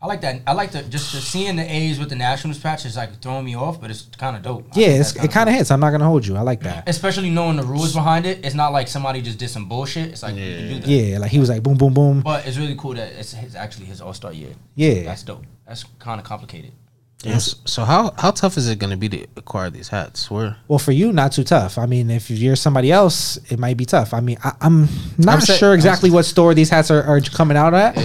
I like that. I like the just the seeing the A's with the Nationals patch is like throwing me off, but it's kind of dope. I Yeah, think it's, that's it kind of hits. I'm not gonna hold you. I like that. especially knowing the rules behind it. It's not like somebody just did some bullshit. It's like you do that. Yeah, like he was like boom, boom, boom. But it's really cool that it's his, actually his All Star year. Yeah. That's dope. That's kind of complicated. Yes. So how how tough is it going to be to acquire these hats? Where Well, for you, not too tough. I mean, if you're somebody else, it might be tough. I mean, I, I'm not I'm say- sure exactly what store these hats are, are coming out at.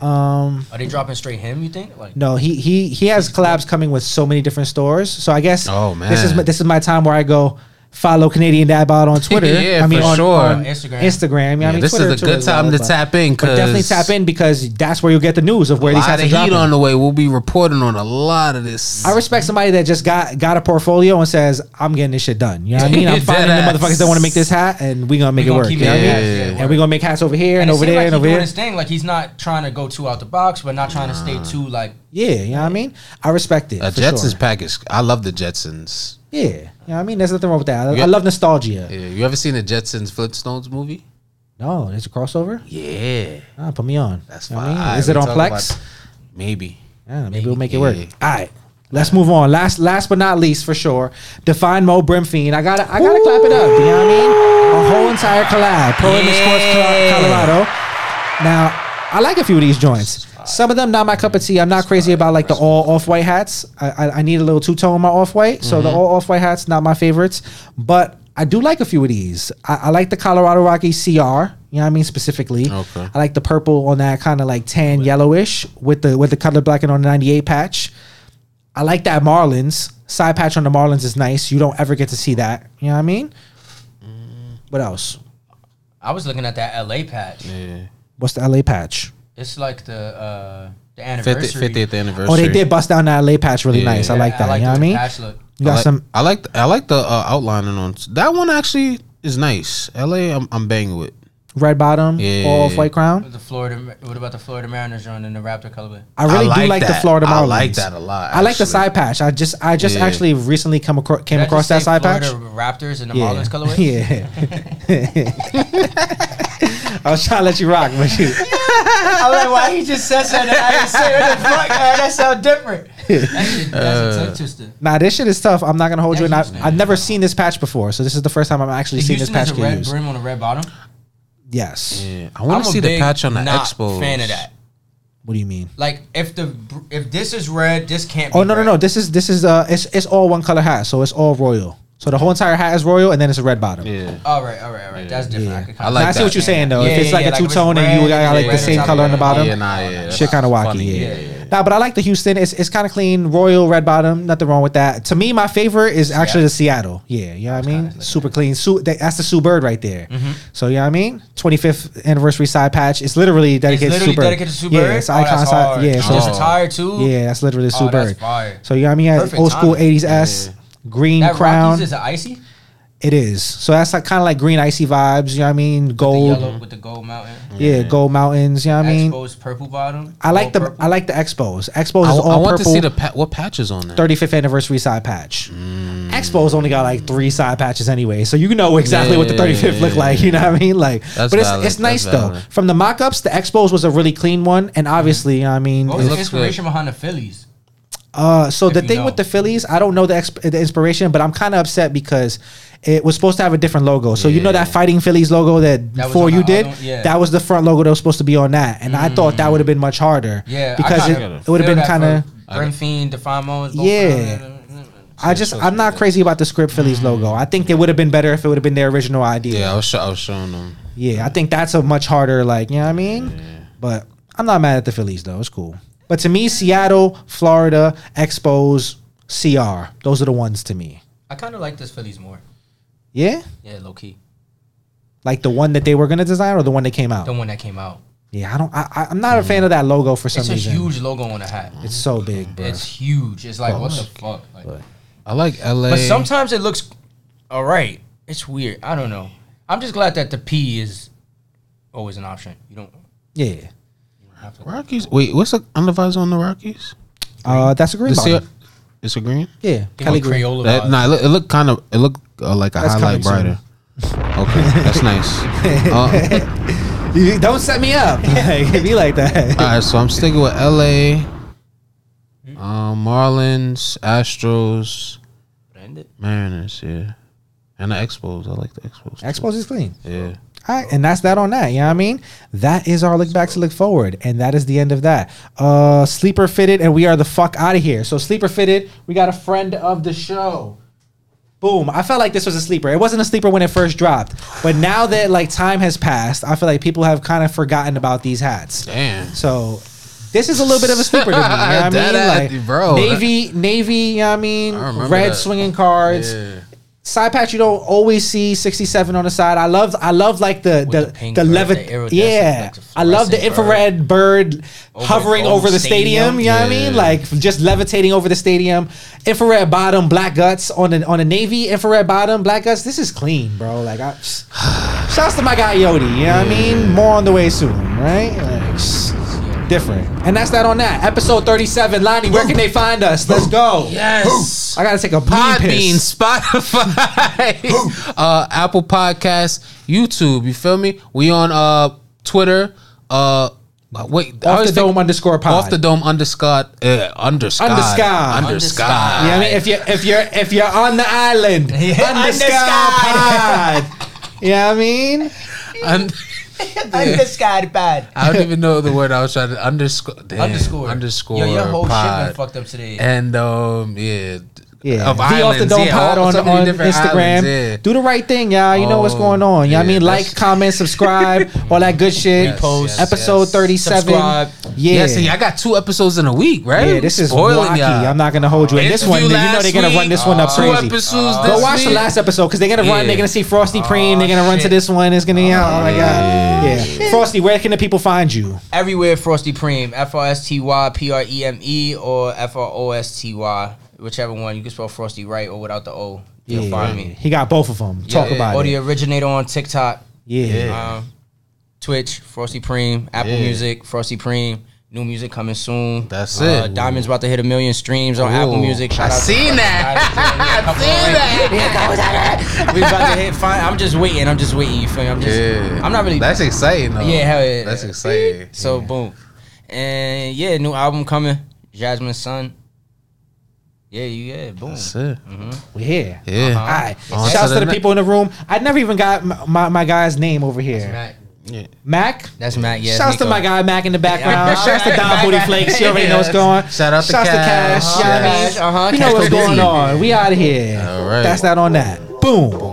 Um, Are they dropping straight him? You think? Like no, he he he has collabs coming with so many different stores. So I guess Oh, this is man. my- this is my time where I go follow Canadian Dad Bod on (laughs) Twitter. Yeah, I mean for on, sure. on Instagram. Instagram. Yeah, I Yeah, mean, this Twitter is a too good time well, to tap in But definitely tap in because that's where you'll get the news of where a these lot hats of are heat dropping. on the way. We'll be reporting on a lot of this. I respect somebody that just got got a portfolio and says, "I'm getting this shit done." You know what I mean? (laughs) I'm Dead finding the motherfuckers that want to make this hat, and we're gonna make We it gonna work. You know what I mean? yeah, And we're gonna make hats over here and, it over there like and over doing here. his thing. Like he's not trying to go too out the box, but not trying to stay too like. Yeah, you know what I mean? I respect it. a Jetsons sure. package. I love the Jetsons. Yeah, know I mean? There's nothing wrong with that. I, I love nostalgia. Yeah, you ever seen the Jetsons Flintstones movie? No, it's a crossover. Yeah, Ah, put me on. that's You know fine. I mean? Is it on talk Plex? about- Maybe. Yeah, maybe we'll make it work. Yeah. All right. Let's move on. Last, last but not least, for sure, define Mo Brim Feen. I gotta, I gotta clap it up. You know what I mean? A whole entire collab. Pro Image Sports Col- Yeah. Colorado. Now, I like a few of these joints. Some of them not my cup of tea. I'm not crazy about like the all off white hats. I, I, I need a little two tone in my off white. So Mm-hmm. the all off white hats not my favorites, but I do like a few of these. I, I like the Colorado Rocky CR. You know what I mean specifically. Okay. I like the purple on that kind of like tan yellowish with the with the color blackened on the 98 patch. I like that Marlins side patch on the Marlins is nice. You don't ever get to see that. You know what I mean? What else? I was looking at that LA patch. Yeah. What's the LA patch? It's like the uh the 50th, anniversary. 50th anniversary. Oh, they did bust down that LA patch really Yeah. nice. I like that. you know what I the mean? patch look. You I got like, some I like the, I like the uh, outlining on that one. Actually, is nice. LA, I'm, I'm banging with. Red bottom, Yeah. all off white crown. The Florida. What about the Florida Mariners joint and the Raptor colorway? I really I do like like the that. Florida I like that a lot, I like the side patch. I just I just Yeah. actually recently come across came across that say side patch. Florida Raptors and the Yeah. Marlins colorway. (laughs) yeah. (laughs) I was trying to let you rock, but you (laughs) I'm like, why he just said something? I didn't say what the fuck. Man, that sound different. That shit, that's a uh, tongue twister. Nah, this shit is tough. I'm not gonna hold you. And I've, I've never seen this patch before, so this is the first time I'm actually The seeing this patch has a red used. brim on a red bottom. Yes. Yeah, I want I'm to a see the big patch on the not Expos. Fan of that. What do you mean? Like if the if this is red, this can't. Oh be no no red. no! This is this is uh it's it's all one color hat, so it's all royal. So the whole entire hat is royal, and then it's a red bottom. Yeah. All right, all right, all right. That's different. Yeah. I, could I kinda- like Now, I see that. what you're saying though. Yeah, if it's yeah, like yeah, a two tone it's and you got like yeah, the red same color on the bottom, Yeah, nah, yeah. shit kind of wacky. funny. Yeah. Nah, but I like the Houston. It's it's kind of clean, royal red bottom. Nothing wrong with that. To me, my favorite is actually the Seattle. Yeah, you know what I mean. Super clean. Sue, that's the Sue Bird right there. Mm-hmm. So you know what I mean. 25th anniversary side patch. It's literally It's dedicated literally to Sue Bird. It's literally dedicated to Sue Yeah, it's oh, icon side. Yeah, so just Oh. a too. yeah, that's literally Sue Oh, Bird. So you know what I mean. It has Perfect old school 80s S, green That crown. Rockies is it icy? It is. So that's like kind of like green icy vibes. You know what I mean? The Gold. yellow with the gold mountain. Yeah, gold mountains. You know what I mean? Expos purple bottom. I like the purple. I like the expos. Expos I, is I want purple. to see the pa- what patches on there. 35th anniversary side patch. Mm. Expos only got like three side patches anyway, so you know exactly Yeah, what the 35th yeah, look yeah, like. You know what I mean? Like, That's but it's valid, it's nice that's though. valid. From the mock-ups, the Expos was a really clean one, and obviously, you know what I mean, What was It the looks inspiration behind the Phillies? Uh, so the thing know. with the Phillies, I don't know the, exp- the inspiration, but I'm kind of upset because it was supposed to have a different logo. So you know that Fighting Phillies logo that, That before you did. Yeah. that was the front logo that was supposed to be on that, and I thought that would have been much harder. Yeah, because it, it would have been kind of. for Brim Feen, Define Modes. Yeah. I just I'm not crazy about the script Phillies logo. I think it would have been better if it would have been their original idea. Yeah, I was, sho- I was showing them. Yeah, I think that's a much harder, like, you know what I mean? But I'm not mad at the Phillies, though. It's cool. But to me, Seattle, Florida, Expos, CR, those are the ones to me. I kind of like this Phillies more. Yeah? Yeah, low key. Like the one that they were going to design or the one that came out? The one that came out. Yeah, I don't, I, I- I'm not a fan of that logo for some reason. It's a reason. huge logo on the hat. It's so mm-hmm. big, bro. It's huge. It's like what the fuck. Like, But- I like LA. but sometimes it looks all right. It's weird. I don't know. I'm just glad that the P is always an option. You don't yeah. Have to. Rockies. Wait, what's the undervisor on the Rockies? Uh, that's a green The bottom. C- it's a green. Yeah, Give Kelly green. Crayola That, vibes. nah, it look, it look kind of. It look uh, like a That's highlight coming brighter. (laughs) Okay, that's nice. (laughs) Uh, You- don't set me up. (laughs) like, it be like that. all right, so I'm sticking with LA, um, Marlins, Astros, End it. Mariners. Yeah, and the Expos. I like the Expos. too. Expos is clean. Yeah. All right, and that's that on that. You know what I mean? That is our look back to look forward, and that is the end of that. Uh Sleeper Fitted, and we are the fuck out of here. So Sleeper Fitted, we got a friend of the show. Boom. I felt like this was a sleeper. It wasn't a sleeper when it first dropped. But now that like time has passed, I feel like people have kind of forgotten about these hats. Damn. So this is a little bit of a sleeper to me. You know what I (laughs) mean? Like bro. Navy, Navy, you know what I mean? I Red that. swinging cards Yeah. Side patch you don't always see 67 on the side. I love i love like the With the the pink the, bird, levi- the yeah. like i love the infrared bird, Over- hovering over over, the stadium. stadium, you know what i mean? Like just levitating over the stadium. Infrared bottom black guts on the on the navy infrared bottom black guts. This is clean bro. Like I, (sighs) shouts to my guy yodi you know what i mean? More on the way soon right? Like, different and that's that on that episode 37 Lani where can they find us let's go Yes. i gotta take a bean Podbean, piss. Spotify, (laughs) uh, Apple Podcasts, YouTube. You feel me? We on uh Twitter. Uh, wait, off the dome underscore pod Off the dome underscore uh, underscore Underscore. underscore. Yeah, I mean, if you're if you're if you're on the island, (laughs) Yeah, underscore pod. Yeah, I mean, Und- (laughs) Underscore bad. I don't even know the word I was trying to underscore. Damn, Underscore. underscore. Yo, your whole shit been fucked up today. And um, yeah, yeah. Of the off the islands, dome yeah, pod on, so on Instagram. islands, yeah. Do the right thing, y'all. You know what's Oh, going on. You know what I mean? Like, comment, subscribe, (laughs) all that good shit. Yes, Repost. yes, Episode yes. thirty seven. Subscribe. Yeah. Yeah, see, I got two episodes in a week, right? yeah, this is Spoiling wacky. y'all. I'm not gonna hold you. And this one, you know they're gonna run this one up Two crazy. episodes Go this watch the last episode because they're gonna run. Yeah. They're gonna see Frosty oh, Preme. They're gonna run to this one. It's gonna be out. Oh my god. Yeah. Frosty, where can the people find you? Everywhere Frosty Preme. F R S T Y P R E M E or F R O S T Y. Whichever one. You can spell Frosty right or without the O. You'll find me. He got both of them. Talk Yeah, about or it. the originator on TikTok. yeah. Um, Twitch, Frosty Preme, Apple Yeah. Music, Frosty Preme. New music coming soon. That's Uh, it. Diamond's about to hit a million streams on Apple Music. Shout I out seen Frosty that. Diamond. Yeah, couple of- We about to hit. Fine. I'm just waiting. I'm just waiting. You feel me? I'm just. Yeah, I'm not really. That's exciting, though. Yeah, hell yeah. That's exciting. So boom, and yeah, new album coming. Jasmine's son. Yeah, you yeah, boom. That's it. We here. Yeah. Uh-huh. All right. On Shouts to to the the ne- people in the room. I never even got my, my, my guy's name over here. Matt. Yeah. Mac. That's Mac. Yeah. Shouts to my guy Mac in the background. Yeah. Shouts to Don Mac, Booty Mac. Flakes. You already know what's (laughs) Yes. going. Shout out to Cash. Shouts Cash. to Cash. You know what I mean? Uh-huh. You know Cash what's Busy. going on. We out of here. All right. That's that on that. Boom.